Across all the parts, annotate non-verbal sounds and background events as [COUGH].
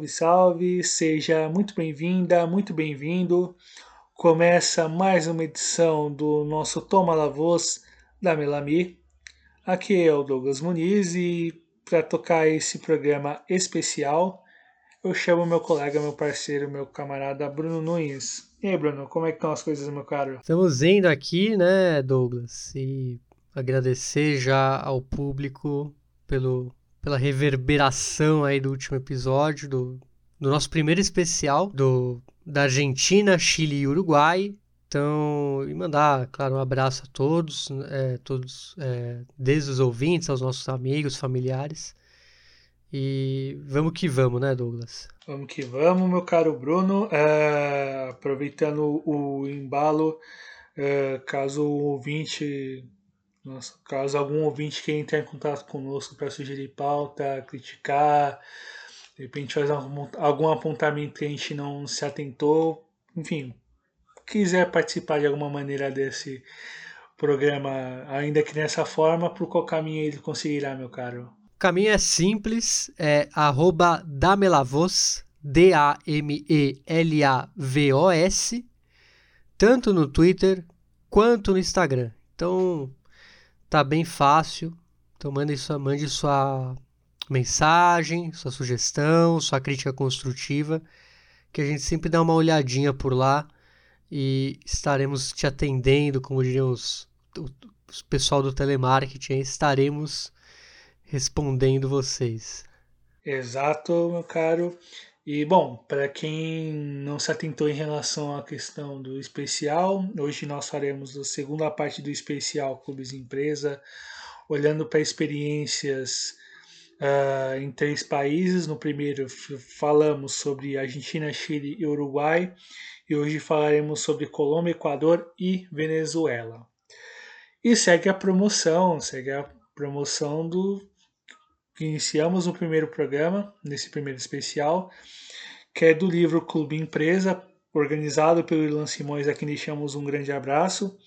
Salve, salve! Seja muito bem-vinda, muito bem-vindo. Começa mais uma edição do nosso Toma La Voz da Melami. Aqui é o Douglas Muniz e para tocar esse programa especial, eu chamo meu colega, meu parceiro, meu camarada Bruno Nunes. E aí, Bruno, como é que estão as coisas, meu caro? Estamos indo aqui, né, Douglas, e agradecer já ao público pelo, pela reverberação aí do último episódio, do, do nosso primeiro especial do, da Argentina, Chile e Uruguai. Então, e mandar, claro, um abraço a todos, é, todos, é, desde os ouvintes, aos nossos amigos, familiares. E vamos que vamos, né, Douglas? Vamos que vamos, meu caro Bruno. É, aproveitando o embalo, é, caso o ouvinte, nossa, caso algum ouvinte queira entrar em contato conosco para sugerir pauta, criticar, de repente fazer algum, algum apontamento que a gente não se atentou, enfim, quiser participar de alguma maneira desse programa, ainda que nessa forma, por qual caminho ele conseguirá, meu caro? O caminho é simples, é arroba damelavos, D-A-M-E-L-A-V-O-S, tanto no Twitter quanto no Instagram. Então, tá bem fácil. Então, mande sua, mande sua mensagem, sua sugestão, sua crítica construtiva, que a gente sempre dá uma olhadinha por lá e estaremos te atendendo, como diriam os, o, pessoal do telemarketing, estaremos respondendo vocês. Exato, meu caro. E bom, para quem não se atentou em relação à questão do especial, hoje nós faremos a segunda parte do especial Clubes Empresa, olhando para experiências uh, em três países. No primeiro falamos sobre Argentina, Chile e Uruguai e hoje falaremos sobre Colômbia, Equador e Venezuela. E segue a promoção, segue a promoção do iniciamos no primeiro programa, nesse primeiro especial, que é do livro Clube Empresa, organizado pelo Ilan Simões, a quem deixamos um grande abraço,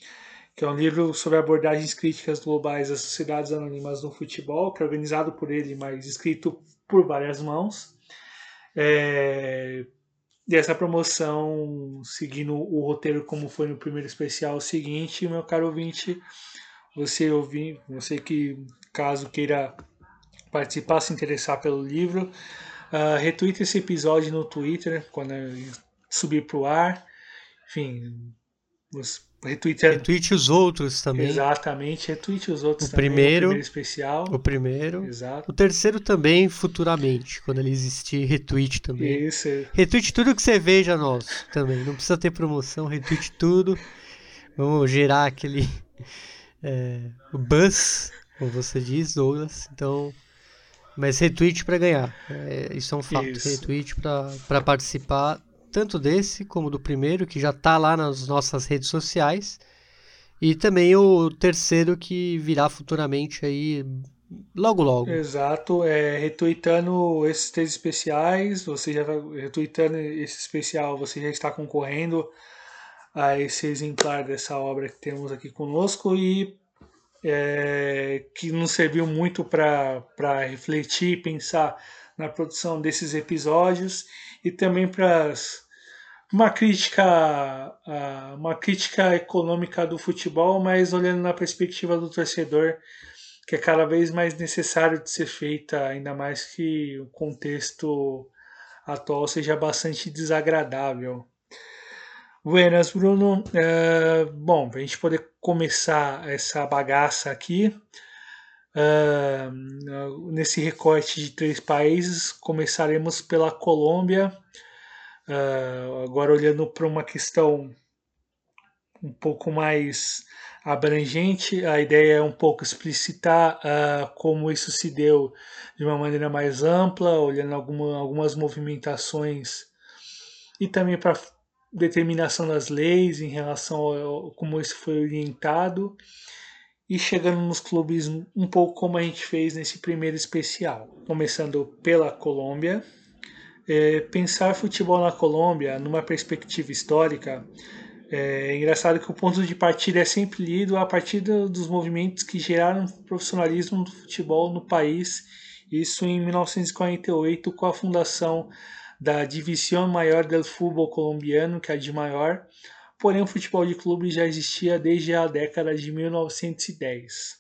que é um livro sobre abordagens críticas globais às sociedades anônimas no futebol, que é organizado por ele, mas escrito por várias mãos. É, dessa promoção, seguindo o roteiro como foi no primeiro especial seguinte, meu caro ouvinte, você ouvir, você que caso queira participar, se interessar pelo livro, uh, retweet esse episódio no Twitter quando subir para o ar. Enfim, Retweet, retweet os outros também. Exatamente, retweet os outros o também. Primeiro, o primeiro especial. O primeiro. Exato. O terceiro também futuramente, quando ele existir, retweet também. Isso. Retweet tudo que você veja nosso também. Não precisa ter promoção, retweet tudo. Vamos gerar aquele [LAUGHS] é, buzz, como você diz, Douglas. Então, mas retweet para ganhar. É, isso é um fato. Isso. Retweet para participar tanto desse como do primeiro, que já está lá nas nossas redes sociais, e também o terceiro que virá futuramente aí logo logo. Exato, é, retweetando esses três especiais, você já vai retweetando esse especial, você já está concorrendo a esse exemplar dessa obra que temos aqui conosco e é, que nos serviu muito para refletir, pensar na produção desses episódios e também para uma crítica uma crítica econômica do futebol, mas olhando na perspectiva do torcedor, que é cada vez mais necessário de ser feita, ainda mais que o contexto atual seja bastante desagradável. Buenas, Bruno. Uh, bom, para a gente poder começar essa bagaça aqui, uh, nesse recorte de três países, começaremos pela Colômbia, Uh, agora, olhando para uma questão um pouco mais abrangente, a ideia é um pouco explicitar uh, como isso se deu de uma maneira mais ampla, olhando alguma, algumas movimentações e também para determinação das leis em relação ao, como isso foi orientado. E chegando nos clubes um pouco como a gente fez nesse primeiro especial, começando pela Colômbia, é, pensar futebol na Colômbia numa perspectiva histórica É engraçado que o ponto de partida é sempre lido a partir dos movimentos que geraram profissionalismo do futebol no país, isso em 1948 com a fundação da División Maior del Fútbol Colombiano, que é a de maior, porém o futebol de clube já existia desde a década de 1910.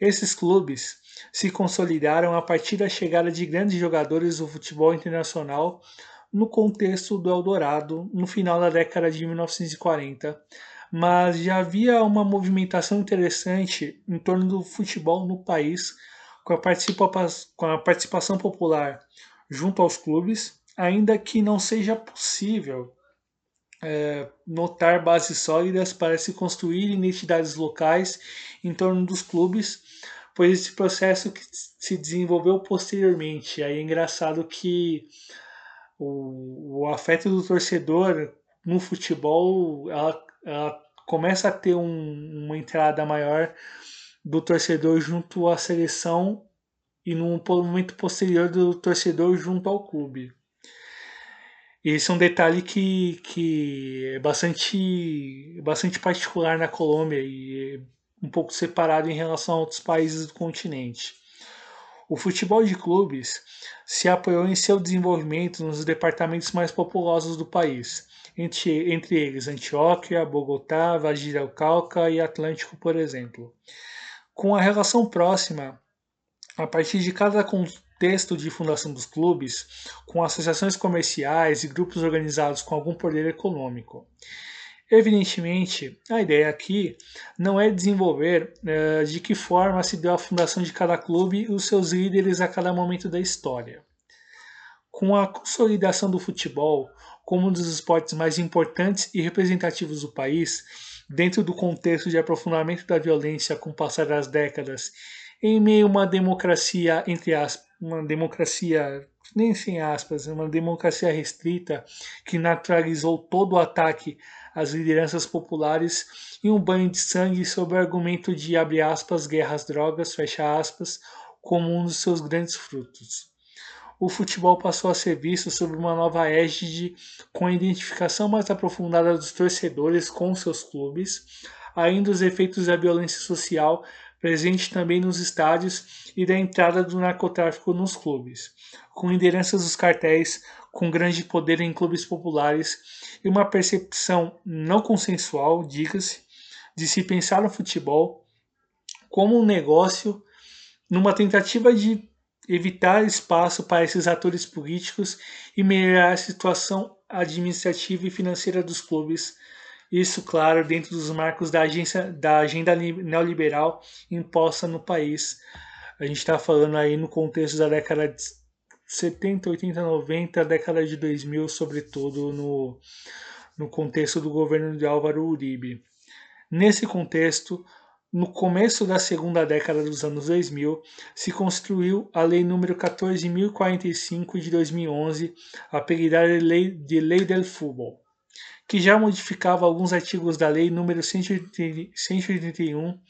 Esses clubes se consolidaram a partir da chegada de grandes jogadores do futebol internacional no contexto do Eldorado no final da década de 1940, mas já havia uma movimentação interessante em torno do futebol no país, com a participação popular junto aos clubes, ainda que não seja possível é, notar bases sólidas para se construir identidades locais em torno dos clubes, pois esse processo que se desenvolveu posteriormente. Aí é engraçado que o, o afeto do torcedor no futebol ela, ela começa a ter um, uma entrada maior do torcedor junto à seleção e num momento posterior do torcedor junto ao clube. Esse é um detalhe que, que é bastante, bastante particular na Colômbia e é um pouco separado em relação a outros países do continente. O futebol de clubes se apoiou em seu desenvolvimento nos departamentos mais populosos do país, entre, entre eles Antioquia, Bogotá, Valle del Cauca e Atlântico, por exemplo. Com a relação próxima, a partir de cada texto de fundação dos clubes, com associações comerciais e grupos organizados com algum poder econômico. Evidentemente, a ideia aqui não é desenvolver uh, de que forma se deu a fundação de cada clube e os seus líderes a cada momento da história. Com a consolidação do futebol como um dos esportes mais importantes e representativos do país, dentro do contexto de aprofundamento da violência com o passar das décadas, em meio a uma democracia, entre aspas, uma democracia, nem sem aspas, uma democracia restrita que naturalizou todo o ataque às lideranças populares e um banho de sangue sob o argumento de, abre aspas, guerras drogas, fecha aspas, como um dos seus grandes frutos. O futebol passou a ser visto sob uma nova égide com a identificação mais aprofundada dos torcedores com seus clubes, ainda os efeitos da violência social presente também nos estádios e da entrada do narcotráfico nos clubes, com lideranças dos cartéis com grande poder em clubes populares e uma percepção não consensual, diga-se, de se pensar o futebol como um negócio numa tentativa de evitar espaço para esses atores políticos e melhorar a situação administrativa e financeira dos clubes isso, claro, dentro dos marcos da, agência, da agenda neoliberal imposta no país. A gente está falando aí no contexto da década de 70, 80, 90, década de 2000, sobretudo no, no contexto do governo de Álvaro Uribe. Nesse contexto, no começo da segunda década dos anos 2000, se construiu a Lei nº 14.045 de 2011, apelidada de Lei, de Lei del Fútbol que já modificava alguns artigos da Lei nº 181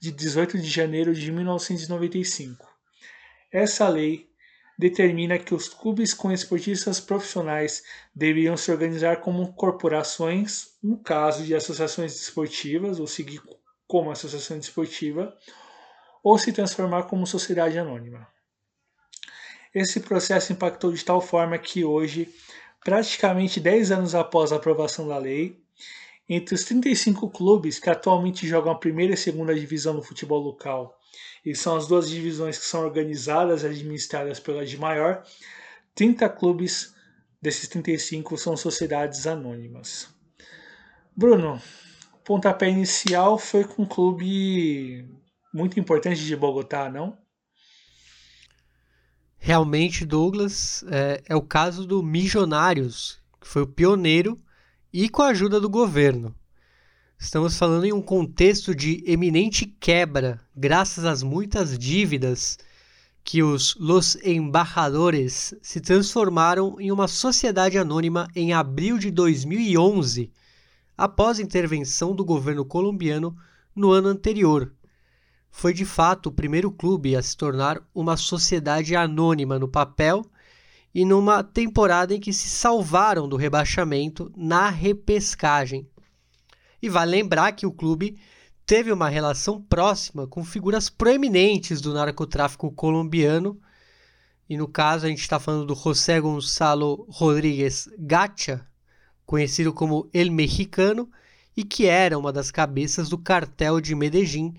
de 18 de janeiro de 1995. Essa lei determina que os clubes com esportistas profissionais deveriam se organizar como corporações, no caso de associações desportivas, ou seguir como associação desportiva, ou se transformar como sociedade anônima. Esse processo impactou de tal forma que hoje praticamente 10 anos após a aprovação da lei, entre os 35 clubes que atualmente jogam a primeira e segunda divisão do futebol local, e são as duas divisões que são organizadas e administradas pela de maior, 30 clubes desses 35 são sociedades anônimas. Bruno, pontapé inicial foi com um clube muito importante de Bogotá, não? Realmente, Douglas, é, é o caso do Milionários, que foi o pioneiro e com a ajuda do governo. Estamos falando em um contexto de eminente quebra, graças às muitas dívidas que os Los Embajadores se transformaram em uma sociedade anônima em abril de 2011, após intervenção do governo colombiano no ano anterior, foi de fato o primeiro clube a se tornar uma sociedade anônima no papel e numa temporada em que se salvaram do rebaixamento na repescagem. E vale lembrar que o clube teve uma relação próxima com figuras proeminentes do narcotráfico colombiano. E no caso, a gente está falando do José Gonzalo Rodríguez Gacha, conhecido como El Mexicano, e que era uma das cabeças do cartel de Medellín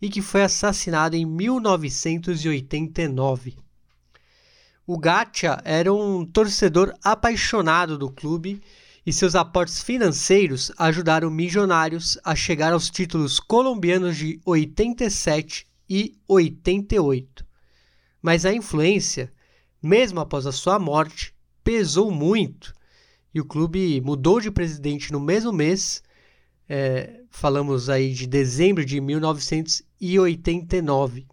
e que foi assassinado em 1989. O Gacha era um torcedor apaixonado do clube e seus aportes financeiros ajudaram Milionários a chegar aos títulos colombianos de 87 e 88. Mas a influência, mesmo após a sua morte, pesou muito e o clube mudou de presidente no mesmo mês. É, falamos aí de dezembro de 1989.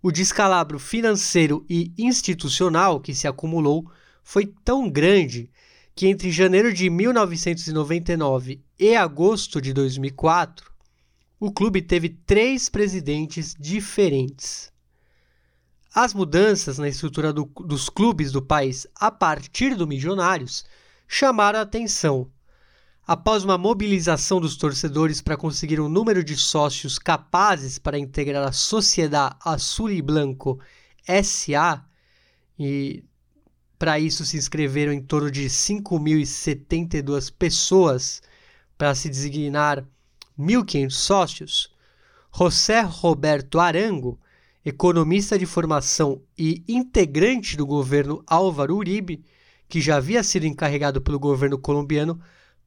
O descalabro financeiro e institucional que se acumulou foi tão grande que entre janeiro de 1999 e agosto de 2004, o clube teve três presidentes diferentes. As mudanças na estrutura do, dos clubes do país a partir do Milionários chamaram a atenção Após uma mobilização dos torcedores para conseguir um número de sócios capazes para integrar a Sociedade Azul e Blanco SA, e para isso se inscreveram em torno de 5.072 pessoas para se designar 1.500 sócios, José Roberto Arango, economista de formação e integrante do governo Álvaro Uribe, que já havia sido encarregado pelo governo colombiano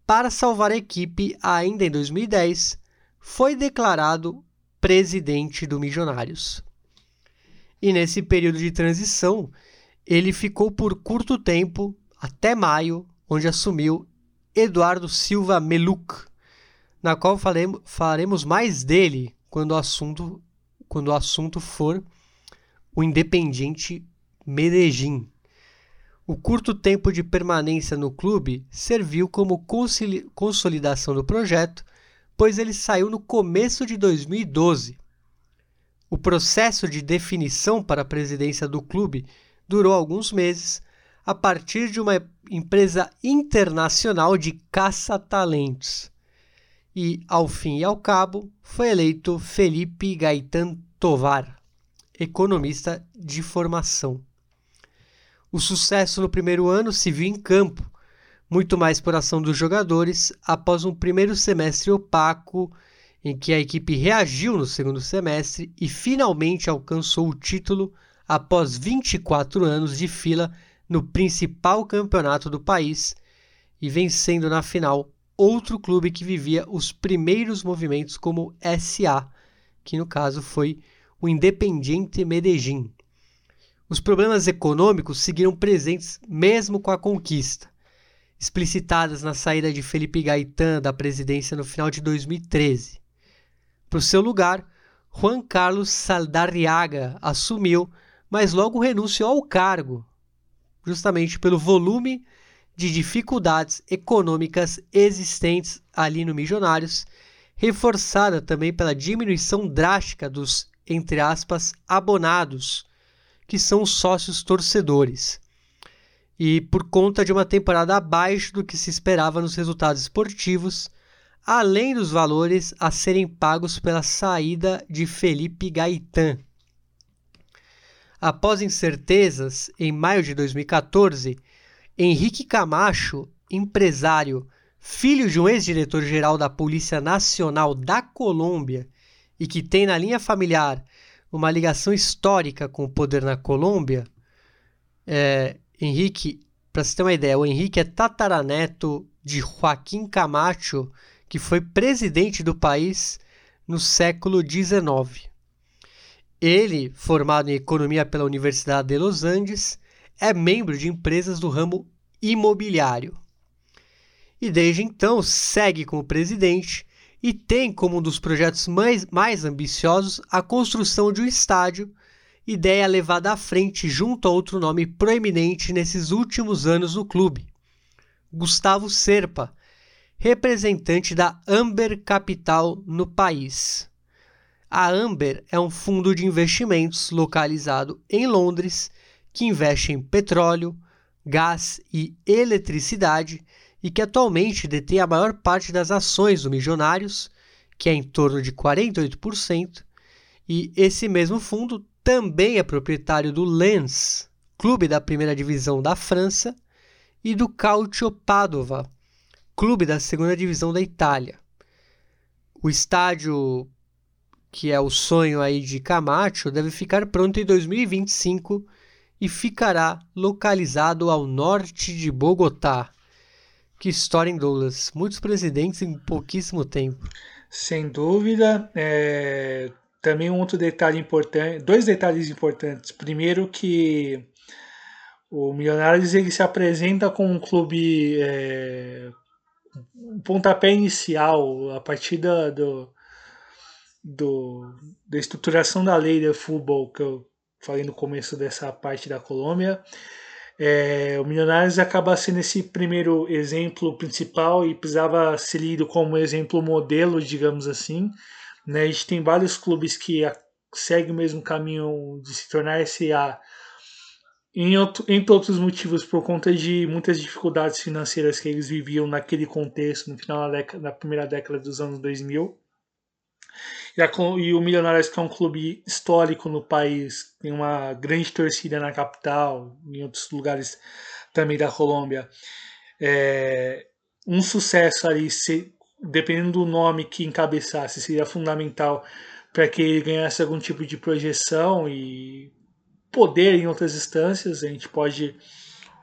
para salvar a equipe ainda em 2010, foi declarado presidente do Milionários. E nesse período de transição, ele ficou por curto tempo, até maio, onde assumiu Eduardo Silva Meluc, na qual falaremos mais dele quando o assunto, quando o assunto for o Independiente Medellín. O curto tempo de permanência no clube serviu como consolidação do projeto, pois ele saiu no começo de 2012. O processo de definição para a presidência do clube durou alguns meses, a partir de uma empresa internacional de caça-talentos. E, ao fim e ao cabo, foi eleito Felipe Gaitan Tovar, economista de formação. O sucesso no primeiro ano se viu em campo, muito mais por ação dos jogadores, após um primeiro semestre opaco em que a equipe reagiu no segundo semestre e finalmente alcançou o título após 24 anos de fila no principal campeonato do país e vencendo na final outro clube que vivia os primeiros movimentos como SA, que no caso foi o Independiente Medellín. Os problemas econômicos seguiram presentes mesmo com a conquista, explicitadas na saída de Felipe Gaetan da presidência no final de 2013. Para o seu lugar, Juan Carlos Saldarriaga assumiu, mas logo renunciou ao cargo, justamente pelo volume de dificuldades econômicas existentes ali no Milionários, reforçada também pela diminuição drástica dos, entre aspas, abonados que são os sócios torcedores. E por conta de uma temporada abaixo do que se esperava nos resultados esportivos, além dos valores a serem pagos pela saída de Felipe Gaetan. Após incertezas, em maio de 2014, Henrique Camacho, empresário, filho de um ex-diretor-geral da Polícia Nacional da Colômbia e que tem na linha familiar uma ligação histórica com o poder na Colômbia. É, Henrique, para você ter uma ideia, o Henrique é tataraneto de Joaquim Camacho, que foi presidente do país no século XIX. Ele, formado em economia pela Universidade de Los Andes, é membro de empresas do ramo imobiliário. E desde então segue como presidente e tem como um dos projetos mais, mais ambiciosos a construção de um estádio, ideia levada à frente junto a outro nome proeminente nesses últimos anos no clube, Gustavo Serpa, representante da Amber Capital no país. A Amber é um fundo de investimentos localizado em Londres que investe em petróleo, gás e eletricidade e que atualmente detém a maior parte das ações do Milionários, que é em torno de 48%, e esse mesmo fundo também é proprietário do Lens, clube da primeira divisão da França, e do Calcio Padova, clube da segunda divisão da Itália. O estádio que é o sonho aí de Camacho deve ficar pronto em 2025 e ficará localizado ao norte de Bogotá. Que história, em Douglas? Muitos presidentes em pouquíssimo tempo. Sem dúvida. É... Também um outro detalhe importante, dois detalhes importantes. Primeiro que o Milionários ele se apresenta como um clube é, um pontapé inicial a partir da, do, do, da estruturação da lei de futebol que eu falei no começo dessa parte da Colômbia. É, o Milionários acaba sendo esse primeiro exemplo principal e precisava ser lido como exemplo modelo, digamos assim. Né? A gente tem vários clubes que seguem o mesmo caminho de se tornar SA em outro, entre outros motivos, por conta de muitas dificuldades financeiras que eles viviam naquele contexto, no final da, década, da primeira década dos anos 2000. E, a, e o Milionários, que é um clube histórico no país, tem uma grande torcida na capital, em outros lugares também da Colômbia. É, um sucesso ali, se, dependendo do nome que encabeçasse, seria fundamental para que ele ganhasse algum tipo de projeção e poder em outras instâncias. A gente pode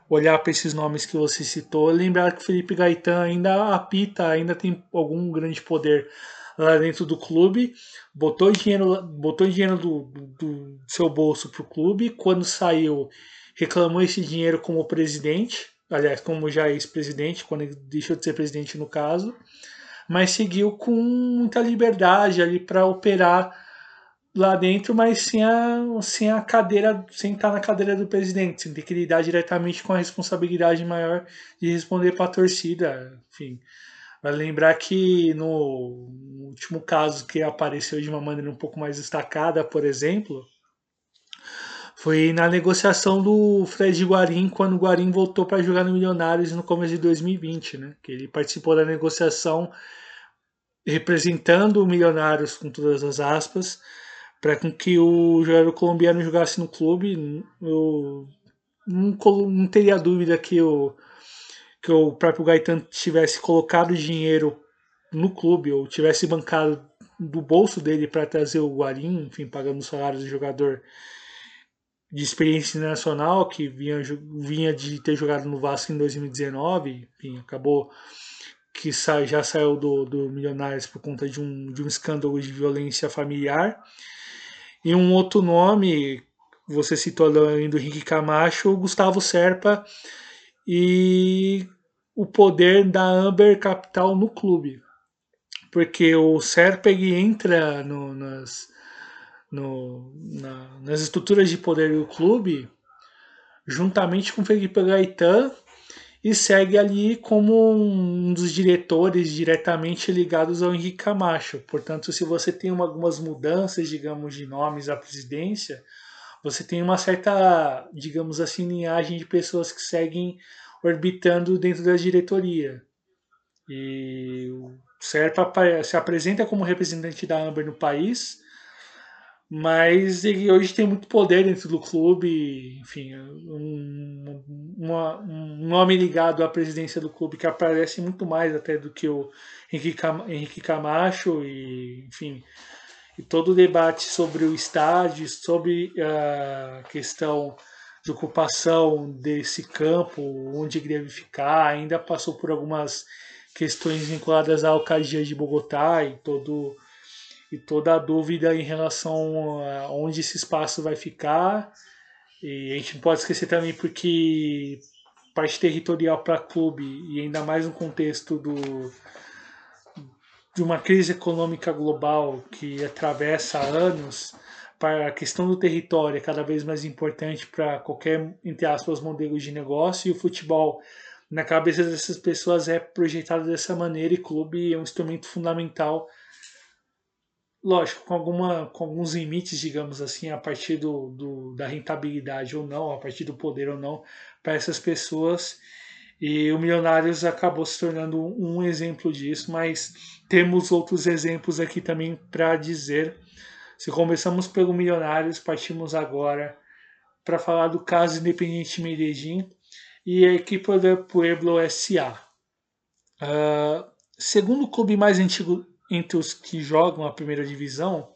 olhar para esses nomes que você citou, lembrar que Felipe Gaetan ainda apita, ainda tem algum grande poder lá dentro do clube, botou dinheiro, botou dinheiro do, do, seu bolso para o clube, quando saiu reclamou esse dinheiro como presidente, aliás, como já ex-presidente, quando ele deixou de ser presidente no caso, mas seguiu com muita liberdade ali para operar lá dentro, mas sem a, sem a cadeira, sem estar na cadeira do presidente, sem ter que lidar diretamente com a responsabilidade maior de responder para a torcida. Enfim, vai lembrar que no último caso que apareceu de uma maneira um pouco mais destacada, por exemplo, foi na negociação do Fred Guarim, quando o Guarim voltou para jogar no Milionários no começo de 2020, né? Que ele participou da negociação representando o Milionários com todas as aspas, para que o jogador colombiano jogasse no clube. Eu não, não teria dúvida que o, que o próprio Gaetan tivesse colocado dinheiro no clube ou tivesse bancado do bolso dele para trazer o Guarim, enfim, pagando o salário do jogador de experiência internacional que vinha, vinha de ter jogado no Vasco em 2019, enfim, acabou que já saiu do, do Milionários por conta de um, de um escândalo de violência familiar. E um outro nome, você citou além do Henrique Camacho, o Gustavo Serpa e o poder da Amber Capital no clube. Porque o Serpa entra no, nas, no, na, nas estruturas de poder do clube juntamente com Felipe Gaetan e segue ali como um dos diretores diretamente ligados ao Henrique Camacho. Portanto, se você tem uma, algumas mudanças, digamos, de nomes à presidência, você tem uma certa, digamos assim, linhagem de pessoas que seguem orbitando dentro da diretoria. E o Serpa se apresenta como representante da Amber no país, mas ele hoje tem muito poder dentro do clube, enfim, um, uma, um nome ligado à presidência do clube que aparece muito mais até do que o Henrique Camacho e, enfim, e todo o debate sobre o estádio, sobre a questão de ocupação desse campo, onde deve ficar, ainda passou por algumas questões vinculadas à alcaldia de Bogotá e todo e toda a dúvida em relação a onde esse espaço vai ficar. E a gente não pode esquecer também porque parte territorial para clube e ainda mais no contexto do de uma crise econômica global que atravessa anos, para a questão do território é cada vez mais importante para qualquer, entre aspas, modelo de negócio, e o futebol, na cabeça dessas pessoas, é projetado dessa maneira, e clube é um instrumento fundamental lógico, com, alguma, com alguns limites, digamos assim, a partir do, do, da rentabilidade ou não, a partir do poder ou não, para essas pessoas. E o Milionários acabou se tornando um exemplo disso, mas temos outros exemplos aqui também para dizer. Se começamos pelo Milionários, partimos agora para falar do caso Independiente Medellín e a equipe do Pueblo SA. Uh, ah, segundo o clube mais antigo entre os que jogam a primeira divisão,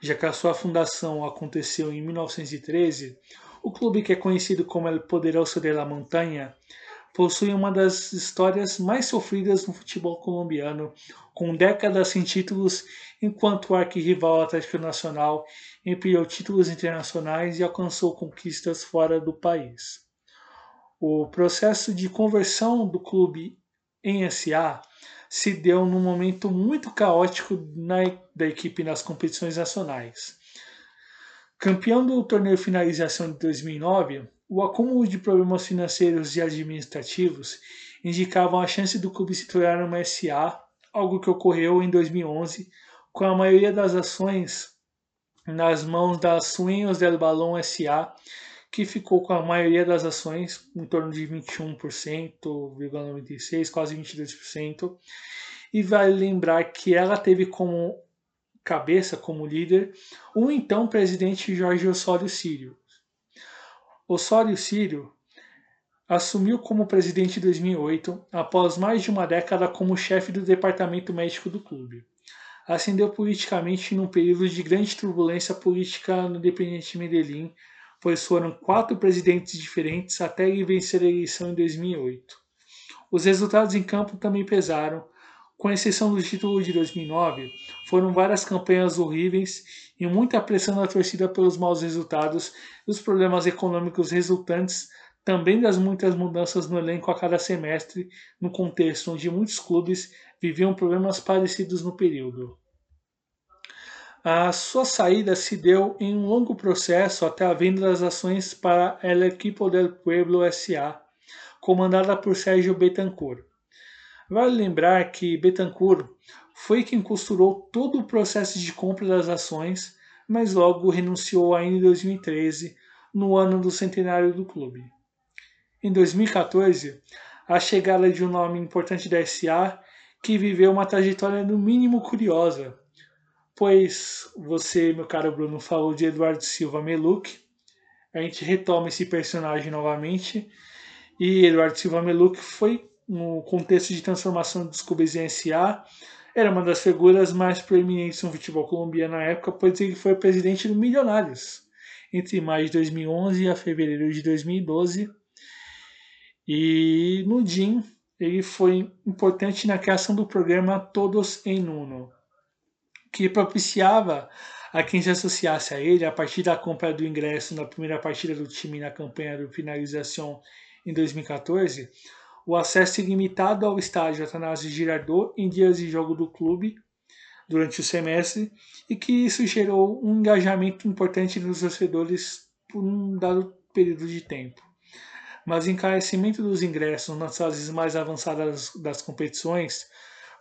já que a sua fundação aconteceu em 1913, o clube que é conhecido como El Poderoso de la Montaña possui uma das histórias mais sofridas no futebol colombiano, com décadas sem títulos, enquanto o arquirrival Atlético Nacional empilhou títulos internacionais e alcançou conquistas fora do país. O processo de conversão do clube em SA se deu num momento muito caótico na, da equipe nas competições nacionais. Campeão do torneio finalização de 2009, o acúmulo de problemas financeiros e administrativos indicavam a chance do clube se tornar uma SA, algo que ocorreu em 2011, com a maioria das ações nas mãos da Sueños del Balón SA, que ficou com a maioria das ações, em torno de 21,96%, quase 22%. E vale lembrar que ela teve como cabeça, como líder, o então presidente Jorge Osório Sírio. Osório Sírio assumiu como presidente em 2008, após mais de uma década como chefe do departamento médico do clube. Ascendeu politicamente num período de grande turbulência política no Independiente Medellín, pois foram quatro presidentes diferentes até ele vencer a eleição em 2008. Os resultados em campo também pesaram, com exceção do título de 2009, foram várias campanhas horríveis e muita pressão na torcida pelos maus resultados e os problemas econômicos resultantes, também das muitas mudanças no elenco a cada semestre, no contexto onde muitos clubes viviam problemas parecidos no período. A sua saída se deu em um longo processo até a venda das ações para El Equipo del Pueblo S.A., comandada por Sérgio Betancourt. Vale lembrar que Betancourt foi quem costurou todo o processo de compra das ações, mas logo renunciou ainda em 2013, no ano do centenário do clube. Em 2014, a chegada de um nome importante da SA que viveu uma trajetória no mínimo curiosa, pois você, meu caro Bruno, falou de Eduardo Silva Meluc. A gente retoma esse personagem novamente. E Eduardo Silva Meluc foi, no contexto de transformação dos clubes em SA, era uma das figuras mais proeminentes no futebol colombiano na época, pois ele foi presidente do Milionários entre maio de 2011 a fevereiro de 2012. E no DIN ele foi importante na criação do programa Todos em Uno, que propiciava a quem se associasse a ele, a partir da compra do ingresso na primeira partida do time na campanha de finalização em 2014, o acesso ilimitado ao estádio Atanásio Girardot em dias de jogo do clube durante o semestre e que isso gerou um engajamento importante dos torcedores por um dado período de tempo. Mas o encarecimento dos ingressos nas fases mais avançadas das competições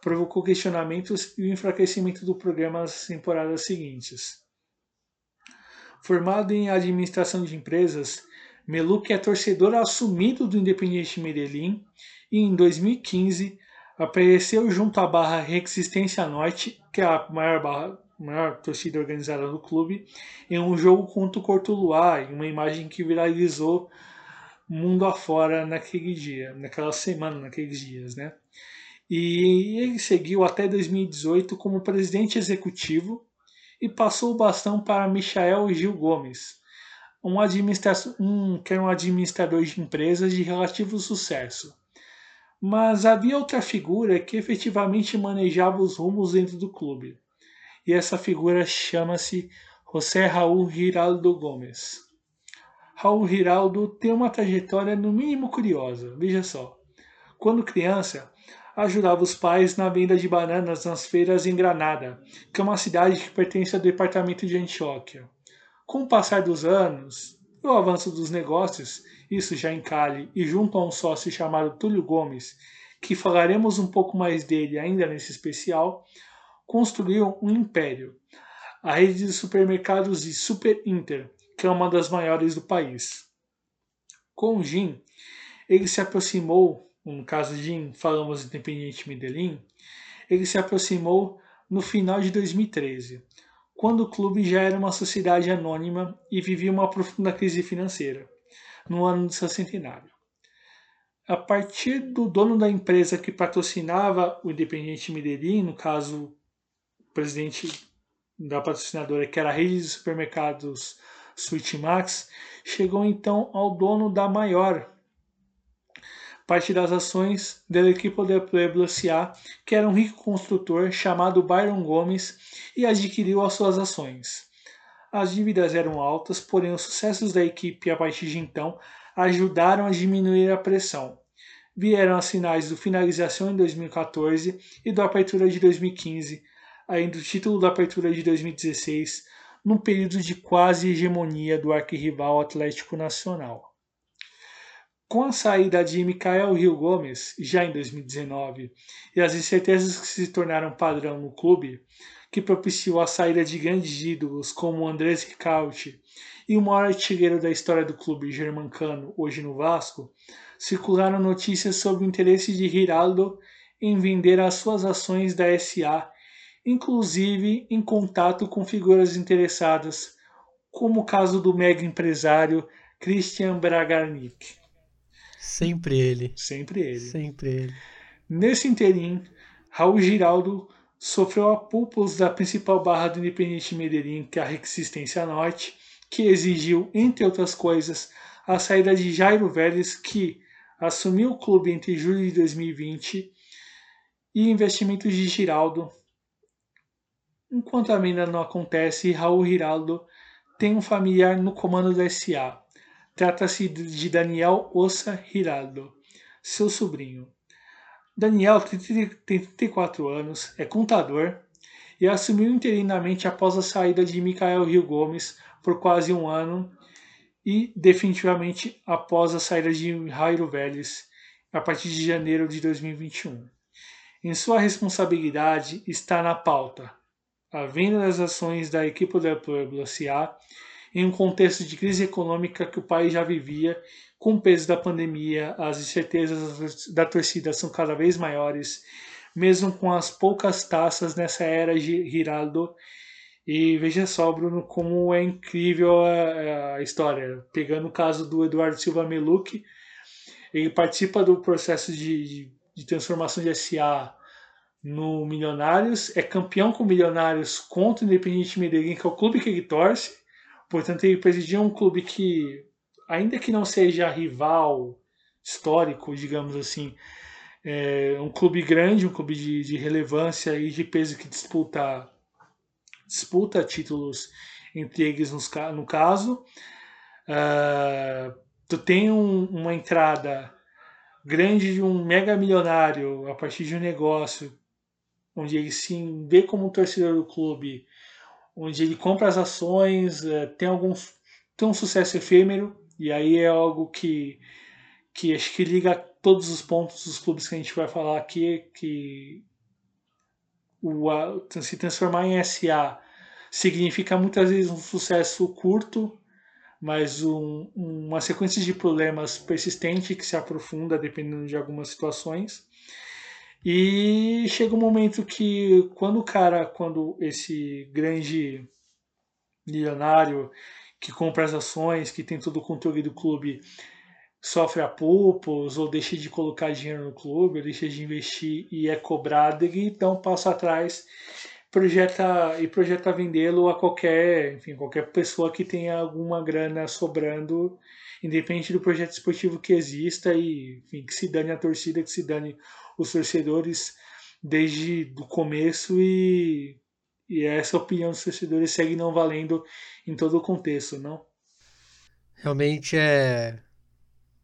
provocou questionamentos e o enfraquecimento do programa nas temporadas seguintes. Formado em administração de empresas, Meluc é torcedor assumido do Independiente Medellín e em 2015 apareceu junto à barra Resistência Norte, que é a maior, barra, maior torcida organizada do clube, em um jogo contra o Cortuluá, em uma imagem que viralizou mundo afora naquele dia, naquela semana, naqueles dias, né? E ele seguiu até 2018 como presidente executivo e passou o bastão para Michael Gil Gomes, um, um, que era um administrador de empresas de relativo sucesso. Mas havia outra figura que efetivamente manejava os rumos dentro do clube. E essa figura chama-se José Raul Giraldo Gomes. Raul Giraldo tem uma trajetória no mínimo curiosa. Veja só. Quando criança, ajudava os pais na venda de bananas nas feiras em Granada, que é uma cidade que pertence ao departamento de Antioquia. Com o passar dos anos e o avanço dos negócios, isso já em Cali e junto a um sócio chamado Túlio Gomes, que falaremos um pouco mais dele ainda nesse especial, construiu um império, a rede de supermercados de Super Inter, que é uma das maiores do país. Com o Jim, ele se aproximou no caso de falamos Independiente Medellín, ele se aproximou no final de 2013, quando o clube já era uma sociedade anônima e vivia uma profunda crise financeira, no ano do seu centenário. A partir do dono da empresa que patrocinava o Independiente Medellín, no caso, o presidente da patrocinadora, que era a rede de supermercados Sweet Max, chegou então ao dono da maior parte das ações da equipe do Pueblo S.A., que era um rico construtor chamado Byron Gomes, e adquiriu as suas ações. As dívidas eram altas, porém os sucessos da equipe a partir de então ajudaram a diminuir a pressão. Vieram as finais do Finalização em 2014 e do Apertura de 2015, ainda o título da Apertura de 2016, num período de quase hegemonia do arquirrival Atlético Nacional. Com a saída de Micael Rio Gomes, já em 2019, e as incertezas que se tornaram padrão no clube, que propiciou a saída de grandes ídolos como Andrés Ricaute e o maior artilheiro da história do clube germancano, hoje no Vasco, circularam notícias sobre o interesse de Giraldo em vender as suas ações da SA, inclusive em contato com figuras interessadas, como o caso do mega empresário Christian Bragarnik. Sempre ele. Sempre ele. Sempre ele. Nesse interim, Raul Giraldo sofreu a púpulos da principal barra do Independiente Medellín, que é a Resistência Norte, que exigiu, entre outras coisas, a saída de Jairo Vélez, que assumiu o clube entre julho de 2020, e investimentos de Giraldo. Enquanto a ainda não acontece, Raul Giraldo tem um familiar no comando da SA. Trata-se de Daniel Ossa Hirado, seu sobrinho. Daniel tem 34 anos, é contador e assumiu interinamente após a saída de Micael Rio Gomes por quase um ano e definitivamente após a saída de Jairo Vélez a partir de janeiro de 2021. Em sua responsabilidade está na pauta a venda das ações da equipe do Pueblo S.A em um contexto de crise econômica que o país já vivia, com o peso da pandemia, as incertezas da torcida são cada vez maiores, mesmo com as poucas taças nessa era de Giraldo. E veja só, Bruno, como é incrível a, a história. Pegando o caso do Eduardo Silva Meluc, ele participa do processo de, de, de transformação de SA no Milionários, é campeão com Milionários contra o Independiente Medellín, que é o clube que ele torce, Portanto, ele presidia um clube que, ainda que não seja rival histórico, digamos assim, é um clube grande, um clube de, de relevância e de peso que disputa, disputa títulos entre eles nos, no caso. Uh, tu tem um, uma entrada grande de um mega milionário a partir de um negócio onde ele se vê como um torcedor do clube onde ele compra as ações, é, tem alguns tem um sucesso efêmero e aí é algo que que acho que liga todos os pontos dos clubes que a gente vai falar aqui que o se transformar em SA significa muitas vezes um sucesso curto, mas um, uma sequência de problemas persistente que se aprofunda dependendo de algumas situações. E chega um momento que quando o cara, quando esse grande milionário que compra as ações, que tem todo o controle do clube, sofre apupos ou deixa de colocar dinheiro no clube, ou deixa de investir e é cobrado, ele então passa atrás projeta e projeta vendê-lo a qualquer, enfim, qualquer pessoa que tenha alguma grana sobrando, independente do projeto esportivo que exista e, enfim, que se dane a torcida, que se dane os torcedores desde o começo e, e essa opinião dos torcedores segue não valendo em todo o contexto, não? Realmente é,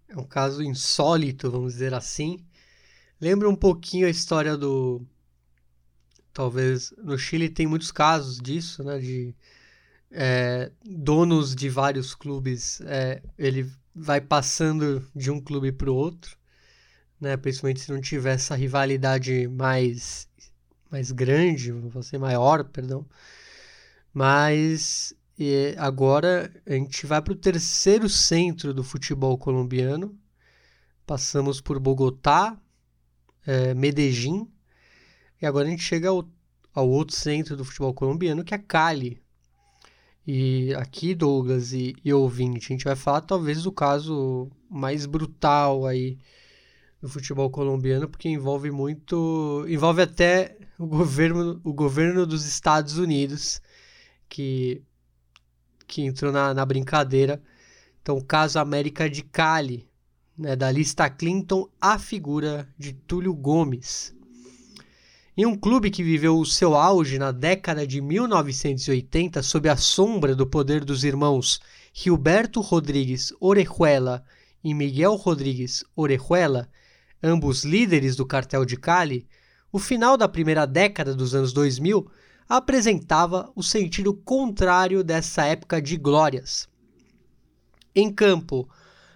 é um caso insólito, vamos dizer assim. Lembra um pouquinho a história do. Talvez no Chile tem muitos casos disso, né? De é, donos de vários clubes, é, ele vai passando de um clube para o outro né? Principalmente se não tiver essa rivalidade mais, mais grande, você maior, perdão. Mas agora a gente vai para o terceiro centro do futebol colombiano, passamos por Bogotá, é, Medellín, e agora a gente chega ao, ao outro centro do futebol colombiano, que é Cali. E aqui, Douglas e, e ouvinte, a gente vai falar talvez do caso mais brutal aí do futebol colombiano, porque envolve muito. envolve até o governo, o governo dos Estados Unidos, que, que entrou na, na brincadeira. Então, o caso América de Cali, né, da lista Clinton, a figura de Túlio Gomes. Em um clube que viveu o seu auge na década de 1980 sob a sombra do poder dos irmãos Gilberto Rodrigues Orejuela e Miguel Rodrigues Orejuela, ambos líderes do cartel de Cali, o final da primeira década dos anos 2000 apresentava o sentido contrário dessa época de glórias. Em campo,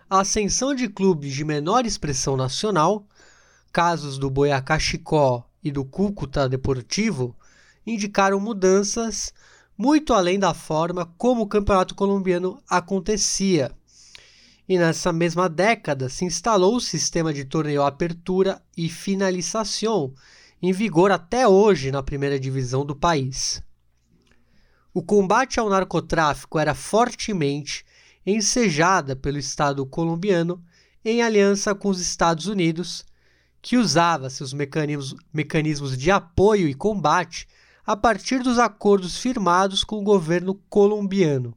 a ascensão de clubes de menor expressão nacional, casos do Boyacá Chicó e do Cúcuta Deportivo, indicaram mudanças muito além da forma como o campeonato colombiano acontecia. E nessa mesma década se instalou o sistema de torneio apertura e finalização, em vigor até hoje na primeira divisão do país. O combate ao narcotráfico era fortemente ensejada pelo Estado colombiano em aliança com os Estados Unidos, que usava seus mecanismos, mecanismos de apoio e combate a partir dos acordos firmados com o governo colombiano.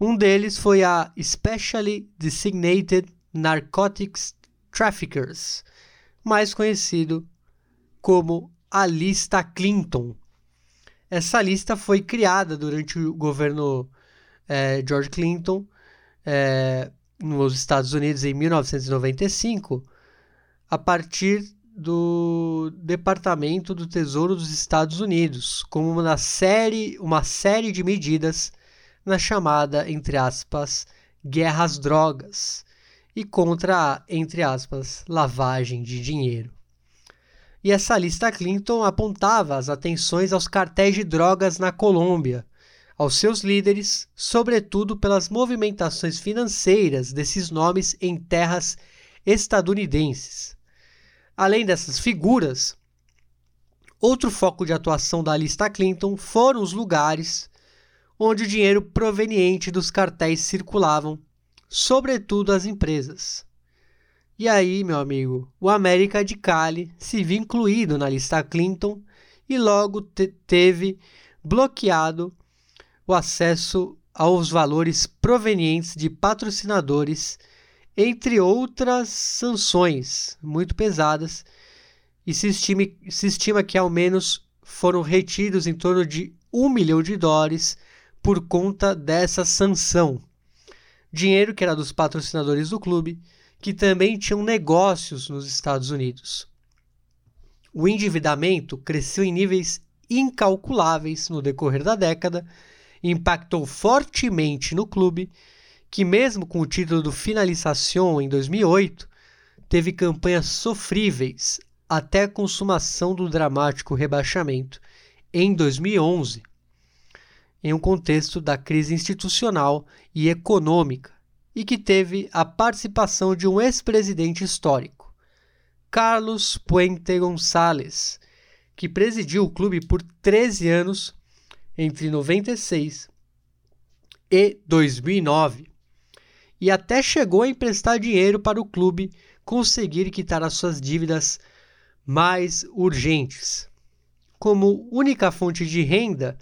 Um deles foi a Specially Designated Narcotics Traffickers, mais conhecido como a lista Clinton. Essa lista foi criada durante o governo é, George Clinton é, nos Estados Unidos em 1995, a partir do Departamento do Tesouro dos Estados Unidos, como uma série, uma série de medidas na chamada, entre aspas, guerra às drogas e contra a, entre aspas, lavagem de dinheiro e essa lista Clinton apontava as atenções aos cartéis de drogas na Colômbia, aos seus líderes, sobretudo pelas movimentações financeiras desses nomes em terras estadunidenses. Além dessas figuras, outro foco de atuação da lista Clinton foram os lugares onde o dinheiro proveniente dos cartéis circulavam, sobretudo as empresas. E aí, meu amigo, o América de Cali se viu incluído na lista Clinton e logo te teve bloqueado o acesso aos valores provenientes de patrocinadores, entre outras sanções muito pesadas, e se, estime, se estima que ao menos foram retidos em torno de um milhão de dólares por conta dessa sanção. Dinheiro que era dos patrocinadores do clube que também tinham negócios nos Estados Unidos. O endividamento cresceu em níveis incalculáveis no decorrer da década impactou fortemente no clube, que, mesmo com o título do Finalização em 2008, teve campanhas sofríveis até a consumação do dramático rebaixamento em 2011, em um contexto da crise institucional e econômica e que teve a participação de um ex-presidente histórico, Carlos Puente Gonçalves, que presidiu o clube por 13 anos entre 96 e 2009 e até chegou a emprestar dinheiro para o clube conseguir quitar as suas dívidas mais urgentes. Como única fonte de renda,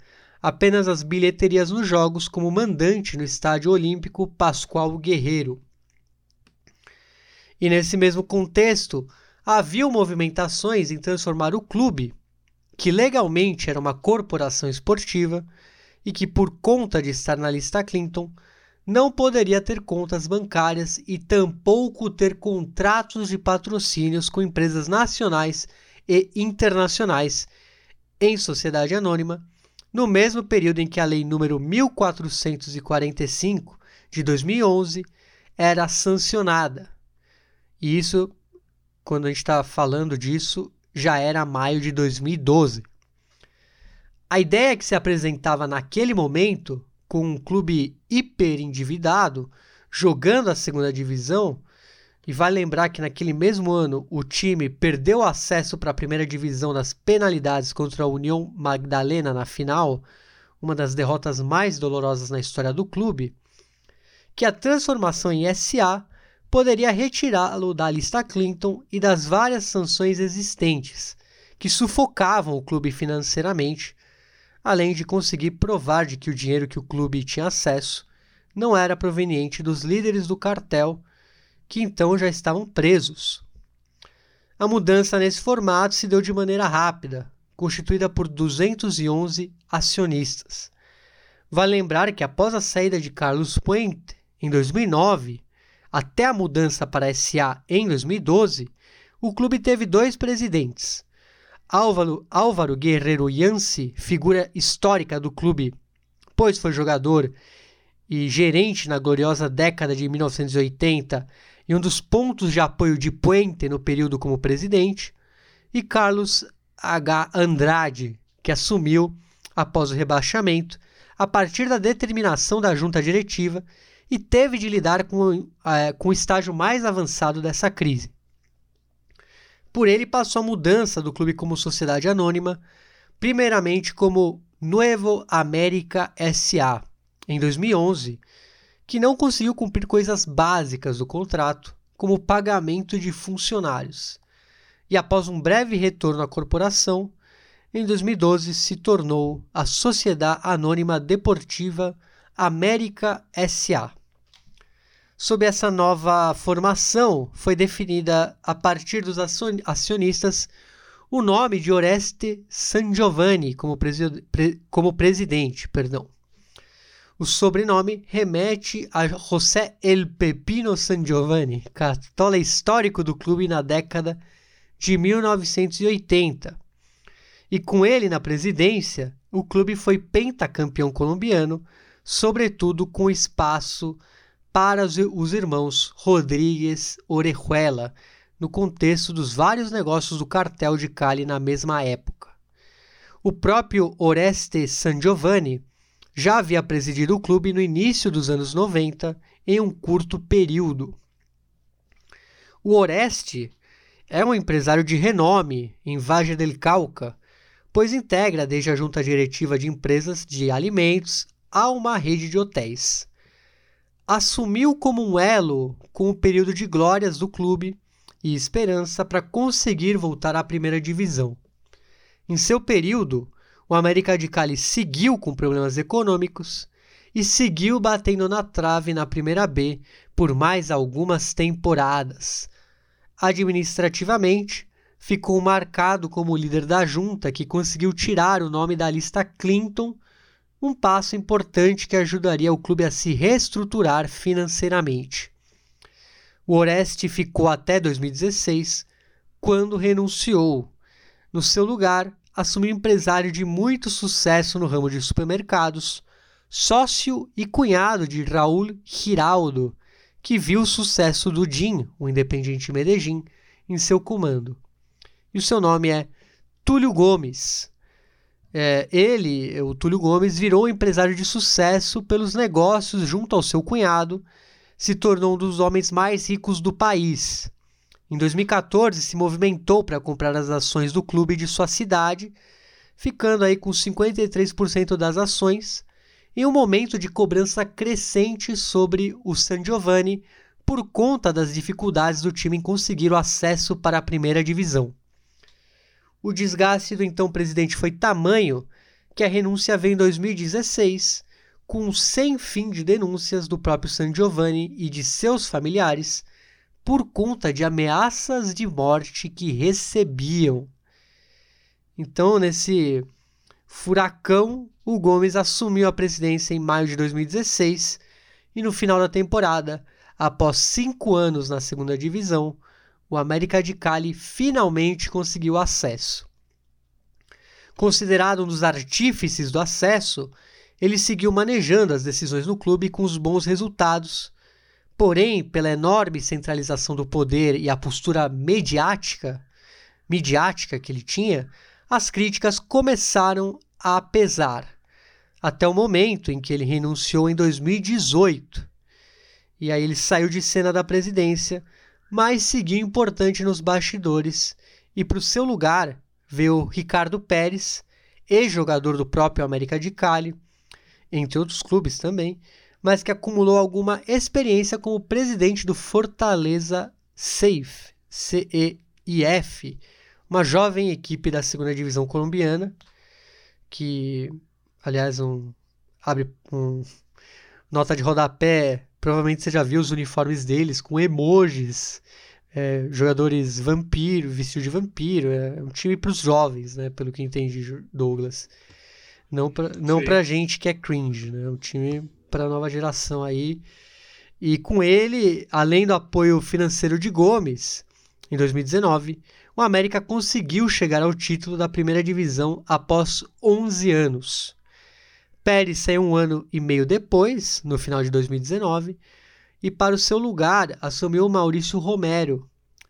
apenas as bilheterias nos jogos como mandante no Estádio Olímpico Pascoal Guerreiro. E nesse mesmo contexto, havia movimentações em transformar o clube, que legalmente era uma corporação esportiva e que, por conta de estar na lista Clinton, não poderia ter contas bancárias e tampouco ter contratos de patrocínios com empresas nacionais e internacionais em sociedade anônima no mesmo período em que a Lei número 1445 de 2011 era sancionada. E isso, quando a gente está falando disso, já era maio de 2012. A ideia que se apresentava naquele momento, com um clube hiper endividado, jogando a segunda divisão, E vale lembrar que naquele mesmo ano o time perdeu acesso para a primeira divisão nas penalidades contra a União Magdalena na final, uma das derrotas mais dolorosas na história do clube, que a transformação em SA poderia retirá-lo da lista Clinton e das várias sanções existentes, que sufocavam o clube financeiramente, além de conseguir provar de que o dinheiro que o clube tinha acesso não era proveniente dos líderes do cartel que então já estavam presos. A mudança nesse formato se deu de maneira rápida, constituída por 211 acionistas. Vale lembrar que após a saída de Carlos Puente em 2009, até a mudança para SA em 2012, o clube teve dois presidentes. Álvaro, Álvaro Guerreiro Yancy, figura histórica do clube, pois foi jogador e gerente na gloriosa década de 1980 e um dos pontos de apoio de Puente no período como presidente, e Carlos H. Andrade, que assumiu após o rebaixamento, a partir da determinação da junta diretiva e teve de lidar com, é, com o estágio mais avançado dessa crise. Por ele passou a mudança do clube como sociedade anônima, primeiramente como Nuevo América SA, em 2011, que não conseguiu cumprir coisas básicas do contrato, como pagamento de funcionários. E após um breve retorno à corporação, em 2012 se tornou a Sociedade Anônima Deportiva América SA. Sob essa nova formação, foi definida a partir dos acionistas o nome de Oreste Sangiovanni como, presi como presidente. Perdão. O sobrenome remete a José El Pepino Sangiovanni, cartola histórico do clube na década de 1980. E com ele na presidência, o clube foi pentacampeão colombiano, sobretudo com espaço para os irmãos Rodrigues Orejuela, no contexto dos vários negócios do cartel de Cali na mesma época. O próprio Oreste Sangiovanni já havia presidido o clube no início dos anos 90, em um curto período. O Oreste é um empresário de renome em Valle del Cauca, pois integra desde a junta diretiva de empresas de alimentos a uma rede de hotéis. Assumiu como um elo com o período de glórias do clube e esperança para conseguir voltar à primeira divisão. Em seu período, o América de Cali seguiu com problemas econômicos e seguiu batendo na trave na Primeira B por mais algumas temporadas. Administrativamente, ficou marcado como líder da junta que conseguiu tirar o nome da lista Clinton, um passo importante que ajudaria o clube a se reestruturar financeiramente. O Oreste ficou até 2016, quando renunciou. No seu lugar, assumiu empresário de muito sucesso no ramo de supermercados, sócio e cunhado de Raul Giraldo, que viu o sucesso do DIN, o Independiente Medellín, em seu comando. E o seu nome é Túlio Gomes. É, ele, o Túlio Gomes, virou empresário de sucesso pelos negócios junto ao seu cunhado, se tornou um dos homens mais ricos do país em 2014, se movimentou para comprar as ações do clube de sua cidade, ficando aí com 53% das ações, em um momento de cobrança crescente sobre o San Giovanni por conta das dificuldades do time em conseguir o acesso para a primeira divisão. O desgaste do então presidente foi tamanho que a renúncia veio em 2016, com sem fim de denúncias do próprio San Giovanni e de seus familiares por conta de ameaças de morte que recebiam. Então, nesse furacão, o Gomes assumiu a presidência em maio de 2016 e no final da temporada, após cinco anos na segunda divisão, o América de Cali finalmente conseguiu acesso. Considerado um dos artífices do acesso, ele seguiu manejando as decisões no clube com os bons resultados Porém, pela enorme centralização do poder e a postura mediática, midiática que ele tinha, as críticas começaram a pesar, até o momento em que ele renunciou em 2018. E aí ele saiu de cena da presidência mas seguiu importante nos bastidores e para o seu lugar veio Ricardo Pérez, ex-jogador do próprio América de Cali, entre outros clubes também, mas que acumulou alguma experiência como presidente do Fortaleza Safe, CEIF, uma jovem equipe da segunda divisão colombiana, que, aliás, um, abre um nota de rodapé, provavelmente você já viu os uniformes deles com emojis, é, jogadores vampiro, vestido de vampiro, é um time para os jovens, né, pelo que entendi, Douglas. Não para não pra gente que é cringe, né? É um time para nova geração aí. E com ele, além do apoio financeiro de Gomes, em 2019, o América conseguiu chegar ao título da primeira divisão após 11 anos. Pérez saiu um ano e meio depois, no final de 2019, e para o seu lugar assumiu Maurício Romero,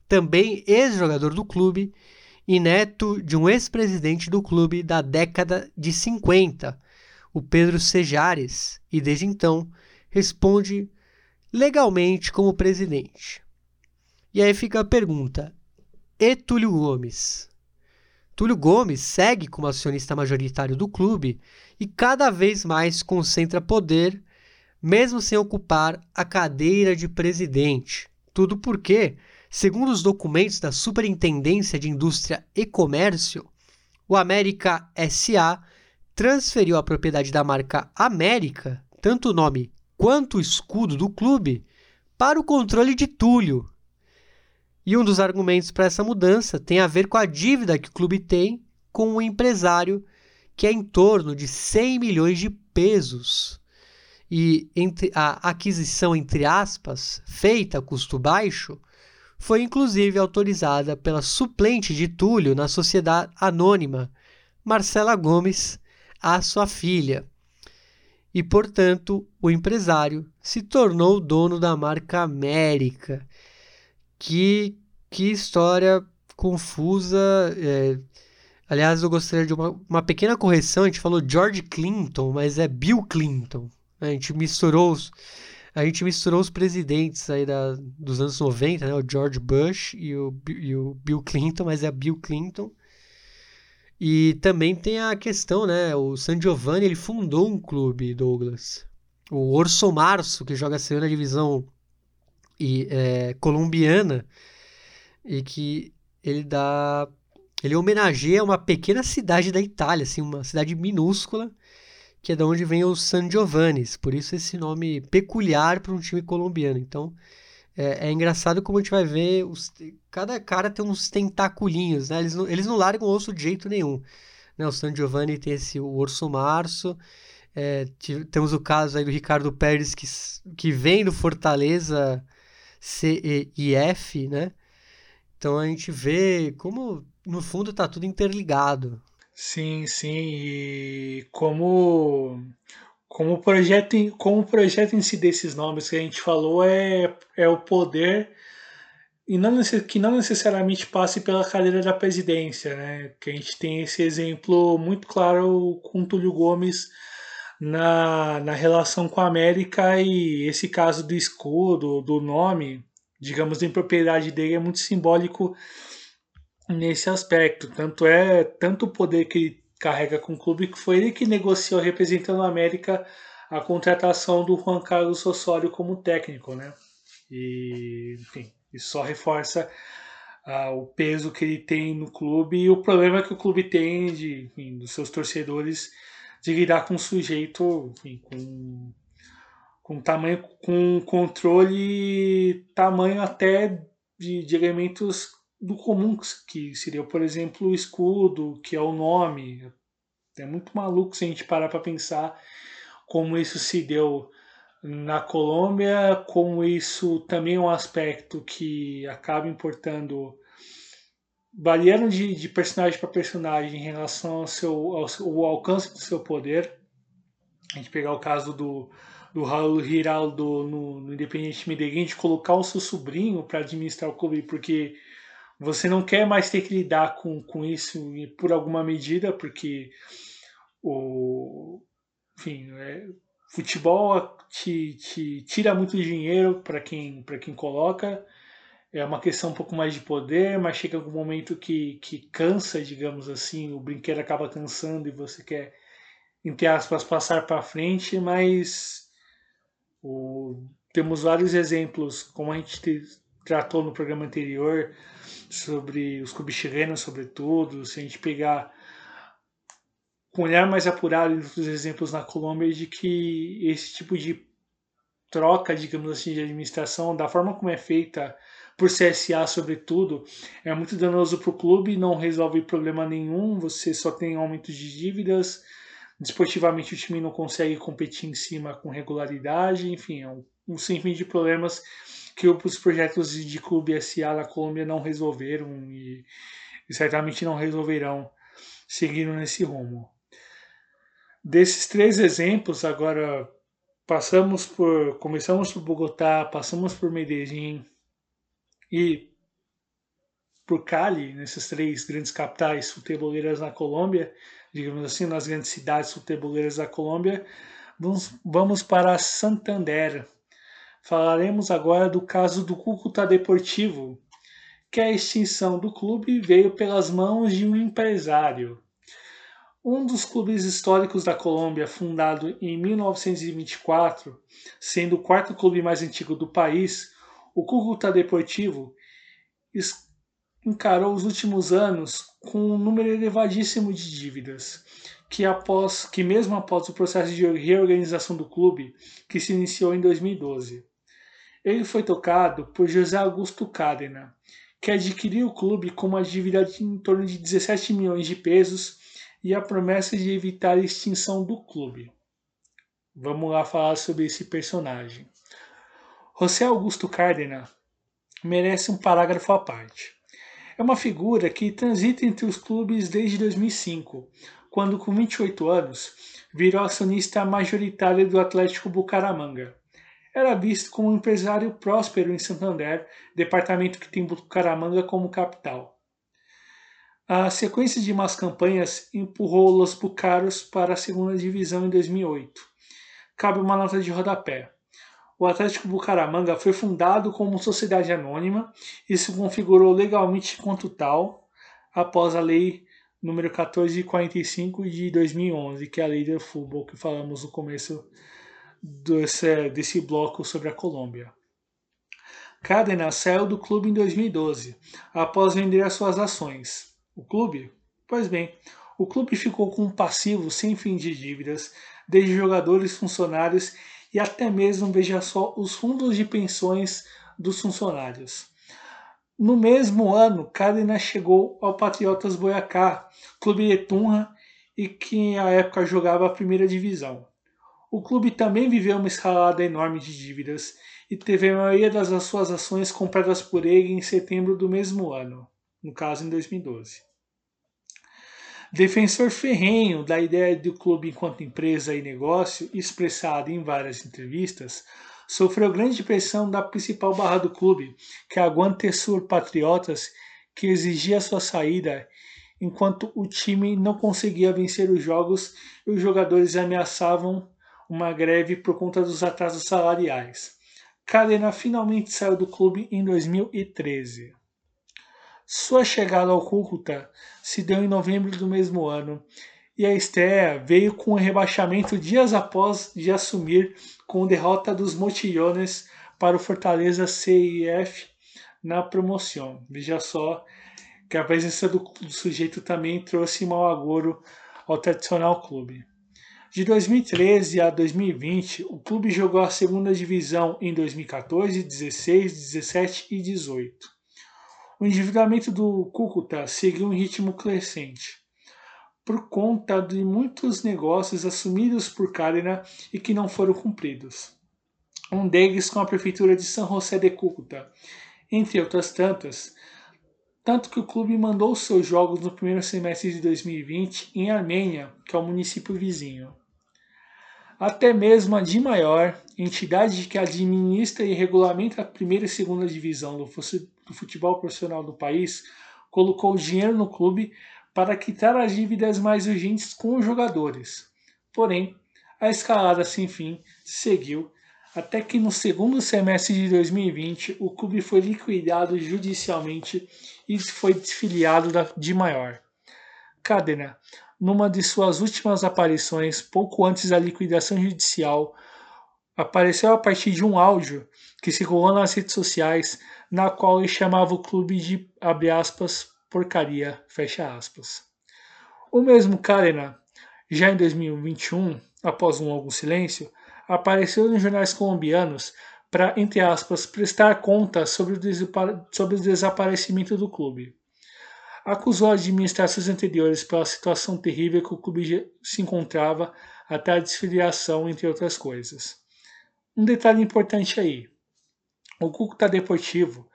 também ex-jogador do clube e neto de um ex-presidente do clube da década de 50, o Pedro Sejares, e desde então responde legalmente como presidente. E aí fica a pergunta: e Túlio Gomes? Túlio Gomes segue como acionista majoritário do clube e cada vez mais concentra poder, mesmo sem ocupar a cadeira de presidente. Tudo porque Segundo os documentos da Superintendência de Indústria e Comércio, o América SA transferiu a propriedade da marca América, tanto o nome quanto o escudo do clube, para o controle de Túlio. E um dos argumentos para essa mudança tem a ver com a dívida que o clube tem com o empresário, que é em torno de 100 milhões de pesos. E a aquisição, entre aspas, feita a custo baixo, foi inclusive autorizada pela suplente de Túlio na sociedade anônima, Marcela Gomes, a sua filha. E, portanto, o empresário se tornou dono da marca América. Que, que história confusa. É... Aliás, eu gostaria de uma, uma pequena correção. A gente falou George Clinton, mas é Bill Clinton. A gente misturou os a gente misturou os presidentes aí da, dos anos 90, né? O George Bush e o, e o Bill Clinton, mas é Bill Clinton. E também tem a questão, né? O San Giovanni, ele fundou um clube, Douglas. O Orso Março, que joga a segunda divisão e, é, colombiana, e que ele dá... Ele homenageia uma pequena cidade da Itália, assim, uma cidade minúscula, que é de onde vem os San Giovannis, por isso esse nome peculiar para um time colombiano. Então é, é, engraçado como a gente vai ver, os, cada cara tem uns tentaculinhos, né? Eles não, eles não largam o osso de jeito nenhum. Né? O San Giovanni tem esse o Orso Março, é, temos o caso aí do Ricardo Pérez que, que vem do Fortaleza CEIF, né? Então a gente vê como no fundo está tudo interligado. Sim, sim, e como como o projeto como o projeto em si desses nomes que a gente falou é, é o poder e não, que não necessariamente passe pela cadeira da presidência, né? Que a gente tem esse exemplo muito claro com Túlio Gomes na, na relação com a América e esse caso do escudo, do nome, digamos, da propriedade dele é muito simbólico nesse aspecto. Tanto é tanto o poder que ele carrega com o clube que foi ele que negociou representando a América a contratação do Juan Carlos Osório como técnico, né? E enfim, isso só reforça uh, o peso que ele tem no clube e o problema que o clube tem de, enfim, dos seus torcedores de lidar com um sujeito enfim, com com tamanho com controle tamanho até de, de elementos do comum, que seria, por exemplo, o escudo, que é o nome. É muito maluco se a gente parar para pensar como isso se deu na Colômbia, como isso também é um aspecto que acaba importando, variando de, de personagem para personagem em relação ao, seu, ao, ao alcance do seu poder. A gente pegar o caso do, do Raul Giraldo no, no Independiente Medellín, de colocar o seu sobrinho para administrar o clube, porque você não quer mais ter que lidar com, com isso por alguma medida, porque o enfim, é, futebol te, te tira muito dinheiro para quem, quem coloca. É uma questão um pouco mais de poder, mas chega algum momento que, que cansa, digamos assim, o brinquedo acaba cansando e você quer, entre aspas, passar para frente, mas o, temos vários exemplos, como a gente te, tratou no programa anterior, sobre os clubes chilenos, sobretudo, se a gente pegar com um olhar mais apurado dos exemplos na Colômbia de que esse tipo de troca, digamos assim, de administração, da forma como é feita por CSA, sobretudo, é muito danoso para o clube, não resolve problema nenhum, você só tem aumento de dívidas, desportivamente o time não consegue competir em cima com regularidade, enfim, é um, um sinfim de problemas que os projetos de clube SA na Colômbia não resolveram e, e certamente não resolverão seguindo nesse rumo. Desses três exemplos, agora passamos por começamos por Bogotá, passamos por Medellín e por Cali, nessas três grandes capitais futeboleiras na Colômbia, digamos assim, nas grandes cidades futeboleiras da Colômbia, vamos, vamos para Santander, Falaremos agora do caso do Cúcuta Deportivo, que a extinção do clube veio pelas mãos de um empresário. Um dos clubes históricos da Colômbia, fundado em 1924, sendo o quarto clube mais antigo do país, o Cúcuta Deportivo encarou os últimos anos com um número elevadíssimo de dívidas, que, após, que mesmo após o processo de reorganização do clube, que se iniciou em 2012. Ele foi tocado por José Augusto Cadena, que adquiriu o clube com uma dívida em torno de 17 milhões de pesos e a promessa de evitar a extinção do clube. Vamos lá falar sobre esse personagem. José Augusto Cárdenas merece um parágrafo à parte. É uma figura que transita entre os clubes desde 2005, quando, com 28 anos, virou acionista majoritário do Atlético Bucaramanga era visto como um empresário próspero em Santander, departamento que tem Bucaramanga como capital. A sequência de más campanhas empurrou Los Bucaros para a segunda divisão em 2008. Cabe uma nota de rodapé. O Atlético Bucaramanga foi fundado como sociedade anônima e se configurou legalmente enquanto tal após a lei número 1445 de 2011, que é a lei do futebol que falamos no começo desse, desse bloco sobre a Colômbia. Cárdenas saiu do clube em 2012, após vender as suas ações. O clube? Pois bem, o clube ficou com um passivo sem fim de dívidas, desde jogadores, funcionários e até mesmo, veja só, os fundos de pensões dos funcionários. No mesmo ano, Cárdenas chegou ao Patriotas Boyacá, clube de e que à época jogava a primeira divisão. O clube também viveu uma escalada enorme de dívidas e teve a maioria das suas ações compradas por ele em setembro do mesmo ano, no caso em 2012. Defensor ferrenho da ideia do clube enquanto empresa e negócio, expressado em várias entrevistas, sofreu grande pressão da principal barra do clube, que é a Guantesur Patriotas, que exigia sua saída enquanto o time não conseguia vencer os jogos e os jogadores ameaçavam uma greve por conta dos atrasos salariais. Cadena finalmente saiu do clube em 2013. Sua chegada ao Cúcuta se deu em novembro do mesmo ano e a estreia veio com o rebaixamento dias após de assumir com derrota dos Motillones para o Fortaleza CIF na promoção. Veja só que a presença do, do sujeito também trouxe mau agouro ao tradicional clube. De 2013 a 2020, o clube jogou a segunda divisão em 2014, 16, 17 e 18. O endividamento do Cúcuta seguiu um ritmo crescente, por conta de muitos negócios assumidos por Cárena e que não foram cumpridos. Um deles com a prefeitura de São José de Cúcuta, entre outras tantas, tanto que o clube mandou seus jogos no primeiro semestre de 2020 em Armênia, que é o município vizinho. Até mesmo a de maior, entidade que administra e regulamenta a primeira e segunda divisão do futebol profissional do país, colocou dinheiro no clube para quitar as dívidas mais urgentes com os jogadores. Porém, a escalada sem fim seguiu até que no segundo semestre de 2020 o clube foi liquidado judicialmente e foi desfiliado de maior. Cadena, numa de suas últimas aparições, pouco antes da liquidação judicial, apareceu a partir de um áudio que circulou nas redes sociais, na qual ele chamava o clube de, abre aspas, porcaria, fecha aspas. O mesmo Cadena, já em 2021, após um longo silêncio, apareceu nos jornais colombianos para, entre aspas, prestar conta sobre o, sobre o desaparecimento do clube. Acusou administrações anteriores pela situação terrível que o clube se encontrava até a desfiliação, entre outras coisas. Um detalhe importante aí: o Cúcuta Deportivo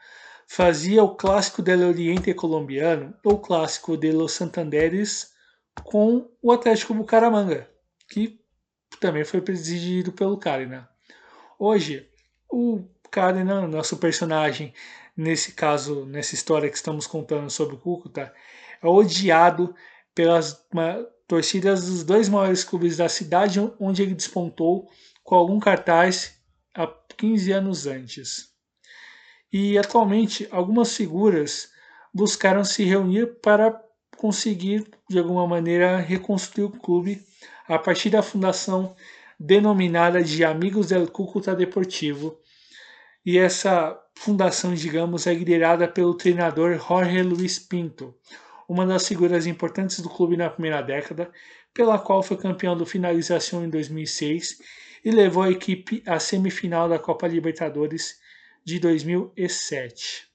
fazia o clássico del Oriente colombiano, ou clássico de los Santanderes, com o Atlético Bucaramanga, que também foi presidido pelo Karina. Hoje, o Karina, nosso personagem, nesse caso, nessa história que estamos contando sobre o Cúcuta, é odiado pelas torcidas dos dois maiores clubes da cidade, onde ele despontou com algum cartaz há 15 anos antes. E atualmente, algumas figuras buscaram se reunir para conseguir, de alguma maneira, reconstruir o clube a partir da fundação denominada de Amigos del Cúcuta Deportivo. E essa fundação, digamos, é liderada pelo treinador Jorge Luiz Pinto, uma das figuras importantes do clube na primeira década, pela qual foi campeão do Finalização em 2006 e levou a equipe à semifinal da Copa Libertadores de 2007.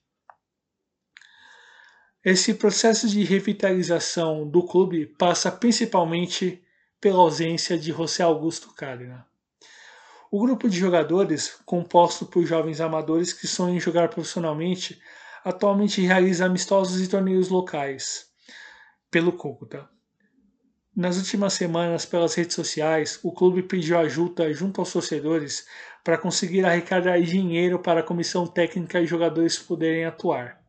Esse processo de revitalização do clube passa principalmente pela ausência de José Augusto Cárdenas. O grupo de jogadores, composto por jovens amadores que sonham em jogar profissionalmente, atualmente realiza amistosos e torneios locais pelo Cúcuta. Nas últimas semanas, pelas redes sociais, o clube pediu ajuda junto aos torcedores para conseguir arrecadar dinheiro para a comissão técnica e jogadores poderem atuar.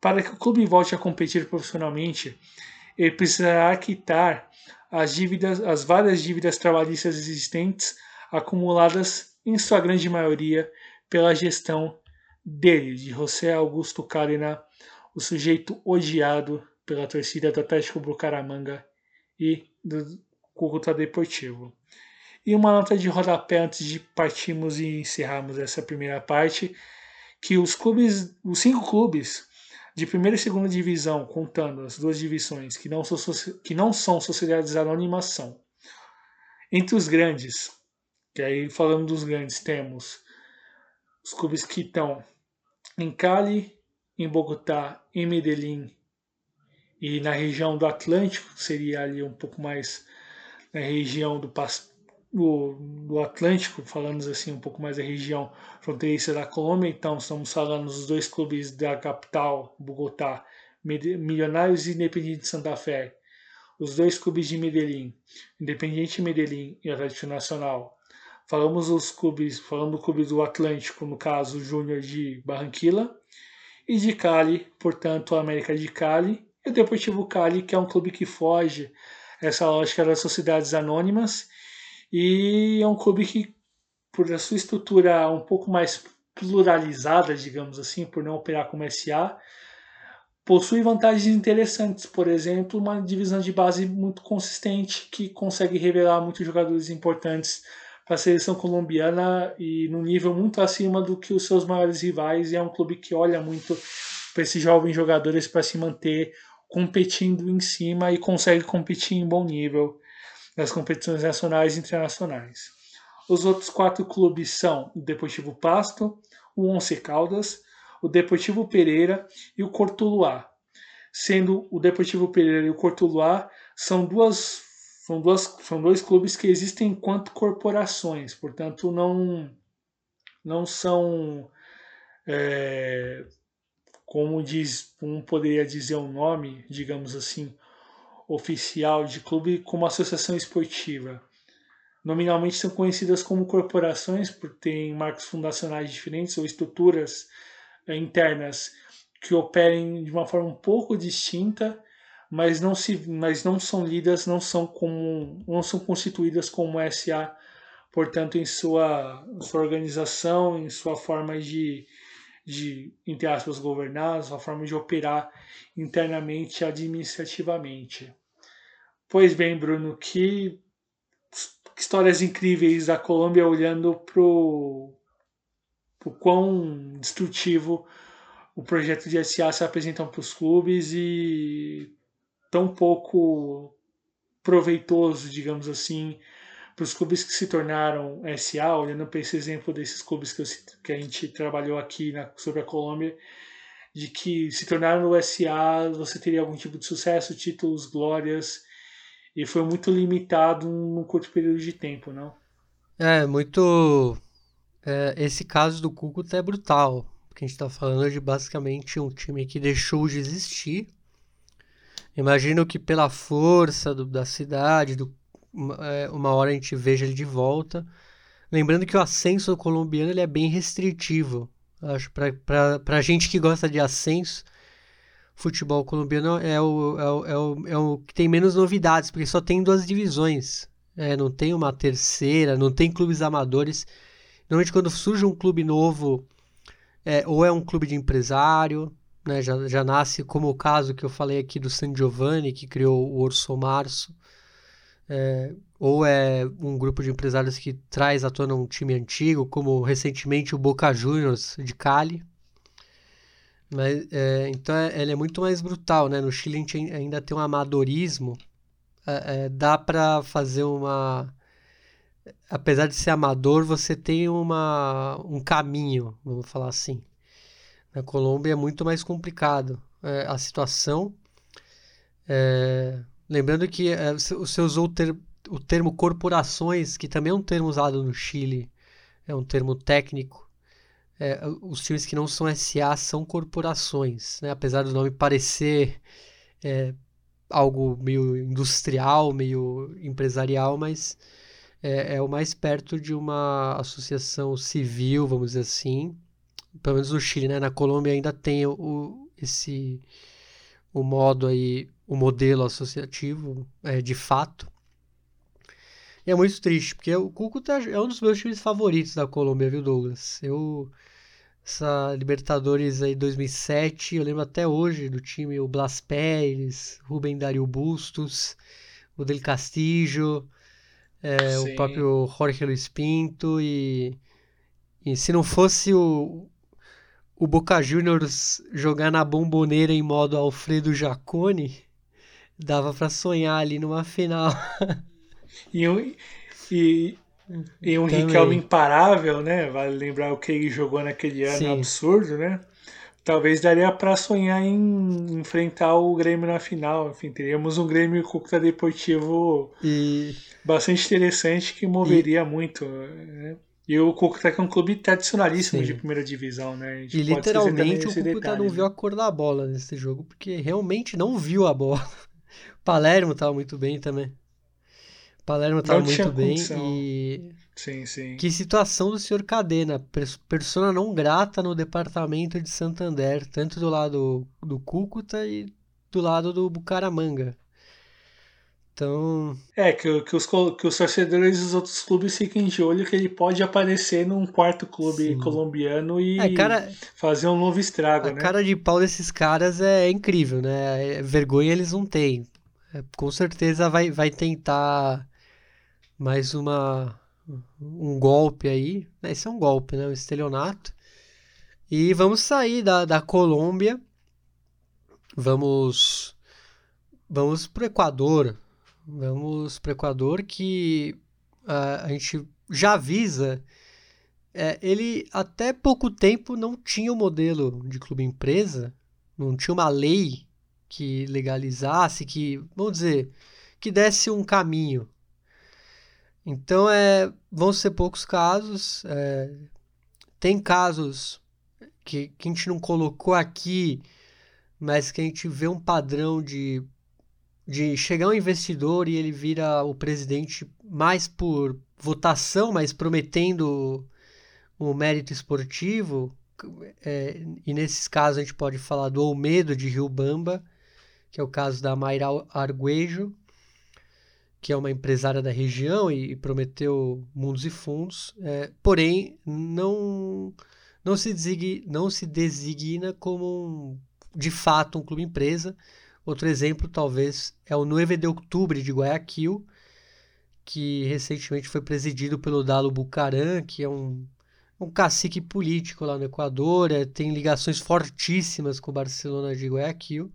Para que o clube volte a competir profissionalmente, ele precisará quitar as dívidas, as várias dívidas trabalhistas existentes acumuladas em sua grande maioria pela gestão dele, de José Augusto Cárdenas, o sujeito odiado pela torcida do Atlético Bucaramanga e do Cúcuta Deportivo. E uma nota de rodapé antes de partirmos e encerrarmos essa primeira parte, que os clubes, os cinco clubes de primeira e segunda divisão, contando as duas divisões que não são, que não são sociedades anônimas, são entre os grandes, que aí falando dos grandes, temos os clubes que estão em Cali, em Bogotá, em Medellín e na região do Atlântico, seria ali um pouco mais na região do, do, do Atlântico, falando assim um pouco mais da região fronteiriça da Colômbia, então estamos falando dos dois clubes da capital, Bogotá, Milionários e Independiente Santa Fé, os dois clubes de Medellín, Independiente Medellín e Atlético Nacional. Falamos os clubes, falando do clube do Atlântico, no caso, o Júnior de Barranquilla, e de Cali, portanto, América de Cali, e o Deportivo Cali, que é um clube que foge essa lógica das sociedades anônimas e é um clube que, por a sua estrutura um pouco mais pluralizada, digamos assim, por não operar como SA, possui vantagens interessantes. Por exemplo, uma divisão de base muito consistente que consegue revelar muitos jogadores importantes para a seleção colombiana e num nível muito acima do que os seus maiores rivais. E é um clube que olha muito para esses jovens jogadores para se manter competindo em cima e consegue competir em bom nível nas competições nacionais e internacionais. Os outros quatro clubes são o Deportivo Pasto, o Once Caldas, o Deportivo Pereira e o Cortuluá. Sendo o Deportivo Pereira e o Cortuluá são duas são, duas, são dois clubes que existem enquanto corporações, portanto não não são é, como diz, como poderia dizer um nome, digamos assim, oficial de clube como associação esportiva. Nominalmente são conhecidas como corporações por terem marcos fundacionais diferentes ou estruturas eh, internas que operem de uma forma um pouco distinta, mas não se, mas não são lidas, não são como, não são constituídas como SA portanto, em sua, sua organização, em sua forma de, de, entre aspas, governar, sua forma de operar internamente administrativamente. Pois bem, Bruno, que histórias incríveis da Colômbia olhando para o quão destrutivo o projeto de SA se apresentam para os clubes e tão pouco proveitoso, digamos assim, para os clubes que se tornaram SA, olhando para esse exemplo desses clubes que, eu, que a gente trabalhou aqui na, sobre a Colômbia, de que se tornaram o SA, você teria algum tipo de sucesso, títulos, glórias, e foi muito limitado num curto período de tempo, não? É, muito. É, esse caso do Cúcuta é brutal, porque a gente está falando de basicamente um time que deixou de existir. Imagino que pela força do, da cidade, do uma hora a gente veja ele de volta. Lembrando que o ascenso colombiano ele é bem restritivo. Acho para a gente que gosta de ascenso, futebol colombiano é o, é, o, é, o, é o que tem menos novidades, porque só tem duas divisões. É, não tem uma terceira, não tem clubes amadores. Normalmente quando surge um clube novo, é, ou é um clube de empresário, né, já, já nasce como o caso que eu falei aqui do San Giovanni, que criou o Orso Março é, ou é um grupo de empresários que traz à tona um time antigo, como recentemente o Boca Juniors de Cali. Mas, é, então é, ele é muito mais brutal, né? No Chile a gente ainda tem um amadorismo, é, é, dá para fazer uma apesar de ser amador, você tem uma, um caminho, vamos falar assim. Na Colômbia é muito mais complicado é, a situação. É, Lembrando que é, você usou o, ter, o termo corporações, que também é um termo usado no Chile, é um termo técnico. É, os times que não são SA são corporações, né? apesar do nome parecer é, algo meio industrial, meio empresarial, mas é, é, o mais perto de uma associação civil, vamos dizer assim, pelo menos no Chile, né? Na Colômbia ainda tem o, esse o modo aí o modelo associativo é, de fato. E é muito triste, porque o Cúcuta é um dos meus times favoritos da Colômbia, viu, Douglas? Eu, essa Libertadores aí 2007, eu lembro até hoje do time, o Blas Pérez, Rubem Dario Bustos, o Del Castillo, é, o próprio Jorge Luiz Pinto e, e se não fosse o, o Boca Juniors jogar na bomboneira em modo Alfredo Jacone, dava para sonhar ali numa final. e, um, e, e um Riquelme imparável, né? Vale lembrar o que ele jogou naquele ano Sim. absurdo, né? Talvez daria para sonhar em enfrentar o Grêmio na final. Enfim, teríamos um Grêmio Cúcuta Deportivo e... bastante interessante que moveria e... muito. Né? E o Cúcuta é um clube tradicionalíssimo Sim. de primeira divisão, né? E literalmente o Cúcuta não viu a cor da bola nesse jogo, porque realmente não viu a bola. Palermo estava muito bem também. Palermo estava muito bem e sim, sim. Que situação do senhor Cadena, persona não grata no departamento de Santander, tanto do lado do Cúcuta e do lado do Bucaramanga. Então. É, que, que, os, que os torcedores dos outros clubes fiquem de olho que ele pode aparecer num quarto clube Sim. colombiano e é, cara, fazer um novo estrago, a né? Cara de pau desses caras é incrível, né? É, vergonha eles não têm. É, com certeza vai, vai tentar mais uma um golpe aí. Esse é um golpe, né? Um estelionato. E vamos sair da, da Colômbia. Vamos vamos pro Equador. Vamos pro Equador que uh, a gente já avisa. É, ele até pouco tempo não tinha o um modelo de clube empresa, não tinha uma lei que legalizasse, que, vamos dizer, que desse um caminho. Então, é, vão ser poucos casos. É, tem casos que, que a gente não colocou aqui, mas que a gente vê um padrão de, de chegar um investidor e ele vira o presidente mais por votação, mas prometendo o mérito esportivo. É, e nesses casos a gente pode falar do Olmedo de Rio Bamba, que é o caso da Mayra Arguejo, que é uma empresária da região e, e prometeu mundos e fundos, é, porém não, não, se designa, não se designa como um, de fato um clube empresa. Outro exemplo, talvez, é o 9 de outubro de Guayaquil, que recentemente foi presidido pelo Dalo Bucaram, que é um, um cacique político lá no Equador, é, tem ligações fortíssimas com o Barcelona de Guayaquil,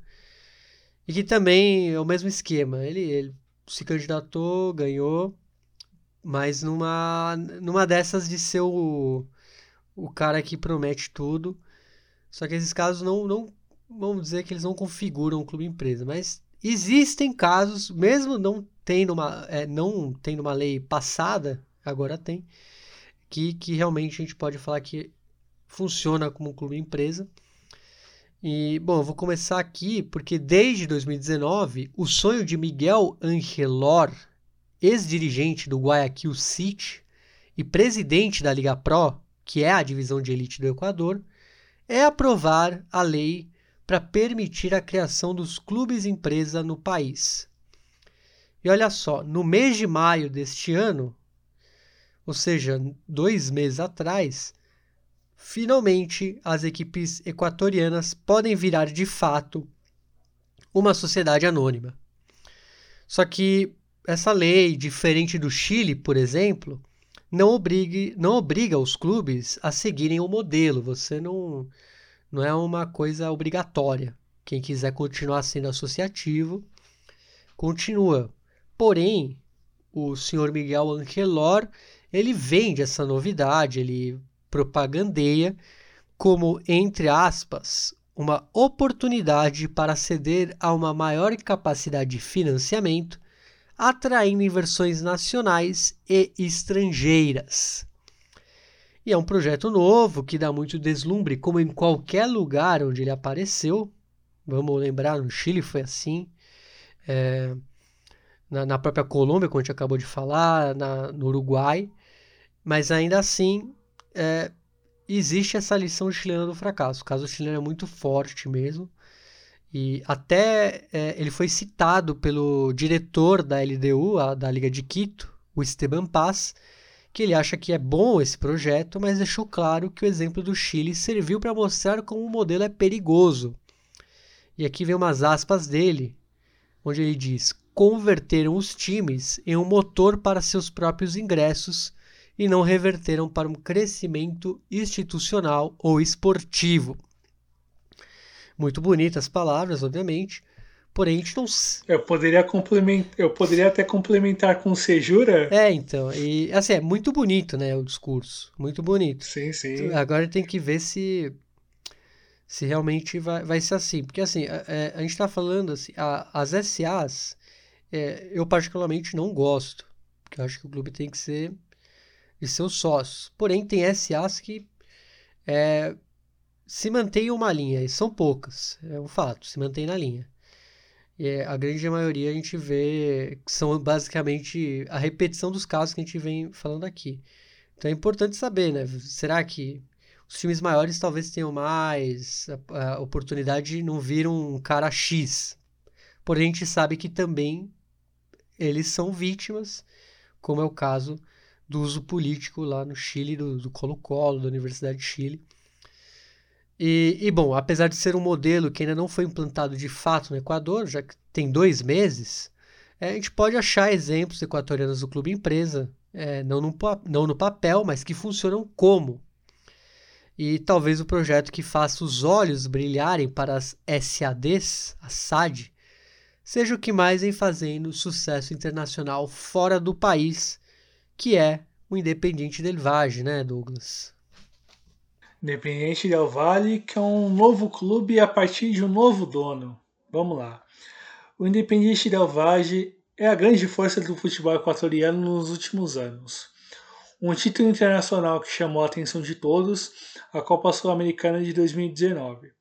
e que também é o mesmo esquema. Ele, ele se candidatou, ganhou, mas numa, numa dessas de ser o, o cara que promete tudo. Só que esses casos não, não, vamos dizer que eles não configuram um clube empresa, mas existem casos, mesmo não tendo uma, é, não tendo uma lei passada, agora tem, que, que realmente a gente pode falar que funciona como um clube empresa. E, bom, eu vou começar aqui porque desde 2019 o sonho de Miguel Angelor, ex-dirigente do Guayaquil City e presidente da Liga Pro, que é a divisão de elite do Equador, é aprovar a lei para permitir a criação dos clubes empresa no país. E olha só, no mês de maio deste ano, ou seja, dois meses atrás, finalmente as equipes equatorianas podem virar de fato uma sociedade anônima. Só que essa lei, diferente do Chile, por exemplo, não, obrigue, não obriga os clubes a seguirem o modelo. Você não, não é uma coisa obrigatória. Quem quiser continuar sendo associativo, continua. Porém, o senhor Miguel Angelor, ele vende essa novidade, ele propagandeia como, entre aspas, uma oportunidade para ceder a uma maior capacidade de financiamento, atraindo inversões nacionais e estrangeiras. E é um projeto novo que dá muito deslumbre, como em qualquer lugar onde ele apareceu. Vamos lembrar, no Chile foi assim. É, na, na própria Colômbia, como a gente acabou de falar, na, no Uruguai, mas ainda assim é, existe essa lição chilena do fracasso. O caso chileno é muito forte mesmo. E até é, ele foi citado pelo diretor da LDU, a, da Liga de Quito, o Esteban Paz, que ele acha que é bom esse projeto, mas deixou claro que o exemplo do Chile serviu para mostrar como o modelo é perigoso. E aqui vem umas aspas dele, onde ele diz: converteram os times em um motor para seus próprios ingressos e não reverteram para um crescimento institucional ou esportivo. Muito bonitas palavras, obviamente, porém a gente não. Eu poderia complementar, eu poderia até complementar com Sejura. É, então, e assim, é muito bonito, né, o discurso, muito bonito. Sim, sim. Agora tem que ver se se realmente vai, vai ser assim, porque assim, a, é, a gente está falando assim, a, as SAs é, eu particularmente não gosto, porque eu acho que o clube tem que ser de seus sócios. Porém, tem SAs que é, se mantêm uma linha, e são poucas, é um fato, se mantém na linha. E é, a grande maioria a gente vê que são basicamente a repetição dos casos que a gente vem falando aqui. Então é importante saber, né? Será que os times maiores talvez tenham mais a, a oportunidade de não vir um cara X? Porém, a gente sabe que também eles são vítimas, como é o caso do uso político lá no Chile, do Colo-Colo, da Universidade de Chile. E, e, bom, apesar de ser um modelo que ainda não foi implantado de fato no Equador, já que tem dois meses, é, a gente pode achar exemplos equatorianos do clube empresa, é, não, no, não no papel, mas que funcionam como. E talvez o projeto que faça os olhos brilharem para as SADs, a SAD, seja o que mais vem fazendo sucesso internacional fora do país, que é o Independiente del Valle, né, Douglas? Independiente del Valle, que é um novo clube a partir de um novo dono. Vamos lá. O Independiente del Valle é a grande força do futebol equatoriano nos últimos anos. Um título internacional que chamou a atenção de todos, a Copa Sul-Americana de 2019.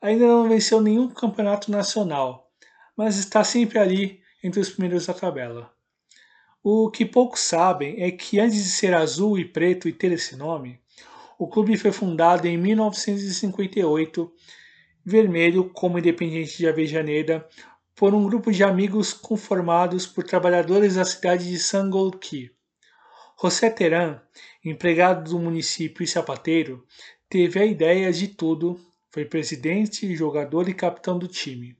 Ainda não venceu nenhum campeonato nacional, mas está sempre ali entre os primeiros da tabela. O que poucos sabem é que antes de ser azul e preto e ter esse nome, o clube foi fundado em 1958, vermelho como Independente de Avejaneira, por um grupo de amigos conformados por trabalhadores da cidade de Sangolquí. José Teran, empregado do município e sapateiro, teve a ideia de tudo, foi presidente, jogador e capitão do time.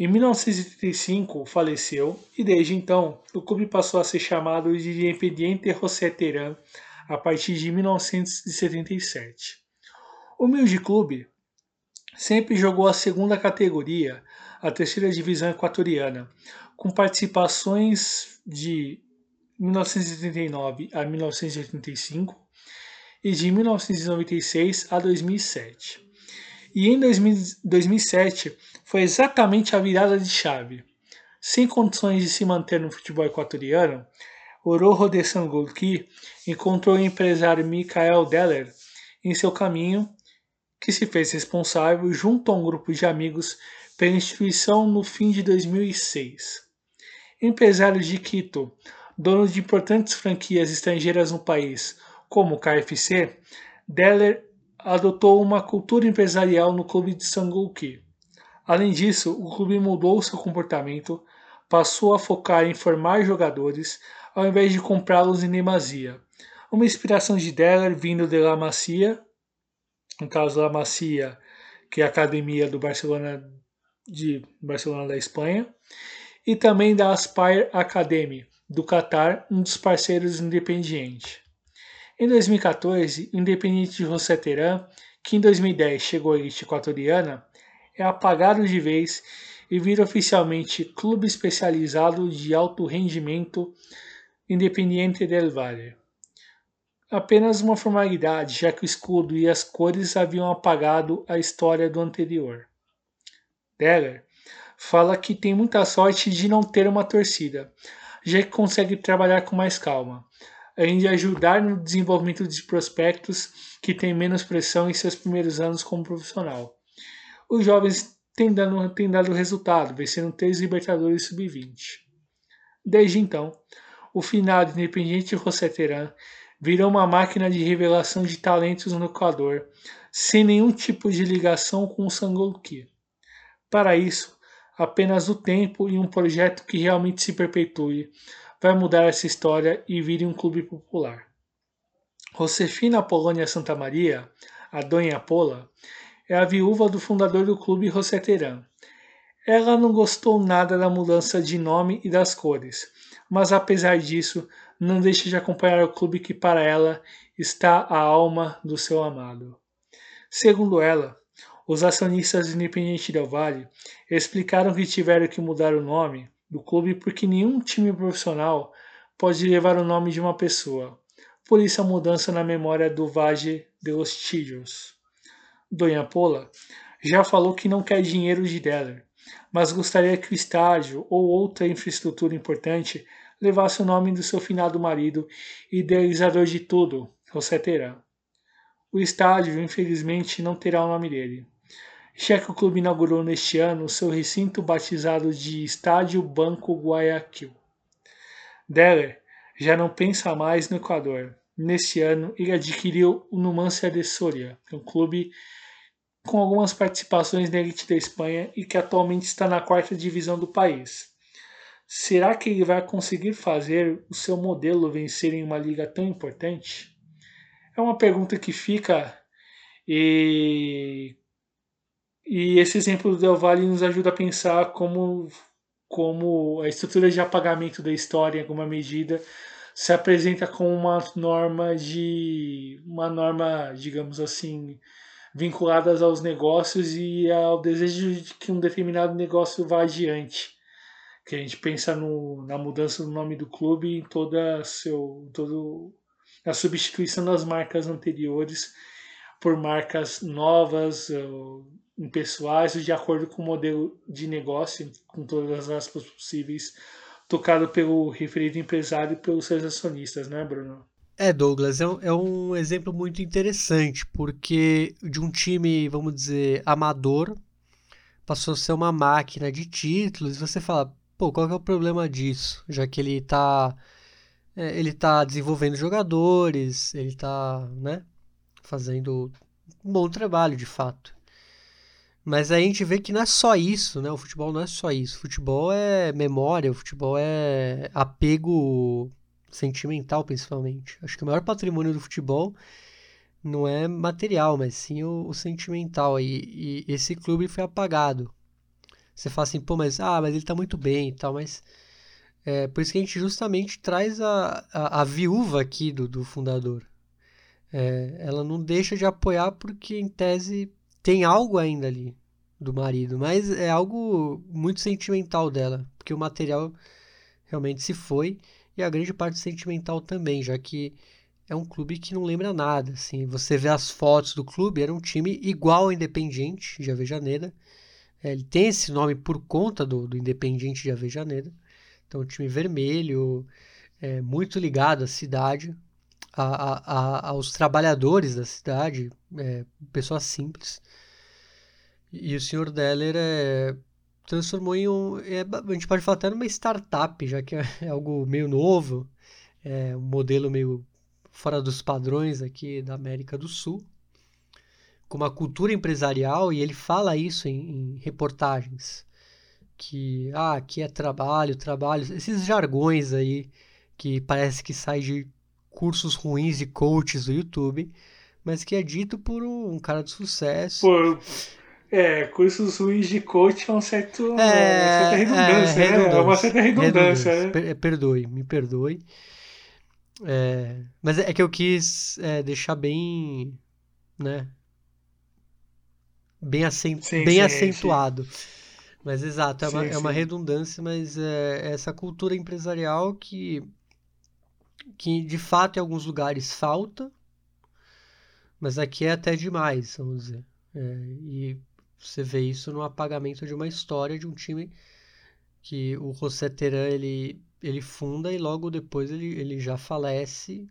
Em 1935 faleceu e desde então o clube passou a ser chamado de Independiente José Teran a partir de 1977. O humilde clube sempre jogou a segunda categoria, a terceira divisão equatoriana, com participações de 1979 a 1985 e de 1996 a 2007. E em 2007 foi exatamente a virada de chave. Sem condições de se manter no futebol equatoriano, o Rojo de Sangolquí encontrou o empresário Michael Deller em seu caminho, que se fez responsável, junto a um grupo de amigos, pela instituição no fim de 2006. Empresário de Quito, dono de importantes franquias estrangeiras no país, como o KFC, Deller adotou uma cultura empresarial no clube de Sangolquí. Além disso, o clube mudou seu comportamento, passou a focar em formar jogadores ao invés de comprá-los em demasia. Uma inspiração de Deller vindo de La Masia, no caso La Masia, que é a academia do Barcelona de Barcelona da Espanha, e também da Aspire Academy, do Qatar, um dos parceiros independiente. Em 2014, Independiente de Teran, que em 2010 chegou à elite equatoriana, é apagado de vez e vira oficialmente Clube Especializado de Alto Rendimento Independiente del Valle. Apenas uma formalidade, já que o escudo e as cores haviam apagado a história do anterior. Deller fala que tem muita sorte de não ter uma torcida, já que consegue trabalhar com mais calma além de ajudar no desenvolvimento de prospectos que têm menos pressão em seus primeiros anos como profissional. Os jovens têm dado, têm dado resultado, vencendo três Libertadores Sub-20. Desde então, o final de Independiente José Teran virou uma máquina de revelação de talentos no Equador, sem nenhum tipo de ligação com o Sangolquí. Para isso, apenas o tempo e um projeto que realmente se perpetue vai mudar essa história e vire um clube popular. Josefina Apolônia Santa Maria, a Dona Pola, é a viúva do fundador do clube José. Ela não gostou nada da mudança de nome e das cores, mas apesar disso, não deixa de acompanhar o clube que para ela está a alma do seu amado. Segundo ela, os acionistas Independente Del Vale explicaram que tiveram que mudar o nome do clube porque nenhum time profissional pode levar o nome de uma pessoa. Por isso a mudança na memória do Valle de los Chillos. Dona Pola já falou que não quer dinheiro de Deller, mas gostaria que o estádio ou outra infraestrutura importante levasse o nome do seu finado marido e idealizador de tudo, José Terá. O estádio, infelizmente, não terá o nome dele já que o clube inaugurou neste ano seu recinto batizado de Estádio Banco Guayaquil. Deller já não pensa mais no Equador. Neste ano, ele adquiriu o Numancia de Soria, um clube com algumas participações na elite da Espanha e que atualmente está na quarta divisão do país. Será que ele vai conseguir fazer o seu modelo vencer em uma liga tão importante? É uma pergunta que fica e e esse exemplo do Del Valle nos ajuda a pensar como, como a estrutura de apagamento da história, em alguma medida, se apresenta como uma norma de uma norma, digamos assim, vinculadas aos negócios e ao desejo de que um determinado negócio vá adiante. Que a gente pensa no, na mudança do nome do clube em toda seu todo a substituição das marcas anteriores por marcas novas, impessoais de acordo com o modelo de negócio, com todas as aspas possíveis, tocado pelo referido empresário e pelos seus acionistas, né, Bruno? É, Douglas, é um, é um exemplo muito interessante, porque de um time, vamos dizer, amador, passou a ser uma máquina de títulos, e você fala, pô, qual é o problema disso? Já que ele está é, ele tá desenvolvendo jogadores, ele está né, fazendo um bom trabalho, de fato. Mas aí a gente vê que não é só isso, né? O futebol não é só isso. O futebol é memória, o futebol é apego sentimental, principalmente. Acho que o maior patrimônio do futebol não é material, mas sim o, o sentimental. E, e, esse clube foi apagado. Você fala assim, pô, mas, ah, mas ele tá muito bem e tal, mas. É por isso que a gente justamente traz a, a, a viúva aqui do, do fundador. É, ela não deixa de apoiar porque, em tese, tem algo ainda ali do marido, mas é algo muito sentimental dela, porque o material realmente se foi e a grande parte sentimental também, já que é um clube que não lembra nada, assim, você vê as fotos do clube, era um time igual ao Independiente de Avejaneda, é, ele tem esse nome por conta do, do Independiente de Avejaneda, então um time vermelho, é, muito ligado à cidade, a, a, a, aos trabalhadores da cidade, é, pessoas simples. E o senhor Deller é, transformou em um. É, a gente pode falar até numa startup, já que é, é algo meio novo, é um modelo meio fora dos padrões aqui da América do Sul, com uma cultura empresarial, e ele fala isso em, em reportagens. Que ah, aqui é trabalho, trabalho, esses jargões aí que parece que sai de cursos ruins de coaches do YouTube, mas que é dito por um, cara de sucesso. Por, é, cursos ruins de coach é um certo, é, uma certa redundância, é, né? É uma certa redundância. redundância. Né? Perdoe, me perdoe. É, mas é que eu quis é, deixar bem, né? Bem, acent, sim, bem sim, acentuado. Sim. Mas exato, é uma, é uma redundância, mas é essa cultura empresarial que que de fato em alguns lugares falta, mas aqui é até demais, vamos dizer. É, e você vê isso no apagamento de uma história de um time que o José Teran ele, ele funda e logo depois ele, ele já falece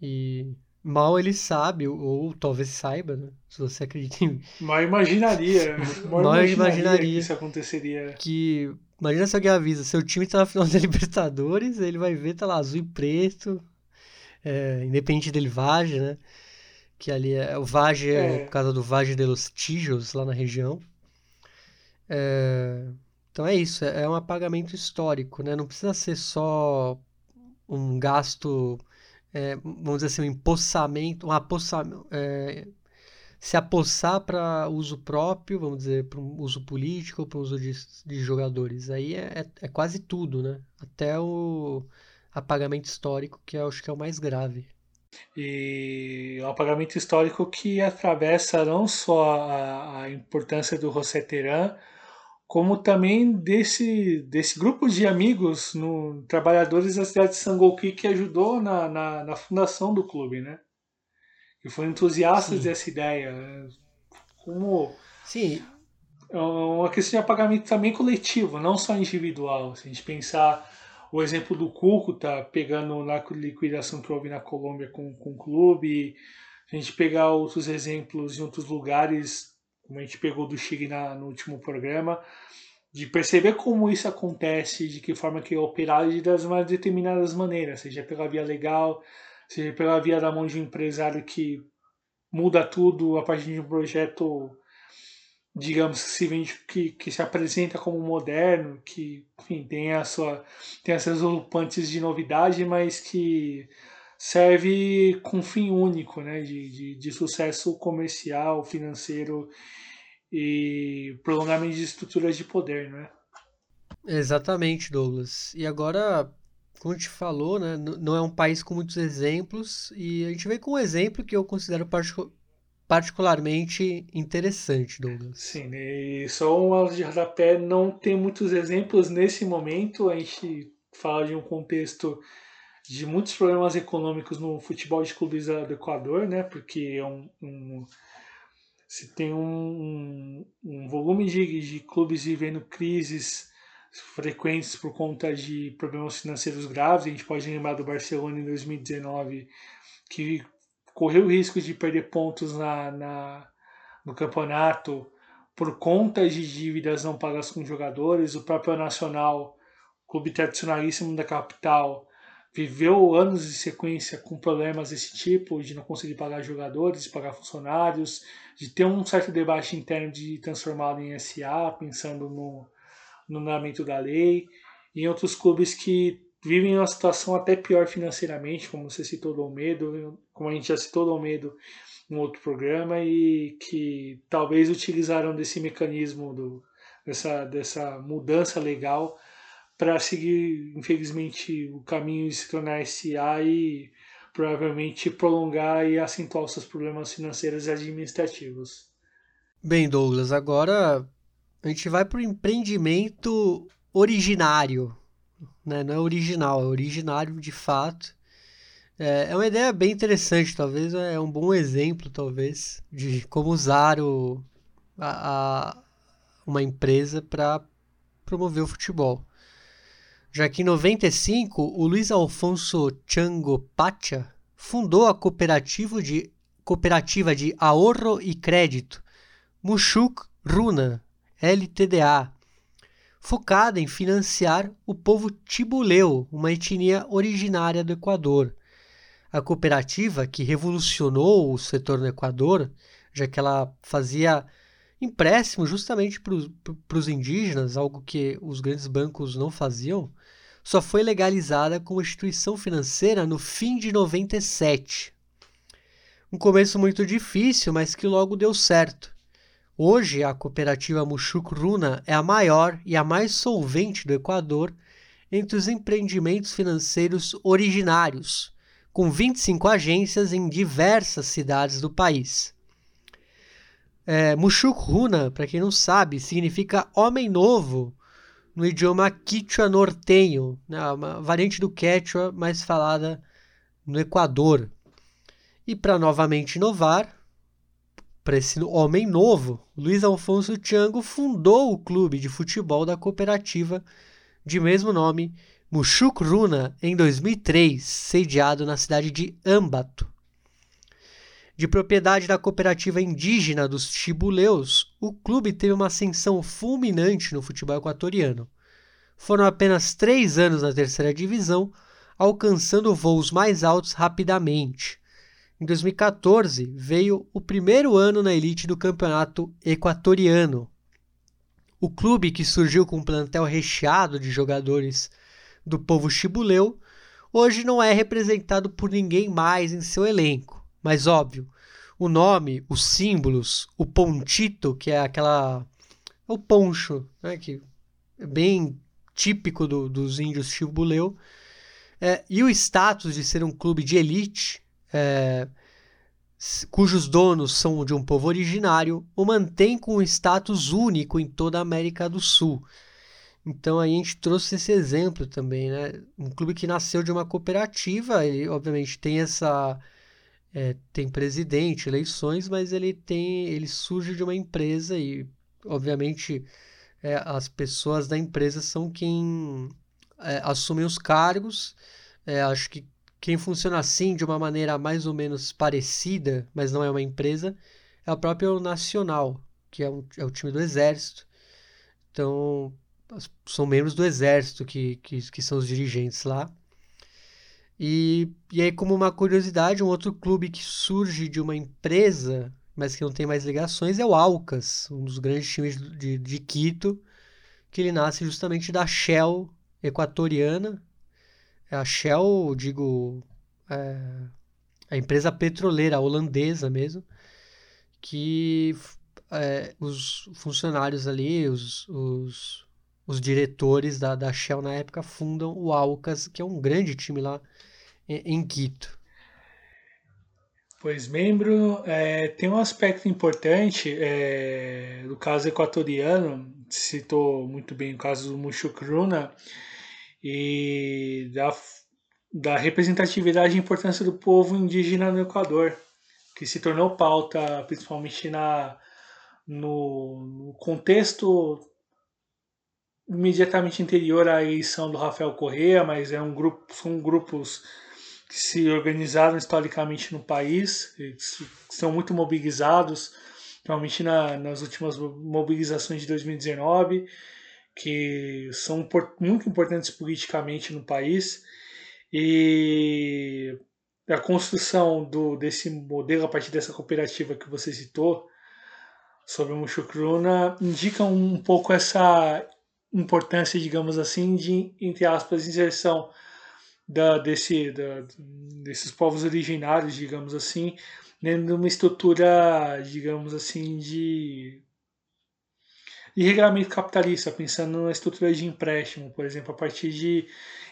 e mal ele sabe, ou, ou talvez saiba, né? se você acredita em... [LAUGHS] Mal imaginaria, mal, mal imaginaria, imaginaria que isso aconteceria. Que Imagina se alguém avisa, seu time tá na final da [LAUGHS] Libertadores, ele vai ver, tá lá, azul e preto, é, independente dele Vage, né? Que ali é, o Vage é. é por causa do Vage de los Tijos, lá na região. É, então é isso, é, é um apagamento histórico, né? Não precisa ser só um gasto, é, vamos dizer assim, um empossamento, um apossamento, é, se apossar para uso próprio, vamos dizer, para um uso político, para uso de, de jogadores. Aí é, é, é, quase tudo, né? Até o apagamento histórico, que eu acho que é o mais grave. E o apagamento histórico que atravessa não só a, a importância do José Teran, como também desse, desse grupo de amigos, no, trabalhadores da cidade de Sangolqui, que ajudou na, na, na fundação do clube, né? que foram entusiastas Sim. dessa ideia. Né? Como Sim. É uma questão de apagamento também coletivo, não só individual. Se a gente pensar o exemplo do Cúcuta pegando na liquidação que houve na Colômbia com, com o clube, a gente pegar outros exemplos em outros lugares, como a gente pegou do Chile na, no último programa, de perceber como isso acontece, de que forma que é operado de das mais determinadas maneiras, seja pela via legal, seja pela via da mão de um empresário que muda tudo a partir de um projeto, digamos, que se, vende, que, que se apresenta como moderno, que enfim, tem, a sua, tem as suas rompantes de novidade, mas que serve com fim único, né, de, de, de sucesso comercial, financeiro e prolongamento de estruturas de poder, não é? Exatamente, Douglas. E agora, como a gente falou, né, não é um país com muitos exemplos, e a gente vem com um exemplo que eu considero particularmente interessante, Douglas. Sim, e só um aula de rodapé, não tem muitos exemplos nesse momento, a gente fala de um contexto de muitos problemas econômicos no futebol de clubes do Equador, né, porque é um, um se tem um, um volume de, de clubes vivendo crises frequentes por conta de problemas financeiros graves. A gente pode lembrar do Barcelona em 2019, que correu o risco de perder pontos na, na, no campeonato por conta de dívidas não pagas com jogadores. O próprio Nacional, clube tradicionalíssimo da capital, viveu anos de sequência com problemas desse tipo, de não conseguir pagar jogadores, de pagar funcionários, de ter um certo debate interno de transformá-lo em SA, pensando no, no andamento da lei, e outros clubes que vivem uma situação até pior financeiramente, como você citou do Almedo, como a gente já citou do Almedo em outro programa, e que talvez utilizaram desse mecanismo, do, dessa, dessa mudança legal para seguir, infelizmente, o caminho de se tornar SA e provavelmente prolongar e acentuar os seus problemas financeiros e administrativos. Bem, Douglas, agora a gente vai para o empreendimento originário. Né? Não é original, é originário de fato. É, é uma ideia bem interessante, talvez é um bom exemplo, talvez, de como usar o, a, a uma empresa para promover o futebol já que em 95 o Luiz Alfonso Chango Pacha fundou a cooperativa de, cooperativa de Ahorro e Crédito Mushuk Runa, LTDA, focada em financiar o povo tibuleu, uma etnia originária do Equador. A cooperativa, que revolucionou o setor no Equador, já que ela fazia empréstimo justamente para os indígenas, algo que os grandes bancos não faziam, só foi legalizada como instituição financeira no fim de 97. Um começo muito difícil, mas que logo deu certo. Hoje, a cooperativa Mushuk Runa é a maior e a mais solvente do Equador entre os empreendimentos financeiros originários, com 25 agências em diversas cidades do país. É, Mushuk Runa, para quem não sabe, significa homem novo no idioma quichua nortenho, né, uma variante do quechua mais falada no Equador. E para novamente inovar, para esse homem novo, Luiz Alfonso Tiango fundou o clube de futebol da cooperativa de mesmo nome, Mushuk Runa, em 2003, sediado na cidade de Ambato. De propriedade da cooperativa indígena dos Chibuleus, o clube teve uma ascensão fulminante no futebol equatoriano. Foram apenas três anos na terceira divisão, alcançando voos mais altos rapidamente. Em 2014, veio o primeiro ano na elite do campeonato equatoriano. O clube, que surgiu com um plantel recheado de jogadores do povo chibuleu, hoje não é representado por ninguém mais em seu elenco. Mas óbvio, o nome, os símbolos, o pontito, que é aquela. É o poncho, né, que é bem típico do, dos índios chibuleu, é, e o status de ser um clube de elite, é, cujos donos são de um povo originário, o mantém com um status único em toda a América do Sul. Então a gente trouxe esse exemplo também, né? Um clube que nasceu de uma cooperativa, ele obviamente tem essa é, tem presidente, eleições, mas ele tem, ele surge de uma empresa e, obviamente, é, as pessoas da empresa são quem é, assumem os cargos. É, acho que quem funciona assim, de uma maneira mais ou menos parecida, mas não é uma empresa, é o próprio Nacional, que é, um, é o time do Exército. Então, são membros do Exército que, que, que são os dirigentes lá. E, e aí, como uma curiosidade, um outro clube que surge de uma empresa, mas que não tem mais ligações, é o Alcas, um dos grandes times de, de Quito, que ele nasce justamente da Shell equatoriana. É a Shell, digo, é, a empresa petroleira holandesa mesmo, que é, os funcionários ali, os, os, os diretores da, da Shell na época fundam o Alcas, que é um grande time lá em Quito? Pois, membro, é, tem um aspecto importante é, do caso equatoriano, citou muito bem o caso do Mushukruna, e da, da representatividade e importância do povo indígena no Equador, que se tornou pauta principalmente na, no, no contexto imediatamente anterior à eleição do Rafael Correa, mas é um grupo, são grupos que se organizaram historicamente no país, são muito mobilizados, principalmente na, nas últimas mobilizações de 2019, que são muito importantes politicamente no país. E a construção do, desse modelo a partir dessa cooperativa que você citou sobre o Mushukruna indica um pouco essa importância, digamos assim, de, entre aspas, inserção da, desse, da, desses povos originários, digamos assim, dentro de uma estrutura, digamos assim, de, de regulamento capitalista, pensando na estrutura de empréstimo, por exemplo, a partir de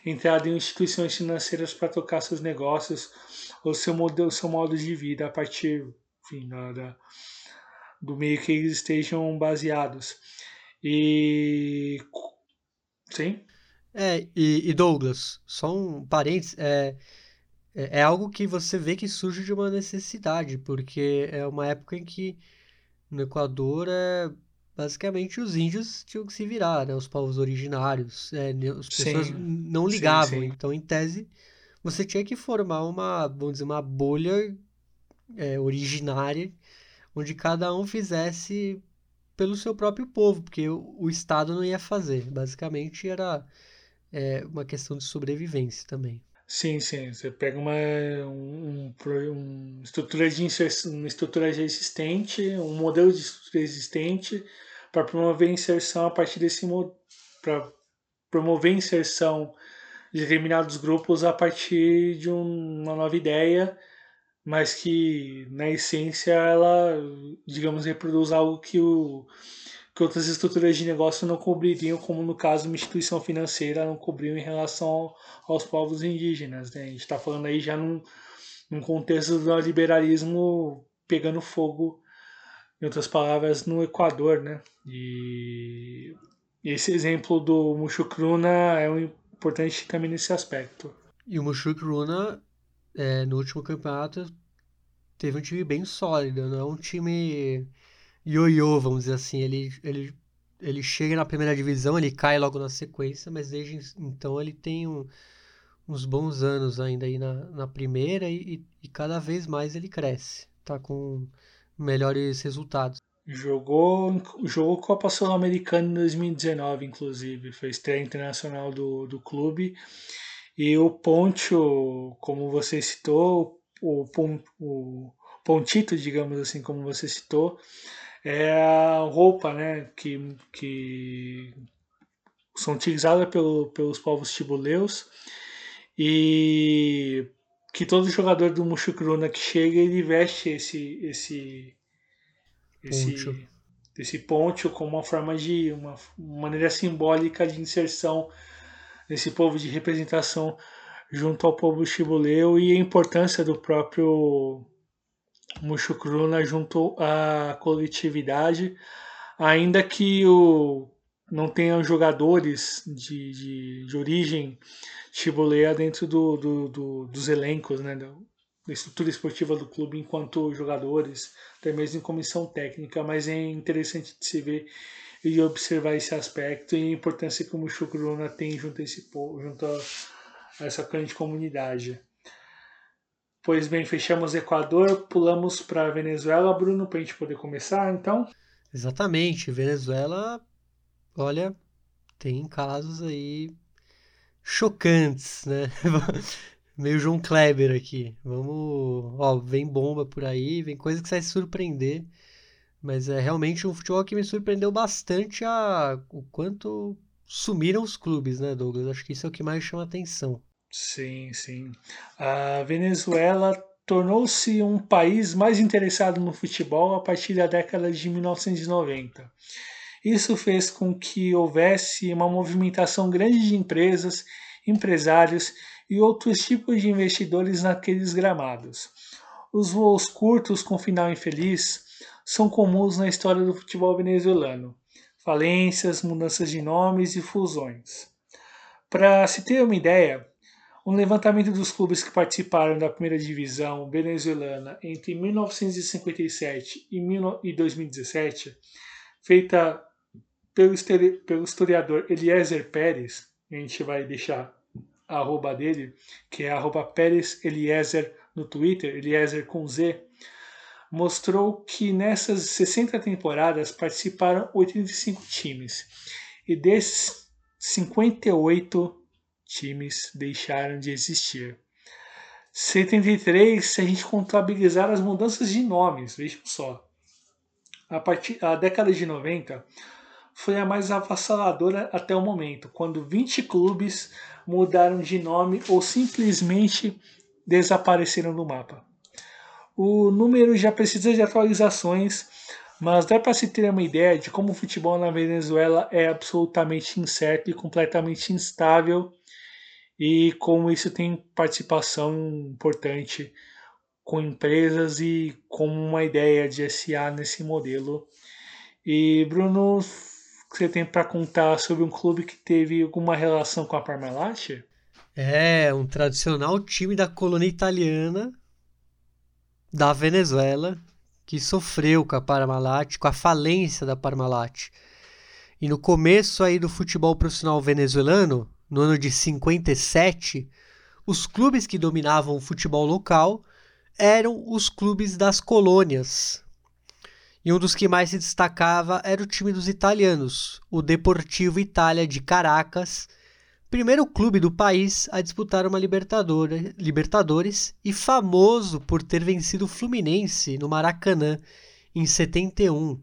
entrada em instituições financeiras para tocar seus negócios ou seu modelo, seu modo de vida a partir, enfim, da, da do meio que eles estejam baseados. E sim. É, e, e Douglas, só um parênteses, é, é, é algo que você vê que surge de uma necessidade, porque é uma época em que no Equador é basicamente os índios tinham que se virar, né? Os povos originários, é, as pessoas Sim, não sim, ligavam. sim. Então, em tese, você tinha que formar uma, vamos dizer, uma bolha é, originária, onde cada um fizesse pelo seu próprio povo, porque o, o Estado não ia fazer. Basicamente, era é, uma questão de sobrevivência também. Sim, sim. Você pega uma um, um, um estrutura de uma estrutura já existente, um modelo de estrutura existente para promover inserção a partir desse para promover inserção de determinados grupos a partir de um- uma nova ideia, mas que na essência ela, digamos, reproduz algo que o que outras estruturas de negócio não cobririam, como no caso uma instituição financeira não cobriu em relação aos povos indígenas. Né? A gente está falando aí já num, num contexto do liberalismo pegando fogo, em outras palavras, no Equador. Né? E esse exemplo do Mushukruna é um importante também nesse aspecto. E o Mushoku Runa, é, no último campeonato, teve um time bem sólido, não é um time ioiô, vamos dizer assim. Ele, ele, ele chega na primeira divisão, ele cai logo na sequência, mas desde então ele tem um- uns bons anos ainda aí na, na primeira e- e cada vez mais ele cresce. Tá com melhores resultados. Jogou, jogou Copa Sul-Americana em 2019, inclusive. Foi estreia internacional do, do clube. E o Poncho, como você citou, o, o Pontito, digamos assim, como você citou, é a roupa né, que, que são utilizadas pelo, pelos povos tibuleus e que todo jogador do Mushukruna que chega, ele veste esse, esse, Poncho. esse, esse poncho como uma forma de, uma maneira simbólica de inserção desse povo de representação junto ao povo chibuleu e a importância do próprio Mushukruna junto à coletividade, ainda que o, não tenham jogadores de, de, de origem chibuleia dentro do, do, do, dos elencos, né, da, estrutura esportiva do clube enquanto jogadores, até mesmo em comissão técnica, mas é interessante de se ver e observar esse aspecto e a importância que o Mushukruna tem junto a, esse, junto a essa grande comunidade. Pois bem, fechamos Equador, pulamos para Venezuela, Bruno, para a gente poder começar, então. Exatamente. Venezuela, olha, tem casos aí chocantes, né? [LAUGHS] Meio João Kleber aqui. Vamos, ó, vem bomba por aí, vem coisa que vai surpreender. Mas é realmente um futebol que me surpreendeu bastante a o quanto sumiram os clubes, né, Douglas? Acho que isso é o que mais chama atenção. Sim, sim. A Venezuela tornou-se um país mais interessado no futebol a partir da década de 1990. Isso fez com que houvesse uma movimentação grande de empresas, empresários e outros tipos de investidores naqueles gramados. Os voos curtos com final infeliz são comuns na história do futebol venezuelano. Falências, mudanças de nomes e fusões. Para se ter uma ideia, um levantamento dos clubes que participaram da primeira divisão venezuelana entre 1957 e 2017, feita pelo historiador Eliezer Pérez, a gente vai deixar a arroba dele, que é arroba Pérez Eliezer no Twitter, Eliezer com Z, mostrou que nessas 60 temporadas participaram 85 times. E desses, 58 times deixaram de existir. 73, se a gente contabilizar as mudanças de nomes, vejam só. A, partir, a década de 90 foi a mais avassaladora até o momento, quando 20 clubes mudaram de nome ou simplesmente desapareceram do mapa. O número já precisa de atualizações, mas dá para se ter uma ideia de como o futebol na Venezuela é absolutamente incerto e completamente instável e como isso tem participação importante com empresas e com uma ideia de SA nesse modelo. E Bruno, você tem para contar sobre um clube que teve alguma relação com a Parmalat? É, um tradicional time da colônia italiana da Venezuela que sofreu com a Parmalat, com a falência da Parmalat. E no começo aí do futebol profissional venezuelano, no ano de 57, os clubes que dominavam o futebol local eram os clubes das colônias. E um dos que mais se destacava era o time dos italianos, o Deportivo Itália de Caracas, primeiro clube do país a disputar uma Libertadores, e famoso por ter vencido o Fluminense no Maracanã em 71,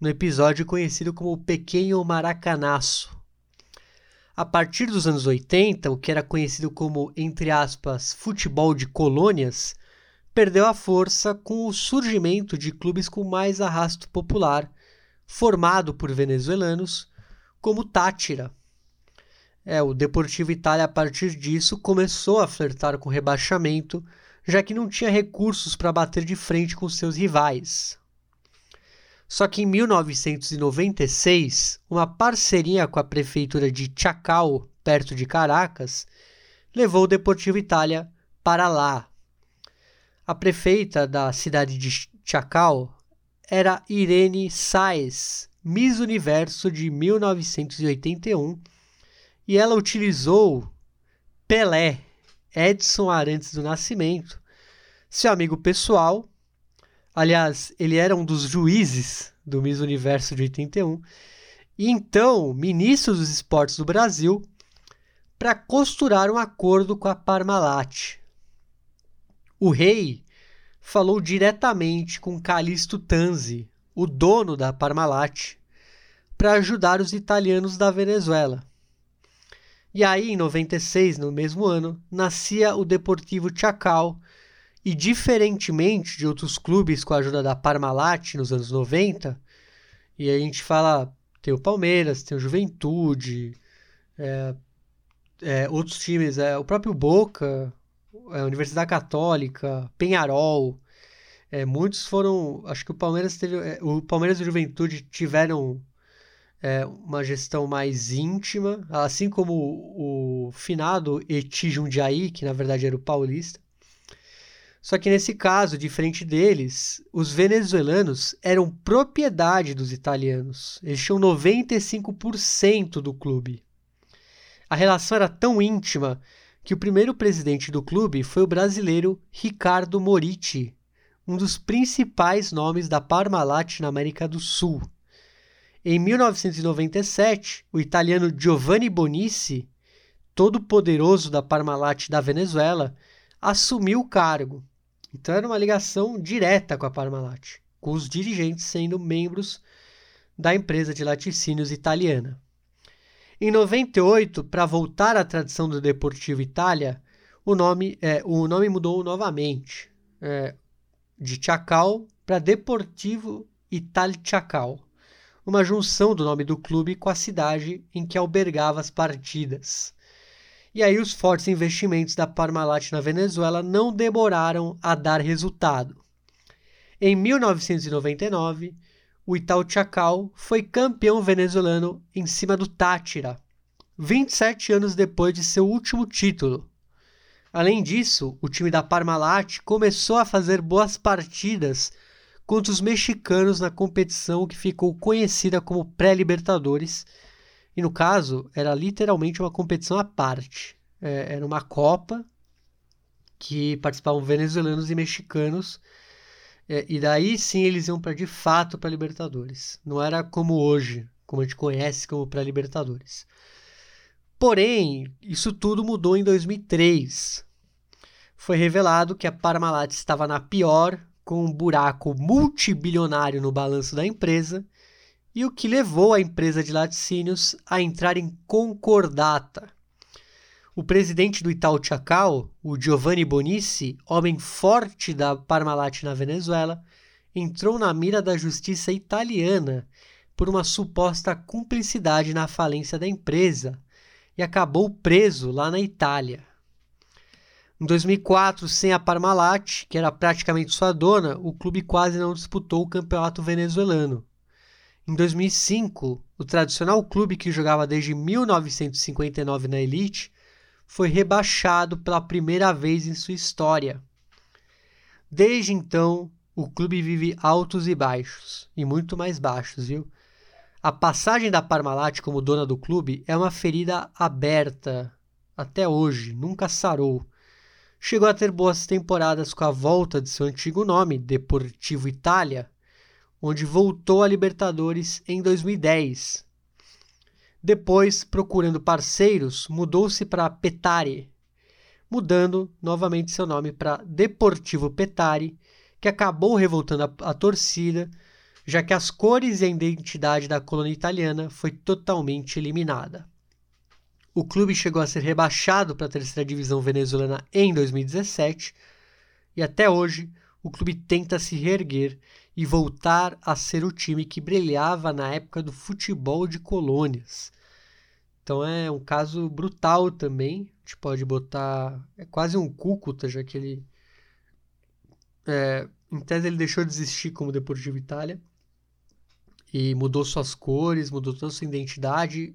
no episódio conhecido como o Pequeno Maracanaço. A partir dos anos 80, o que era conhecido como, entre aspas, futebol de colônias, perdeu a força com o surgimento de clubes com mais arrasto popular, formado por venezuelanos, como Tátira. É, o Deportivo Itália, a partir disso, começou a flertar com rebaixamento, já que não tinha recursos para bater de frente com seus rivais. Só que em 1996, uma parceria com a prefeitura de Chacal, perto de Caracas, levou o Deportivo Itália para lá. A prefeita da cidade de Chacal era Irene Saez, Miss Universo de 1981, e ela utilizou Pelé, Edson Arantes do Nascimento, seu amigo pessoal Aliás, ele era um dos juízes do Miss Universo de 81 e então ministro dos esportes do Brasil para costurar um acordo com a Parmalat. O rei falou diretamente com Calixto Tanzi, o dono da Parmalat, para ajudar os italianos da Venezuela. E aí, em 96, no mesmo ano, nascia o Deportivo Chacal, e diferentemente de outros clubes com a ajuda da Parmalat nos anos 90, e a gente fala, tem o Palmeiras, tem o Juventude, é, é, outros times, é, o próprio Boca, é, Universidade Católica, Penharol, é, muitos foram, acho que o Palmeiras teve, é, o Palmeiras e o Juventude tiveram é, uma gestão mais íntima, assim como o, o finado Eti Jundiaí, que na verdade era o paulista. Só que nesse caso, diferente deles, os venezuelanos eram propriedade dos italianos. Eles tinham 95% do clube. A relação era tão íntima que o primeiro presidente do clube foi o brasileiro Ricardo Moritti, um dos principais nomes da Parmalat na América do Sul. Em 1997, o italiano Giovanni Bonici, todo poderoso da Parmalat da Venezuela, assumiu o cargo então era uma ligação direta com a Parmalat, com os dirigentes sendo membros da empresa de laticínios italiana. Em 98, para voltar à tradição do Deportivo Itália, o nome, é, o nome mudou novamente, é, de Chacal para Deportivo Itália Chacal, uma junção do nome do clube com a cidade em que albergava as partidas. E aí os fortes investimentos da Parmalat na Venezuela não demoraram a dar resultado. Em 1999, o Itaú Chacal foi campeão venezuelano em cima do Tátira, 27 anos depois de seu último título. Além disso, o time da Parmalat começou a fazer boas partidas contra os mexicanos na competição que ficou conhecida como Pré-Libertadores e no caso, era literalmente uma competição à parte. É, era uma Copa que participavam venezuelanos e mexicanos. É, e daí sim eles iam para de fato para Libertadores. Não era como hoje, como a gente conhece como para Libertadores. Porém, isso tudo mudou em 2003. Foi revelado que a Parmalat estava na pior, com um buraco multibilionário no balanço da empresa, e o que levou a empresa de laticínios a entrar em concordata. O presidente do Itaú Chacal, o Giovanni Bonici, homem forte da Parmalat na Venezuela, entrou na mira da justiça italiana por uma suposta cumplicidade na falência da empresa e acabou preso lá na Itália. Em 2004, sem a Parmalat, que era praticamente sua dona, o clube quase não disputou o campeonato venezuelano. Em 2005, o tradicional clube que jogava desde 1959 na elite foi rebaixado pela primeira vez em sua história. Desde então, o clube vive altos e baixos, e muito mais baixos, viu? A passagem da Parmalat como dona do clube é uma ferida aberta até hoje, nunca sarou. Chegou a ter boas temporadas com a volta de seu antigo nome, Deportivo Itália, onde voltou a Libertadores em 2010. Depois, procurando parceiros, mudou-se para Petare, mudando novamente seu nome para Deportivo Petare, que acabou revoltando a, a torcida já que as cores e a identidade da colônia italiana foi totalmente eliminada. O clube chegou a ser rebaixado para a terceira divisão venezuelana em 2017 e até hoje o clube tenta se reerguer e voltar a ser o time que brilhava na época do futebol de colônias. Então é um caso brutal também. A gente pode botar. É quase um Cúcuta, já que ele. É, em tese ele deixou de existir como Deportivo Itália e mudou suas cores, mudou toda sua identidade.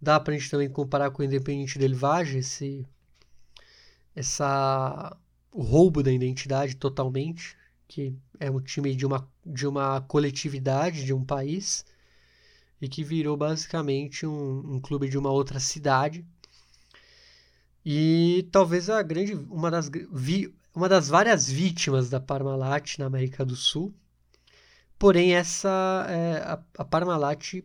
Dá para a gente também comparar com o Independente Del Valle, esse, essa, o roubo da identidade totalmente, que é um time de uma, de uma coletividade, de um país, e que virou basicamente um, um clube de uma outra cidade. E talvez a grande, uma das, vi, uma das várias vítimas da Parmalat na América do Sul, Porém, essa é, a, a Parmalat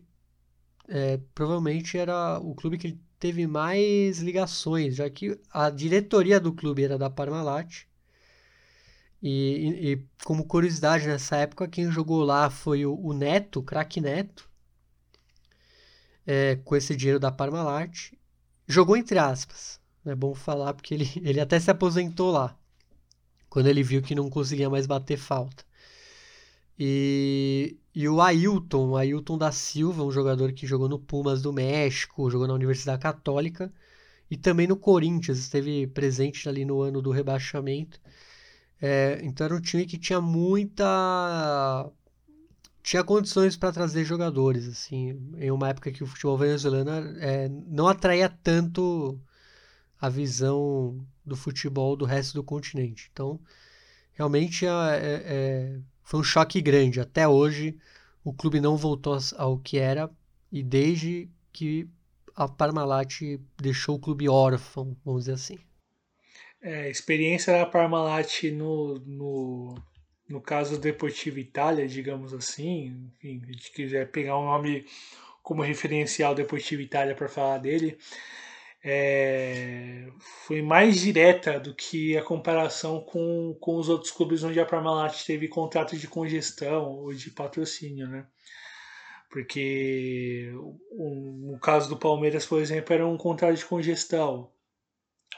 é, provavelmente era o clube que teve mais ligações, já que a diretoria do clube era da Parmalat. E, e, como curiosidade, nessa época, quem jogou lá foi o, o Neto, o craque Neto, é, com esse dinheiro da Parmalat. Jogou entre aspas, é bom falar, porque ele, [LAUGHS] ele até se aposentou lá, quando ele viu que não conseguia mais bater falta. E, e o Ailton, o Ailton da Silva, um jogador que jogou no Pumas do México, jogou na Universidade Católica e também no Corinthians, esteve presente ali no ano do rebaixamento. É, então era um time que tinha muita. tinha condições para trazer jogadores, assim, em uma época que o futebol venezuelano é, não atraía tanto a visão do futebol do resto do continente. Então, realmente é, é, é foi um choque grande. Até hoje, o clube não voltou ao que era e desde que a Parmalat deixou o clube órfão, vamos dizer assim. É, experiência da Parmalat no, no, no caso Deportivo Itália, digamos assim, enfim, a gente quiser pegar um nome como referencial Deportivo Itália para falar dele, é, foi mais direta do que a comparação com, com os outros clubes onde a Parmalat teve contrato de congestão ou de patrocínio, né? Porque o, o caso do Palmeiras, por exemplo, era um contrato de congestão.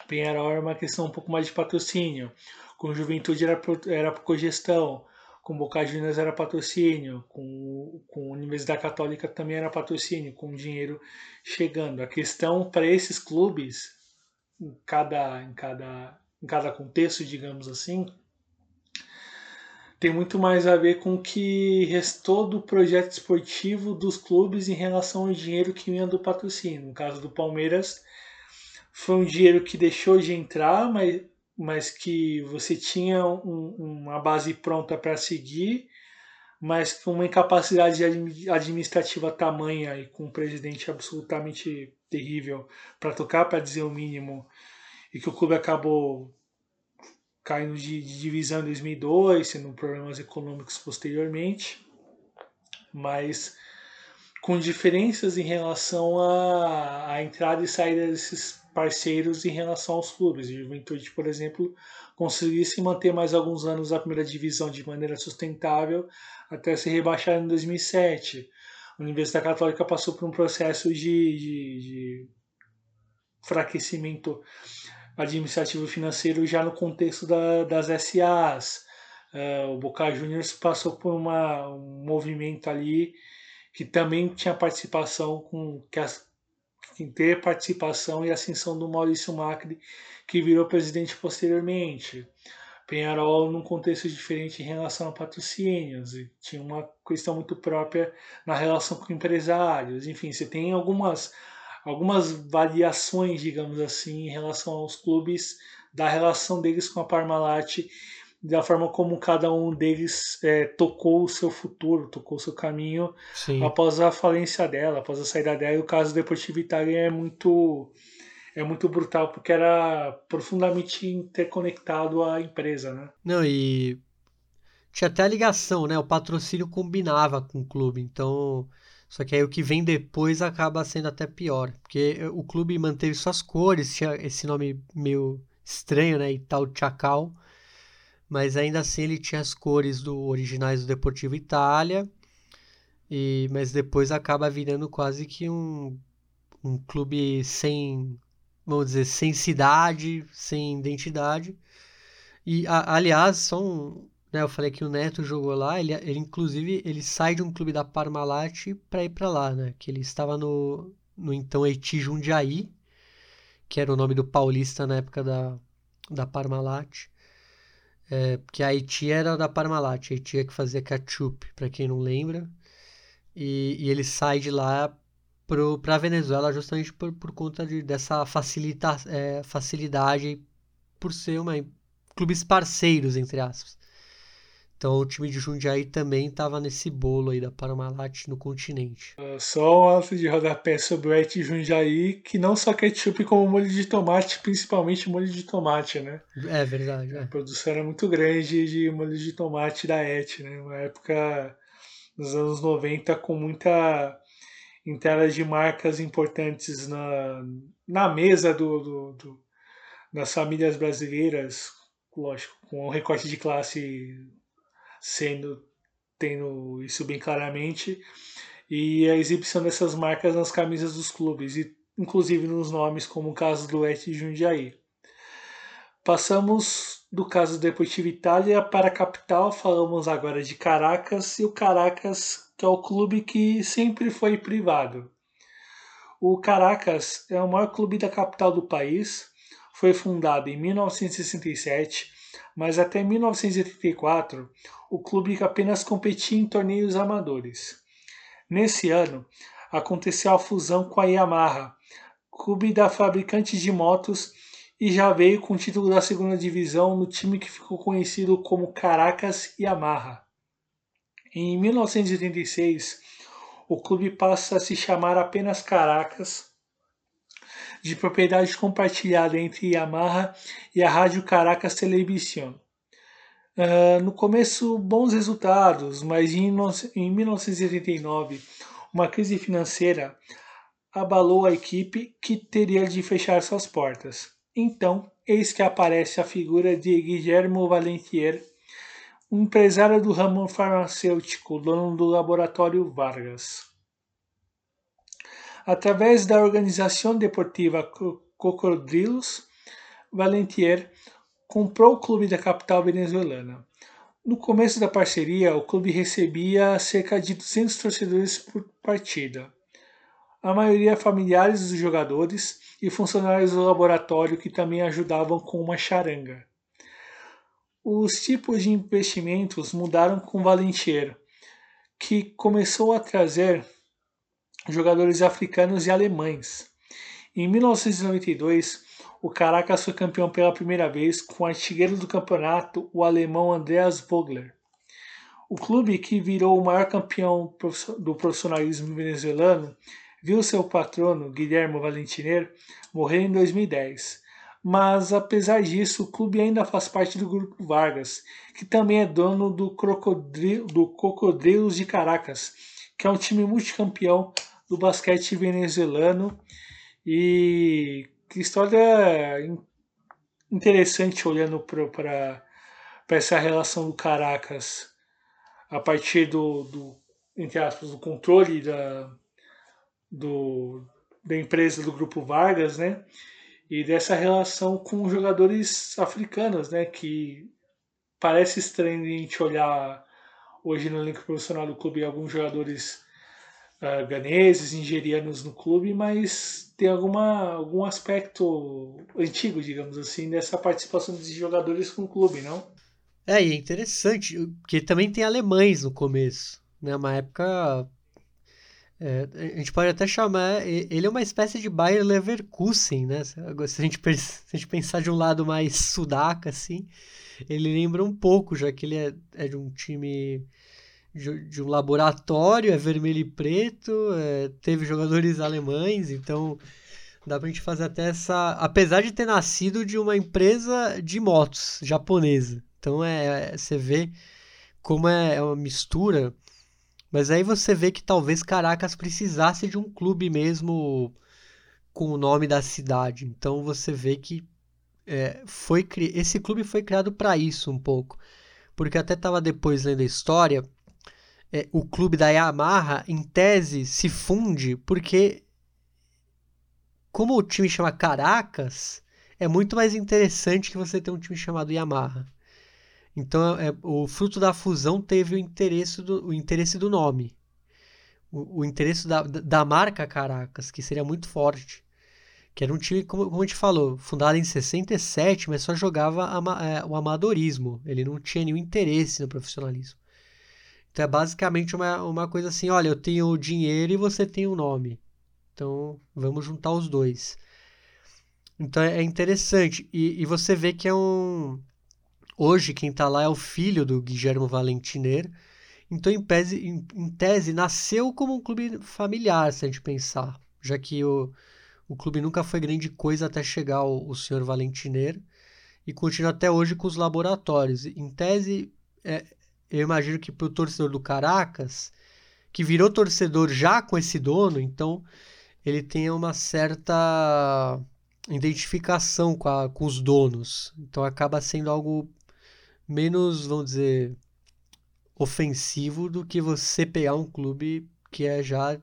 Penharol era uma questão um pouco mais de patrocínio. Com Juventude era por, era por congestão com Boca Juniors era patrocínio, com, com Universidade Católica também era patrocínio, com dinheiro chegando. A questão para esses clubes, em cada, em, cada, em cada contexto, digamos assim, tem muito mais a ver com o que restou do projeto esportivo dos clubes em relação ao dinheiro que vinha do patrocínio. No caso do Palmeiras, foi um dinheiro que deixou de entrar, mas mas que você tinha um, uma base pronta para seguir, mas com uma incapacidade administrativa tamanha e com um presidente absolutamente terrível para tocar, para dizer o mínimo, e que o clube acabou caindo de, de divisão em 2002, tendo problemas econômicos posteriormente, mas com diferenças em relação à entrada e saída desses parceiros em relação aos clubes. O Juventude, por exemplo, conseguisse manter mais alguns anos a primeira divisão de maneira sustentável até se rebaixar em 2007. A Universidade Católica passou por um processo de, de, de enfraquecimento administrativo financeiro já no contexto da, das SAs. Uh, é, o Boca Juniors passou por uma, um movimento ali que também tinha participação com que as, em ter participação e ascensão do Maurício Macri, que virou presidente posteriormente. Penharol num contexto diferente em relação a patrocínios, e tinha uma questão muito própria na relação com empresários. Enfim, você tem algumas, algumas variações, digamos assim, em relação aos clubes, da relação deles com a Parmalat, da forma como cada um deles é, tocou o seu futuro, tocou o seu caminho Sim. após a falência dela, após a saída dela. E o caso do Deportivo Itália é muito é muito brutal porque era profundamente interconectado à empresa, né? Não, e tinha até a ligação, né? O patrocínio combinava com o clube, então só que aí o que vem depois acaba sendo até pior, porque o clube manteve suas cores, tinha esse nome meio estranho, né? Itaú Chacal, mas ainda assim ele tinha as cores do originais do Deportivo Itália. E, mas depois acaba virando quase que um, um clube sem vamos dizer, sem cidade, sem identidade. E, a, aliás, um, né, eu falei que o Neto jogou lá, ele, ele inclusive ele sai de um clube da Parmalat para ir para lá, né? Que ele estava no, no então Haiti Jundiaí, que era o nome do paulista na época da, da Parmalat. É, porque a Haiti era da Parmalat, a Haiti é que fazia ketchup, para quem não lembra. E, e ele sai de lá para a Venezuela justamente por, por conta de, dessa facilita, é, facilidade por ser uma clubes parceiros entre aspas. Então o time de Jundiaí também estava nesse bolo aí da Parmalat no continente. Uh, só um alto de rodapé sobre o Et Jundiaí, que não só ketchup como molho de tomate, principalmente molho de tomate, né? É verdade. É. A produção era muito grande de molho de tomate da Et, né? Uma época nos anos 90 com muita telas de marcas importantes na, na mesa do, do, do, das famílias brasileiras, lógico, com o recorte de classe sendo tendo isso bem claramente e a exibição dessas marcas nas camisas dos clubes e inclusive nos nomes como o caso do Et Jundiaí. Passamos do caso do Deportivo Itália para a capital, falamos agora de Caracas e o Caracas que é o clube que sempre foi privado. O Caracas é o maior clube da capital do país, foi fundado em 1967, mas até 1984 o clube apenas competia em torneios amadores. Nesse ano, aconteceu a fusão com a Yamaha, clube da fabricante de motos, e já veio com o título da segunda divisão no time que ficou conhecido como Caracas Yamaha. Em 1986, o clube passa a se chamar apenas Caracas, de propriedade compartilhada entre Yamaha e a Rádio Caracas Television. Uh, no começo, bons resultados, mas em, em 1989, uma crise financeira abalou a equipe que teria de fechar suas portas. Então, eis que aparece a figura de Guillermo Valentier, um empresário do ramo farmacêutico, dono do laboratório Vargas. Através da organização deportiva Cocodrilos, Valentier comprou o clube da capital venezuelana. No começo da parceria, o clube recebia cerca de 200 torcedores por partida. A maioria familiares dos jogadores e funcionários do laboratório que também ajudavam com uma charanga. Os tipos de investimentos mudaram com Valentier, que começou a trazer jogadores africanos e alemães. Em 1992, o Caracas foi campeão pela primeira vez com o artilheiro do campeonato, o alemão Andreas Vogler. O clube, que virou o maior campeão do profissionalismo venezuelano, viu seu patrono, Guilherme Valentiner, morrer em 2010 mas apesar disso, o clube ainda faz parte do Grupo Vargas, que também é dono do, do Cocodrilos de Caracas, que é um time multicampeão do basquete venezuelano. E que história interessante olhando para essa relação do Caracas a partir do, do entre aspas, do controle da, do, da empresa do Grupo Vargas, né? E dessa relação com jogadores africanos, né? Que parece estranho a gente olhar hoje no elenco profissional do clube alguns jogadores uh, ganeses, nigerianos no clube, mas tem alguma, algum aspecto antigo, digamos assim, dessa participação desses jogadores com o clube, não? É, e é interessante, porque também tem alemães no começo, né? Uma época. É, a gente pode até chamar. Ele é uma espécie de Bayer Leverkusen, né? Se a gente, se a gente pensar de um lado mais sudaca, assim, ele lembra um pouco, já que ele é, é de um time. De, um laboratório, é vermelho e preto, é, teve jogadores alemães, então dá pra gente fazer até essa. Apesar de ter nascido de uma empresa de motos japonesa. Então é, é, você vê como é, é uma mistura. Mas aí você vê que talvez Caracas precisasse de um clube mesmo com o nome da cidade. Então você vê que é, foi esse clube foi criado para isso um pouco. Porque até estava depois lendo a história, é, o clube da Yamaha, em tese, se funde porque, como o time chama Caracas, é muito mais interessante que você ter um time chamado Yamaha. Então, é, o fruto da fusão teve o interesse do, o interesse do nome. O, o interesse da, da marca Caracas, que seria muito forte. Que era um time, como, como a gente falou, fundado em 67, mas só jogava ama, é, o amadorismo. Ele não tinha nenhum interesse no profissionalismo. Então é basicamente uma, uma coisa assim: olha, eu tenho dinheiro e você tem o um nome. Então vamos juntar os dois. Então é interessante. E, e você vê que é um Hoje quem está lá é o filho do Guilherme Valentiner. Então, em, pese, em, em, tese, nasceu como um clube familiar, se a gente pensar. Já que o, o clube nunca foi grande coisa até chegar o, o senhor Valentiner. E continua até hoje com os laboratórios. Em tese, é, eu imagino que para o torcedor do Caracas, que virou torcedor já com esse dono, então ele tenha uma certa identificação com, a, com os donos. Então acaba sendo algo menos, vamos dizer, ofensivo do que você pegar um clube que é já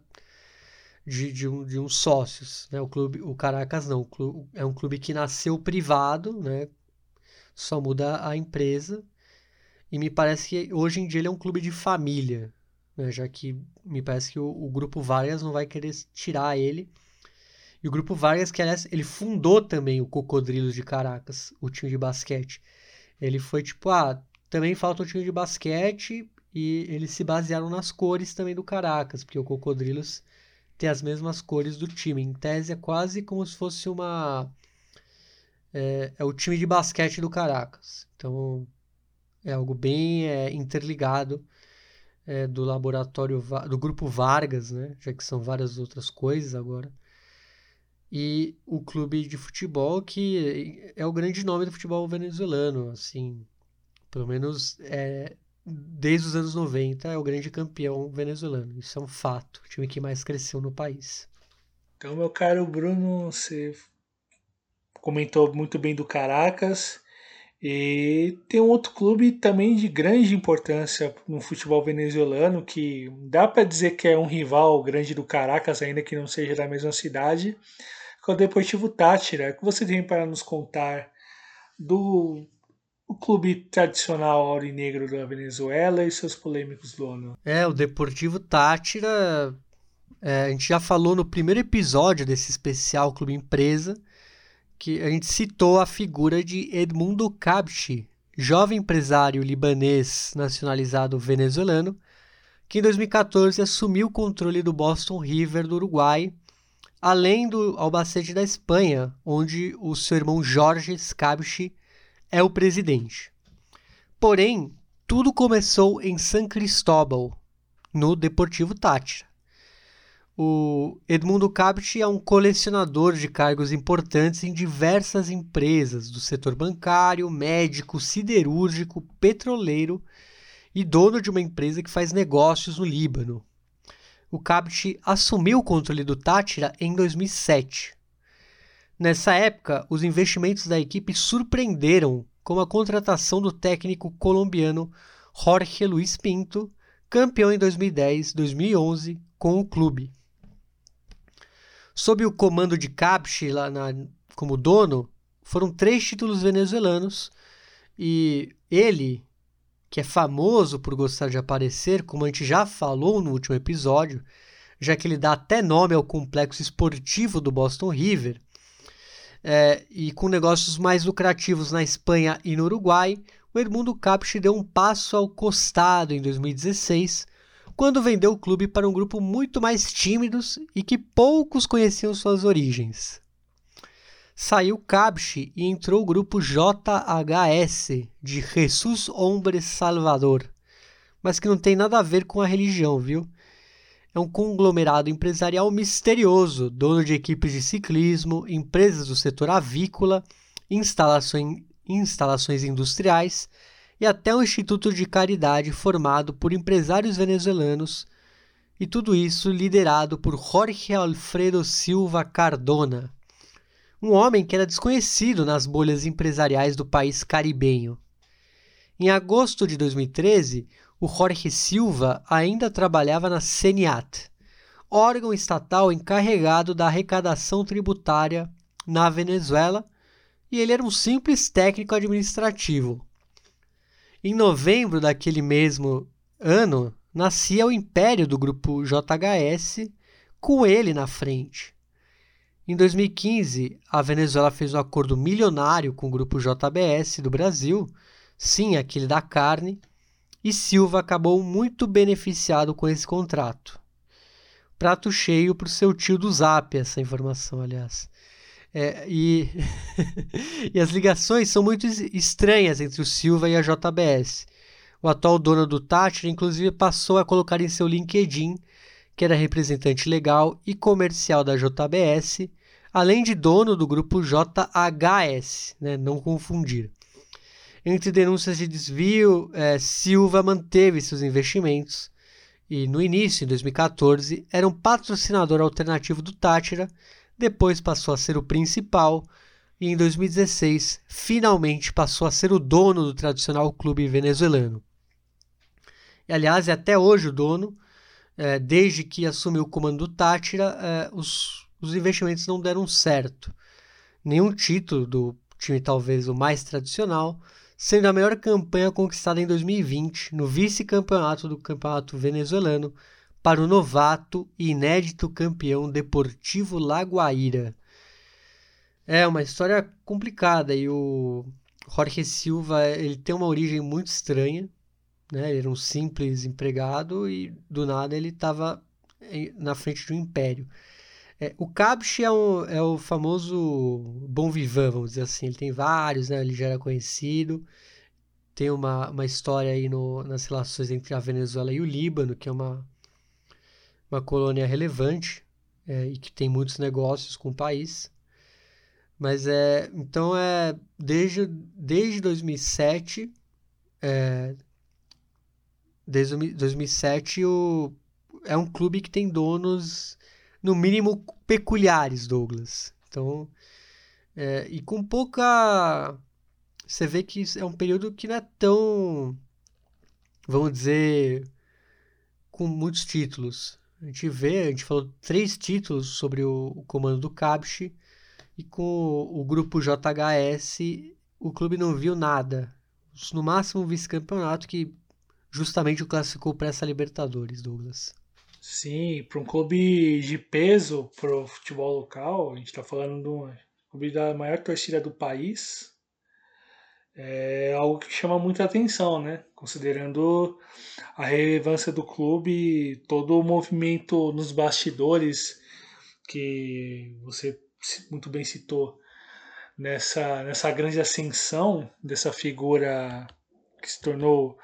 de, de, um, de uns sócios. Né? O, clube, o Caracas não, o clube, é um clube que nasceu privado, né? só muda a empresa. E me parece que hoje em dia ele é um clube de família, né? já que me parece que o, o Grupo Vargas não vai querer tirar ele. E o Grupo Vargas, que aliás, ele fundou também o Cocodrilos de Caracas, o time de basquete. Ele foi tipo, ah, também falta um time de basquete e eles se basearam nas cores também do Caracas, porque o Cocodrilos tem as mesmas cores do time. Em tese é quase como se fosse uma. É, é o time de basquete do Caracas. Então é algo bem é, interligado é, do laboratório do grupo Vargas, né? Já que são várias outras coisas agora e o clube de futebol que é o grande nome do futebol venezuelano, assim, pelo menos é, desde os anos 90 é o grande campeão venezuelano. Isso é um fato, o time que mais cresceu no país. Então, meu caro Bruno, você comentou muito bem do Caracas. E tem um outro clube também de grande importância no futebol venezuelano, que dá para dizer que é um rival grande do Caracas, ainda que não seja da mesma cidade, com o Deportivo Tátira. O que você tem para nos contar do o clube tradicional aurinegro da Venezuela e seus polêmicos donos? É, o Deportivo Tátira, é, a gente já falou no primeiro episódio desse especial Clube Empresa, que a gente citou a figura de Edmundo Kabchi, jovem empresário libanês nacionalizado venezuelano, que em 2014 assumiu o controle do Boston River do Uruguai além do Albacete da Espanha, onde o seu irmão Jorge Scabchi é o presidente. Porém, tudo começou em San Cristóbal, no Deportivo Tátira. O Edmundo Cabchi é um colecionador de cargos importantes em diversas empresas do setor bancário, médico, siderúrgico, petroleiro e dono de uma empresa que faz negócios no Líbano. o Kabit assumiu o controle do Tátira em 2007. Nessa época, os investimentos da equipe surpreenderam com a contratação do técnico colombiano Jorge Luiz Pinto, campeão em 2010, 2011 com o clube. Sob o comando de Capchi lá na, como dono, foram três títulos venezuelanos. E ele, que é famoso por gostar de aparecer, como a gente já falou no último episódio, já que ele dá até nome ao complexo esportivo do Boston River, é, e com negócios mais lucrativos na Espanha e no Uruguai, o Edmundo Capchi deu um passo ao costado em 2016, quando vendeu o clube para um grupo muito mais tímidos e que poucos conheciam suas origens. Saiu Capchi e entrou o grupo JHS, de Jesus Hombre Salvador, mas que não tem nada a ver com a religião, viu? é um conglomerado empresarial misterioso, dono de equipes de ciclismo, empresas do setor avícola, instalações, instalações industriais e até um instituto de caridade formado por empresários venezuelanos, e tudo isso liderado por Jorge Alfredo Silva Cardona, um homem que era desconhecido nas bolhas empresariais do país caribenho. Em agosto de 2013, o Jorge Silva ainda trabalhava na CENIAT, órgão estatal encarregado da arrecadação tributária na Venezuela, e ele era um simples técnico administrativo. Em novembro daquele mesmo ano, nascia o império do grupo JHS, com ele na frente. Em 2015, a Venezuela fez um acordo milionário com o grupo JBS do Brasil, sim, aquele da carne, e Silva acabou muito beneficiado com esse contrato. Prato cheio para o seu tio do Zap, essa informação, aliás. É, e, [LAUGHS] e as ligações são muito estranhas entre o Silva e a JBS. O atual dono do Tátira, inclusive, passou a colocar em seu LinkedIn que era representante legal e comercial da JBS, além de dono do grupo JHS, né, não confundir. Entre denúncias de desvio, é, Silva manteve seus investimentos e, no início, em 2014, era um patrocinador alternativo do Tátira, depois passou a ser o principal e, em 2016, finalmente passou a ser o dono do tradicional clube venezuelano. E, aliás, é até hoje o dono, é, desde que assumiu o comando do Tátira, é, os, os investimentos não deram certo. Nenhum título do time, talvez o mais tradicional, sendo a melhor campanha conquistada em 2020 no vice-campeonato do Campeonato Venezuelano para o novato e inédito campeão Deportivo Laguaira. É uma história complicada e o Jorge Silva ele tem uma origem muito estranha, né? Ele era um simples empregado e do nada ele estava na frente de um império. É, o Kabch é, um, é o famoso bom vivant, vamos dizer assim. Ele tem vários, né? Ele já era conhecido. Tem uma, uma história aí no, nas relações entre a Venezuela e o Líbano, que é uma, uma colônia relevante é, e que tem muitos negócios com o país. Mas é. Então é. Desde, desde 2007. É, desde 2007 o, é um clube que tem donos no mínimo peculiares, Douglas. Então, é, e com pouca. Você vê que é um período que não é tão. Vamos dizer. com muitos títulos. A gente vê, a gente falou três títulos sobre o, o comando do Kabshi e com o, o grupo JHS o clube não viu nada. No máximo vice-campeonato que justamente o classificou para essa Libertadores, Douglas. Sim, para um clube de peso para o futebol local, a gente está falando de um clube da maior torcida do país, é algo que chama muita atenção, né? Considerando a relevância do clube, todo o movimento nos bastidores que você muito bem citou nessa, nessa grande ascensão dessa figura que se tornou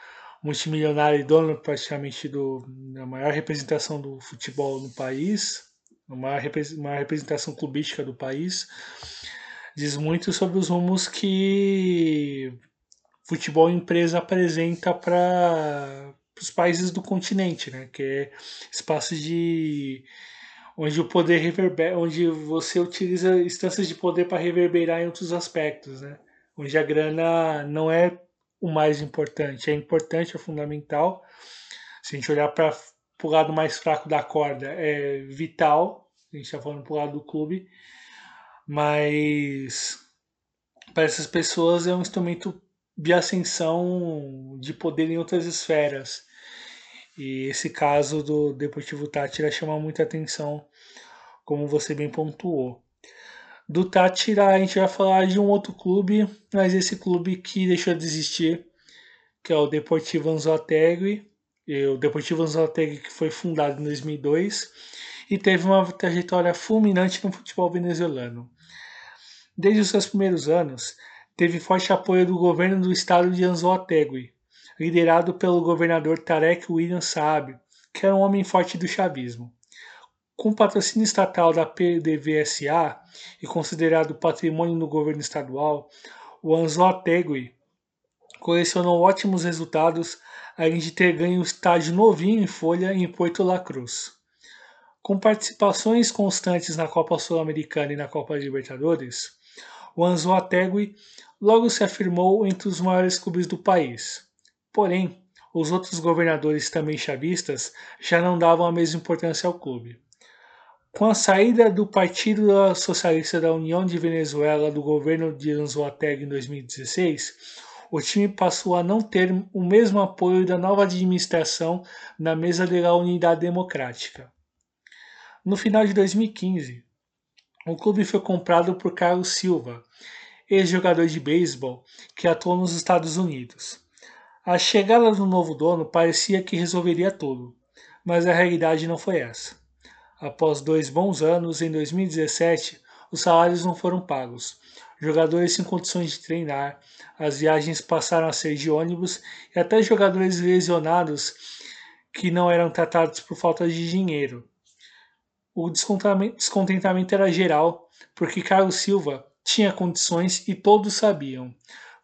multimilionário e dono praticamente do, da maior representação do futebol no país, a maior, maior representação clubística do país, diz muito sobre os rumos que futebol empresa apresenta para os países do continente, né? Que é espaço de onde o poder reverbera, onde você utiliza instâncias de poder para reverberar em outros aspectos, né? Onde a grana não é o mais importante, é importante, é fundamental. Se a gente olhar para o lado mais fraco da corda, é vital. A gente está falando para o lado do clube, mas para essas pessoas é um instrumento de ascensão de poder em outras esferas. E esse caso do Deportivo Tátira chama muita atenção, como você bem pontuou. Do Tátira a gente vai falar de um outro clube, mas esse clube que deixou de existir, que é o Deportivo Anzoategui. O Deportivo Anzoategui que foi fundado em 2002 e teve uma trajetória fulminante no futebol venezuelano. Desde os seus primeiros anos, teve forte apoio do governo do estado de Anzoategui, liderado pelo governador Tarek William Saab, que era um homem forte do chavismo. Com patrocínio estatal da PDVSA e considerado patrimônio do governo estadual, o Anzoategui colecionou ótimos resultados, além de ter ganho um estádio novinho em folha em Porto La Cruz. Com participações constantes na Copa Sul-Americana e na Copa Libertadores, o Anzoategui logo se afirmou entre os maiores clubes do país. Porém, os outros governadores também chavistas já não davam a mesma importância ao clube. Com a saída do Partido Socialista da União de Venezuela do governo de Anzoátegui em 2016, o time passou a não ter o mesmo apoio da nova administração na mesa da Unidade Democrática. No final de 2015, o clube foi comprado por Carlos Silva, ex-jogador de beisebol que atuou nos Estados Unidos. A chegada do novo dono parecia que resolveria tudo, mas a realidade não foi essa. Após dois bons anos, em 2017, os salários não foram pagos, jogadores sem condições de treinar, as viagens passaram a ser de ônibus e até jogadores lesionados que não eram tratados por falta de dinheiro. O descontentamento era geral, porque Carlos Silva tinha condições e todos sabiam,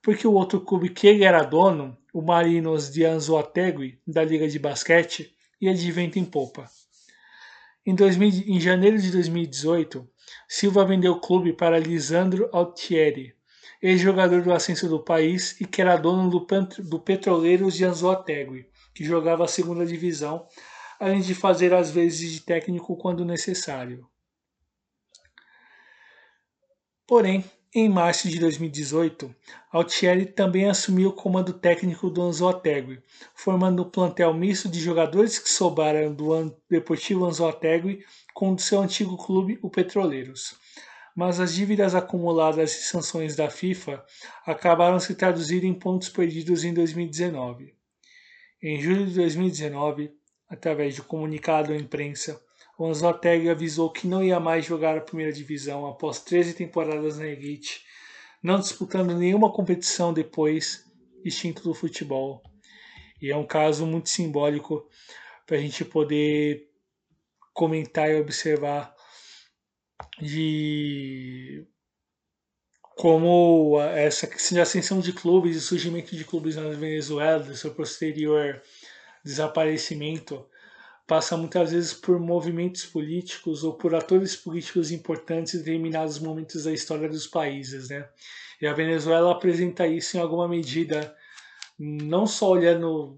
porque o outro clube que ele era dono o Marinos de Anzoategui, da Liga de Basquete, ia de vento em popa. Em, 2000, em janeiro de 2018, Silva vendeu o clube para Lisandro Altieri, ex-jogador do ascenso do país e que era dono do, do Petroleiros de Anzoategui, que jogava a segunda divisão, além de fazer as vezes de técnico quando necessário. Porém, em março de 2018, Altieri também assumiu o comando técnico do Anzoategui, formando um plantel misto de jogadores que sobraram do Deportivo Anzoategui com o seu antigo clube, o Petroleiros. Mas as dívidas acumuladas e sanções da FIFA acabaram se traduzindo em pontos perdidos em 2019. Em julho de 2019, através de comunicado à imprensa, o Anzoategui avisou que não ia mais jogar a primeira divisão após 13 temporadas na elite, não disputando nenhuma competição depois, extinto do futebol. E é um caso muito simbólico para a gente poder comentar e observar de como essa ascensão de clubes e surgimento de clubes na Venezuela, seu posterior desaparecimento, passa muitas vezes por movimentos políticos ou por atores políticos importantes em determinados momentos da história dos países, né? E a Venezuela apresenta isso em alguma medida, não só olhando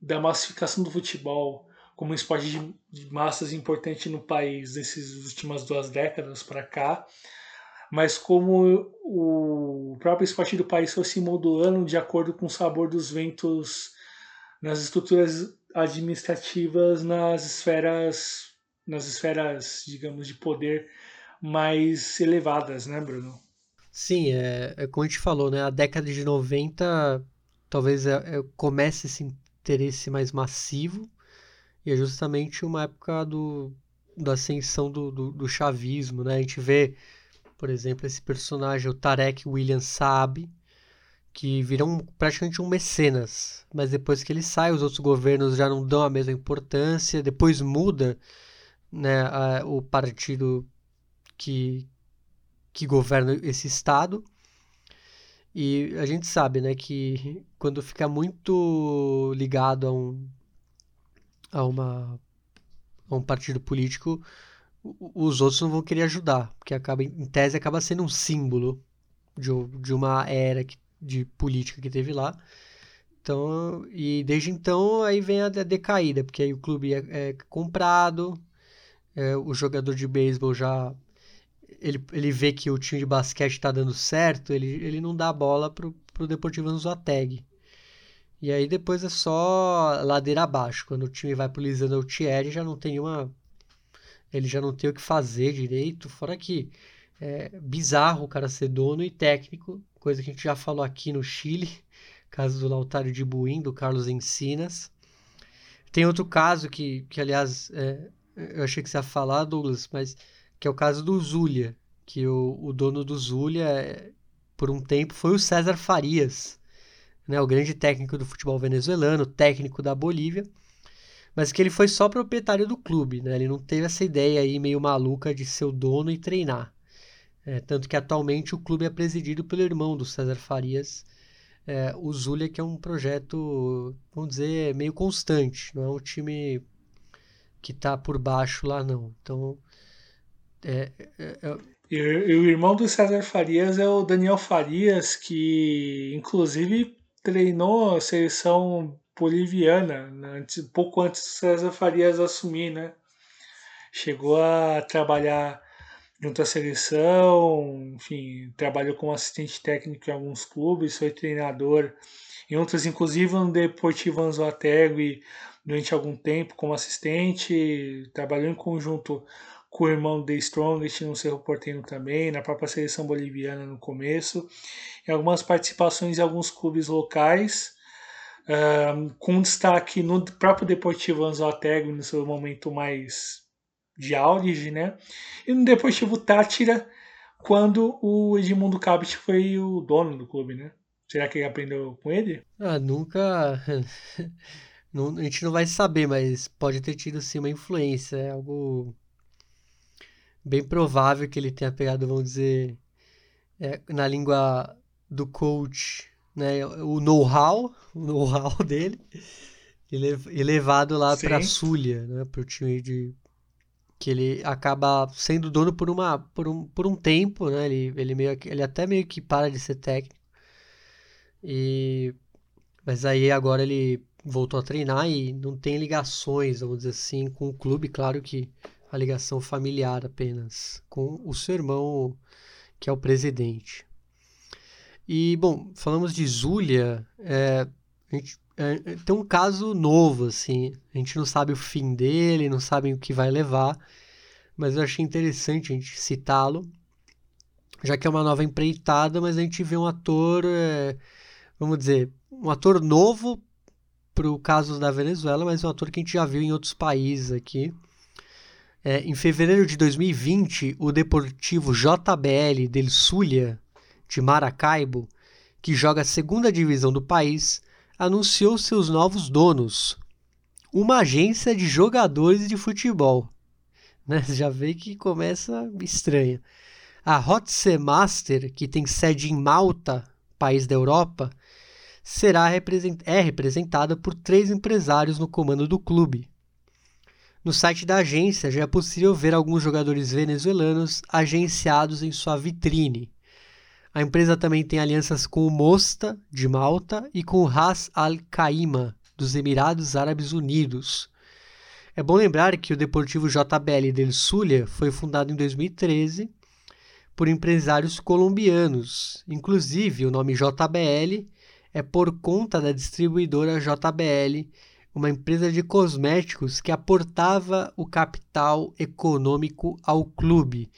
da massificação do futebol como um esporte de massas importante no país nessas últimas duas décadas para cá, mas como o próprio esporte do país foi se modulando de acordo com o sabor dos ventos nas estruturas administrativas nas esferas, nas esferas, digamos, de poder mais elevadas, né, Bruno? Sim, é, é como a gente falou, né? A década de 90 talvez é, é, comece esse interesse mais massivo e é justamente uma época do, da ascensão do, do, do chavismo, né? A gente vê, por exemplo, esse personagem, o Tarek William Saab, que viram praticamente um mecenas, mas depois que ele sai, os outros governos já não dão a mesma importância, depois muda né, a, o partido que, que governa esse estado, E a gente sabe, né, que quando fica muito ligado a um, a uma, a um partido político, os outros não vão querer ajudar, porque acaba, em tese acaba sendo um símbolo de, de uma era que, de política que teve lá. Então, e desde então aí vem a, decaída, porque aí o clube é, é comprado, é, o jogador de beisebol já ele, ele vê que o time de basquete está dando certo, ele, ele não dá a bola pro, pro Deportivo Anzoateg. E aí depois é só ladeira abaixo. Quando o time vai pro Lisandro Thierry, já não tem uma. Ele já não tem o que fazer direito. Fora que é bizarro o cara ser dono e técnico, coisa que a gente já falou aqui no Chile, [LAUGHS] caso do Lautaro de Buim, do Carlos Encinas. Tem outro caso que, que aliás, é, eu achei que você ia falar, Douglas, mas que é o caso do Zulia, que o, o dono do Zulia, é, por um tempo, foi o César Farias, né, o grande técnico do futebol venezuelano, técnico da Bolívia, mas que ele foi só proprietário do clube, né? Ele não teve essa ideia aí meio maluca de ser o dono e treinar. É, tanto que atualmente o clube é presidido pelo irmão do César Farias, é, o Zulia, que é um projeto, vamos dizer, meio constante, não é um time que está por baixo lá, não. Então, é, é, é... E, e, o irmão do César Farias é o Daniel Farias, que inclusive treinou a seleção boliviana, né, pouco antes do César Farias assumir, né? Chegou a trabalhar junto à seleção, enfim, trabalhou como assistente técnico em alguns clubes, foi treinador em outros, inclusive no Deportivo Anzoategui durante algum tempo como assistente, trabalhou em conjunto com o irmão The Strongest no Cerro Porteño também, na própria seleção boliviana no começo, em algumas participações em alguns clubes locais, um, com destaque no próprio Deportivo Anzoategui no seu momento mais de auge, né? E no Deportivo Tátira, quando o Edmundo Cabit foi o dono do clube, né? Será que ele aprendeu com ele? Ah, nunca. [LAUGHS] não, a gente não vai saber, mas pode ter tido sim uma influência. É algo bem provável que ele tenha pegado, vamos dizer, é, na língua do coach, né, o know-how, o know-how [LAUGHS] dele, e levado lá para Sulha, né, para o time de que ele acaba sendo dono por uma por um, por um tempo, né? Ele, ele meio ele até meio que para de ser técnico. E mas aí agora ele voltou a treinar e não tem ligações, vamos dizer assim, com o clube, claro que a ligação familiar apenas com o seu irmão, que é o presidente. E bom, falamos de Zulia, é, a gente é, tem um caso novo, assim. A gente não sabe o fim dele, não sabe o que vai levar, mas eu achei interessante a gente citá-lo, já que é uma nova empreitada, mas a gente vê um ator, é, vamos dizer, um ator novo para o caso da Venezuela, mas um ator que a gente já viu em outros países aqui. É, em fevereiro de 2020, o Deportivo JBL del Zulia, de Maracaibo, que joga a segunda divisão do país, anunciou seus novos donos, uma agência de jogadores de futebol. [LAUGHS] Né? Já vê que começa estranha. A Hotse Master, que tem sede em Malta, país da Europa, será represent é representada por três empresários no comando do clube. No site da agência já é possível ver alguns jogadores venezuelanos agenciados em sua vitrine. A empresa também tem alianças com o Mosta, de Malta, e com o Ras Al Khaimah, dos Emirados Árabes Unidos. É bom lembrar que o Deportivo JBL del Zulia foi fundado em 2013 por empresários colombianos. Inclusive, o nome JBL é por conta da distribuidora JBL, uma empresa de cosméticos que aportava o capital econômico ao clube.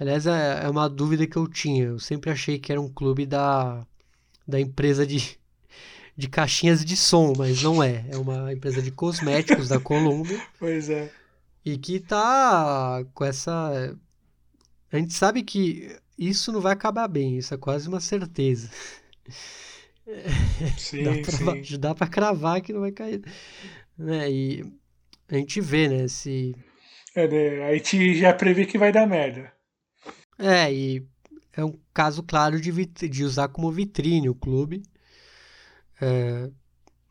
Aliás, é, é uma dúvida que eu tinha. Eu sempre achei que era um clube da, da empresa de, [LAUGHS] de caixinhas de som, mas não é. É uma empresa de cosméticos da Colômbia. [LAUGHS] Pois é. E que tá com essa. A gente sabe que isso não vai acabar bem, isso é quase uma certeza. [LAUGHS] Sim, dá pra cravar que não vai cair. Né? E a gente vê, né? Se... É, né? A gente já prevê que vai dar merda. É, e é um caso claro de, de usar como vitrine o clube. É,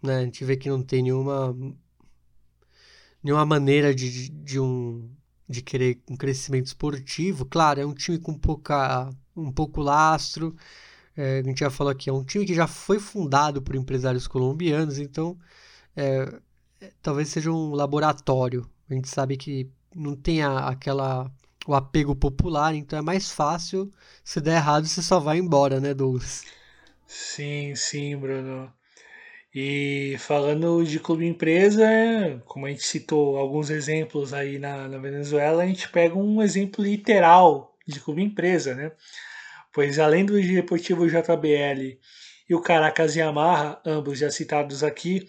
né, a gente vê que não tem nenhuma, nenhuma maneira de, de, um, de querer um crescimento esportivo. Claro, é um time com pouca, um pouco lastro. É, a gente já falou aqui, é um time que já foi fundado por empresários colombianos, então é, é talvez seja um laboratório. A gente sabe que não tem a, aquela o apego popular, então é mais fácil. Se der errado, você só vai embora, né, Douglas? Sim, sim, Bruno. E falando de clube empresa, como a gente citou alguns exemplos aí na, na Venezuela, a gente pega um exemplo literal de clube empresa, né? Pois além do Deportivo JBL e o Caracas Yamaha, ambos já citados aqui,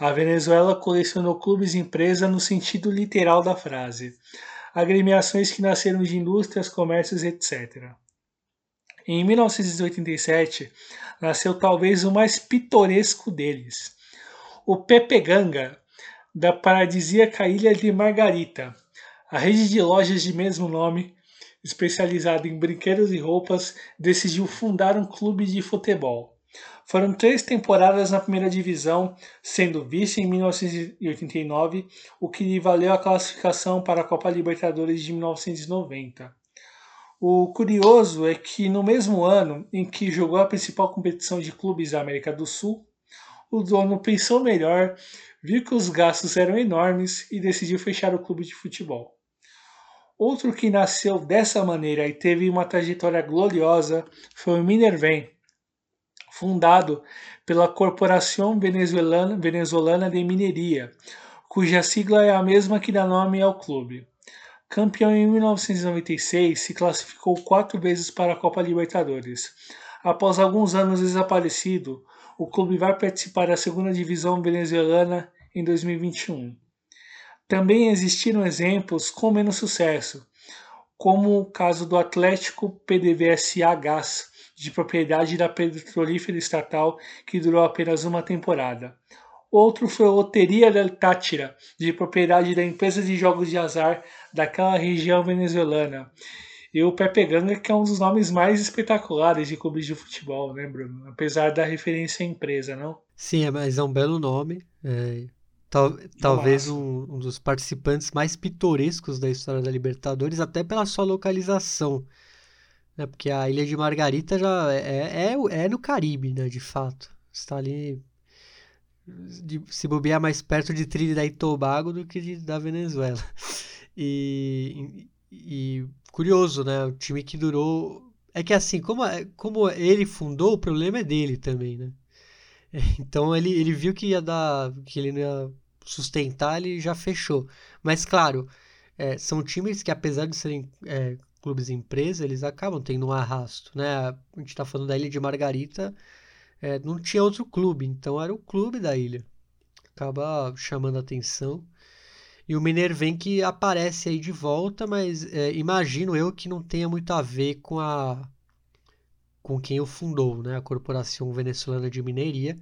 a Venezuela colecionou clubes empresa no sentido literal da frase agremiações que nasceram de indústrias, comércios, etc. Em 1987, nasceu talvez o mais pitoresco deles, o Pepe Ganga, da paradisíaca ilha de Margarita. A rede de lojas de mesmo nome, especializada em brinquedos e roupas, decidiu fundar um clube de futebol. Foram três temporadas na primeira divisão, sendo vice em 1989, o que lhe valeu a classificação para a Copa Libertadores de 1990. O curioso é que no mesmo ano em que jogou a principal competição de clubes da América do Sul, o dono pensou melhor, viu que os gastos eram enormes e decidiu fechar o clube de futebol. Outro que nasceu dessa maneira e teve uma trajetória gloriosa foi o Minervém, fundado pela Corporação Venezuelana, Venezuelana de Mineria, cuja sigla é a mesma que dá nome ao clube. Campeão em 1996, se classificou quatro vezes para a Copa Libertadores. Após alguns anos desaparecido, o clube vai participar da segunda divisão venezuelana em 2021. Também existiram exemplos com menos sucesso, como o caso do Atlético PDVSA Gás, de propriedade da petrolífera estatal que durou apenas uma temporada. Outro foi a Loteria del Táchira, de propriedade da empresa de jogos de azar daquela região venezuelana. E o Pepe Ganga, que é um dos nomes mais espetaculares de clubes de futebol, né, Bruno? Apesar da referência à empresa, não? Sim, é, mas é um belo nome. É, tal, talvez um, um, dos participantes mais pitorescos da história da Libertadores, até pela sua localização né? Porque a Ilha de Margarita já é, é, é no Caribe, né? De fato. Está ali de, se bobear mais perto de Trinidad e Tobago do que de, da Venezuela. E, e, curioso, né? O time que durou. É que assim, como, como ele fundou, o problema é dele também, né? [LAUGHS] Então ele, ele viu que ia dar. que ele não ia sustentar, ele já fechou. Mas claro, é, são times que apesar de serem é, clubes empresa, eles acabam tendo um arrasto, né? A gente está falando da Ilha de Margarita, é, não tinha outro clube, então era o clube da ilha. Acaba chamando a atenção. E o Minervém que aparece aí de volta, mas é, imagino eu que não tenha muito a ver com a com quem o fundou, né? A Corporação Venezuelana de Mineria.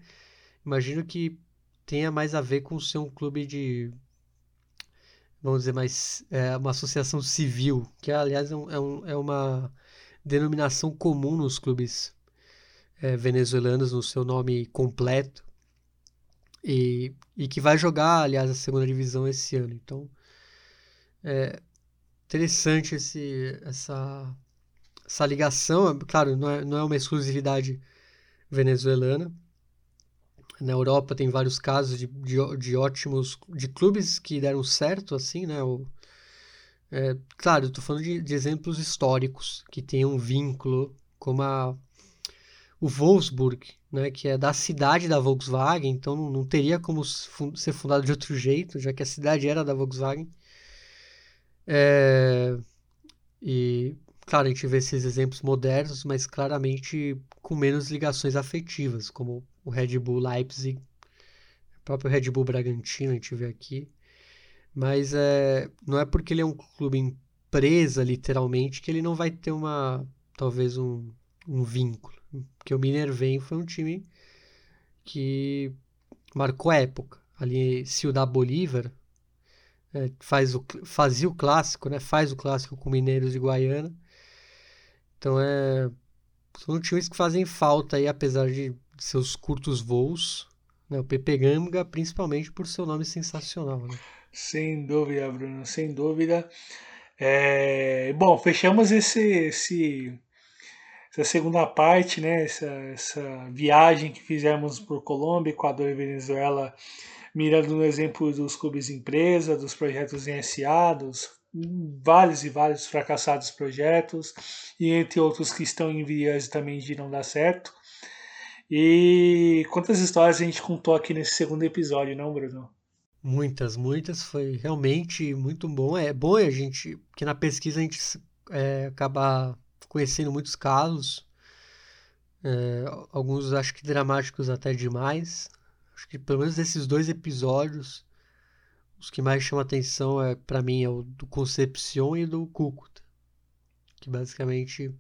Imagino que tenha mais a ver com ser um clube de vamos dizer, mais é, uma associação civil, que aliás é, é, um, é uma denominação comum nos clubes é, venezuelanos, no seu nome completo, e, e que vai jogar, aliás, a segunda divisão esse ano. Então, é interessante esse, essa, essa ligação. Claro, não é, não é uma exclusividade venezuelana, na Europa tem vários casos de, de, de ótimos de clubes que deram certo assim né o, é, claro estou falando de, de, exemplos históricos que têm um vínculo como a o Wolfsburg né que é da cidade da Volkswagen então não, não teria como ser fundado de outro jeito já que a cidade era da Volkswagen. É, e claro a gente vê esses exemplos modernos mas claramente com menos ligações afetivas como o Red Bull Leipzig, o próprio Red Bull Bragantino a gente vê aqui. Mas é, não é porque ele é um clube empresa, literalmente, que ele não vai ter uma, talvez um, um vínculo. Porque o Minervém foi um time que marcou época. Ali, Ciudad Bolívar é, faz o, fazia o clássico, né? faz o clássico com Mineiros de Guaiana. Então é são times que fazem falta aí, apesar de seus curtos voos. Né? O Pepe Ganga, principalmente por seu nome sensacional. Né? Sem dúvida, Bruno, sem dúvida. É... Bom, fechamos esse, esse, essa segunda parte, né? essa, essa viagem que fizemos por Colômbia, Equador e Venezuela, mirando no exemplo dos clubes empresa, dos projetos em SA, dos vários e vários fracassados projetos, e entre outros que estão em vias também de não dar certo. E quantas histórias a gente contou aqui nesse segundo episódio, não, Bruno? Muitas, muitas. Foi realmente muito bom. É bom a gente, que na pesquisa a gente é, acaba conhecendo muitos casos, é, alguns acho que dramáticos até demais. Acho que pelo menos desses dois episódios, os que mais chamam atenção é para mim é o do Concepción e do Cúcuta, que basicamente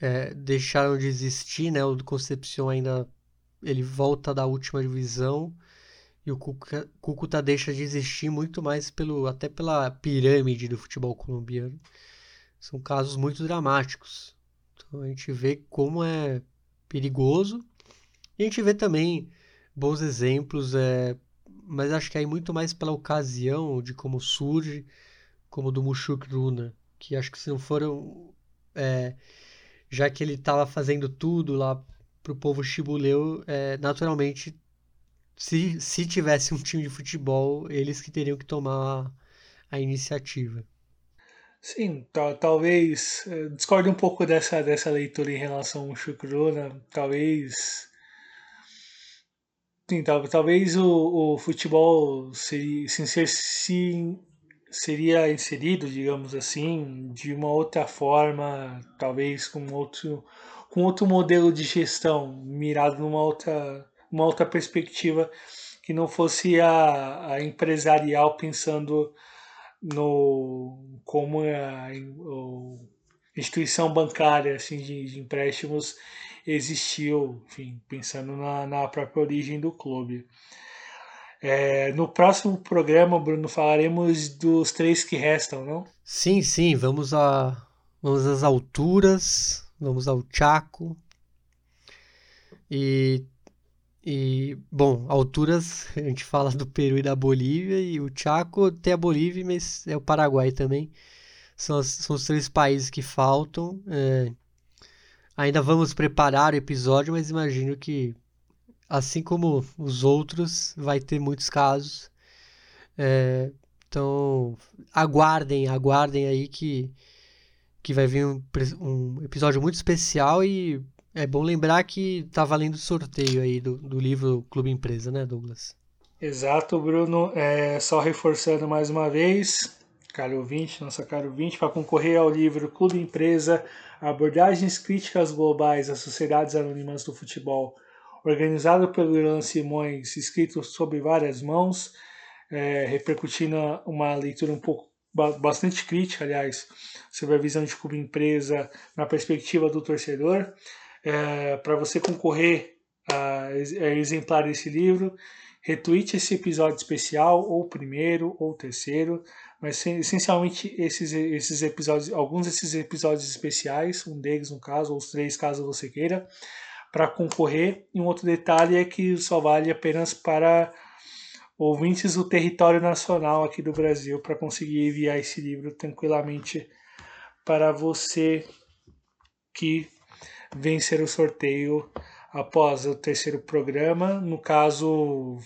é, deixaram de existir, né? O do Concepción ainda ele volta da última divisão e o Cúcuta deixa de existir muito mais pelo até pela pirâmide do futebol colombiano. São casos muito dramáticos. Então a gente vê como é perigoso e a gente vê também bons exemplos é, mas acho que aí muito mais pela ocasião de como surge, como do Mushuk Runa, que acho que se não foram. É, já que ele estava fazendo tudo lá pro povo chibuleu, é, naturalmente, se, se tivesse um time de futebol, eles que teriam que tomar a iniciativa. Sim, talvez é, discorde um pouco dessa, dessa leitura em relação ao Chukruna. Talvez Sim, talvez o, o futebol seria, se, seria inserido, digamos assim, de uma outra forma, talvez com outro, com outro modelo de gestão, mirado numa outra, uma outra perspectiva que não fosse a, a empresarial pensando no como a, a instituição bancária assim, de, de empréstimos existiu, enfim, pensando na, na própria origem do clube. É, no próximo programa, Bruno, falaremos dos três que restam, não? Sim, sim, vamos, a, vamos às alturas, vamos ao Chaco. E, e, bom, alturas, [LAUGHS] a gente fala do Peru e da Bolívia, e o Chaco tem a Bolívia, mas é o Paraguai também. São, as, são os três países que faltam. É, Ainda vamos preparar o episódio, mas imagino que, assim como os outros, vai ter muitos casos. É, então, aguardem, aguardem aí que, que vai vir um, um episódio muito especial e é bom lembrar que tá valendo sorteio aí do, do livro Clube Empresa, né, Douglas? Exato, Bruno. É, só reforçando mais uma vez, caro ouvinte, nossa caro ouvinte, para concorrer ao livro Clube Empresa Abordagens Críticas Globais às Sociedades Anônimas do Futebol, organizado pelo Irlan Simões, escrito sob várias mãos, é, repercutindo uma leitura um pouco bastante crítica, aliás, sobre a visão de clube empresa na perspectiva do torcedor. É, Para você concorrer a, a exemplar desse livro, retweet esse episódio especial, ou primeiro ou terceiro, mas essencialmente esses, esses episódios, alguns desses episódios especiais, um deles no caso, ou os três caso você queira, para concorrer. E um outro detalhe é que só vale apenas para ouvintes do território nacional aqui do Brasil para conseguir enviar esse livro tranquilamente para você que vencer o sorteio após o terceiro programa. No caso,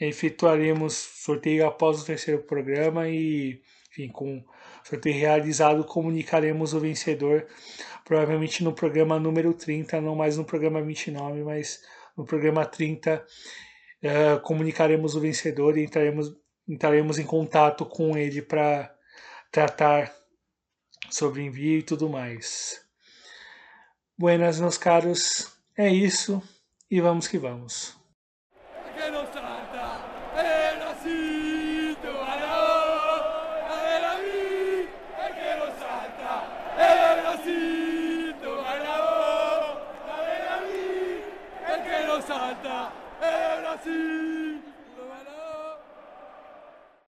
efetuaremos sorteio após o terceiro programa e, enfim, com sorteio realizado, comunicaremos o vencedor, provavelmente no programa número 30, não mais no programa 29, mas no programa 30, uh, eh, comunicaremos o vencedor e entraremos, entraremos em contato com ele para tratar sobre envio e tudo mais. Buenas, meus caros, é isso e vamos que vamos.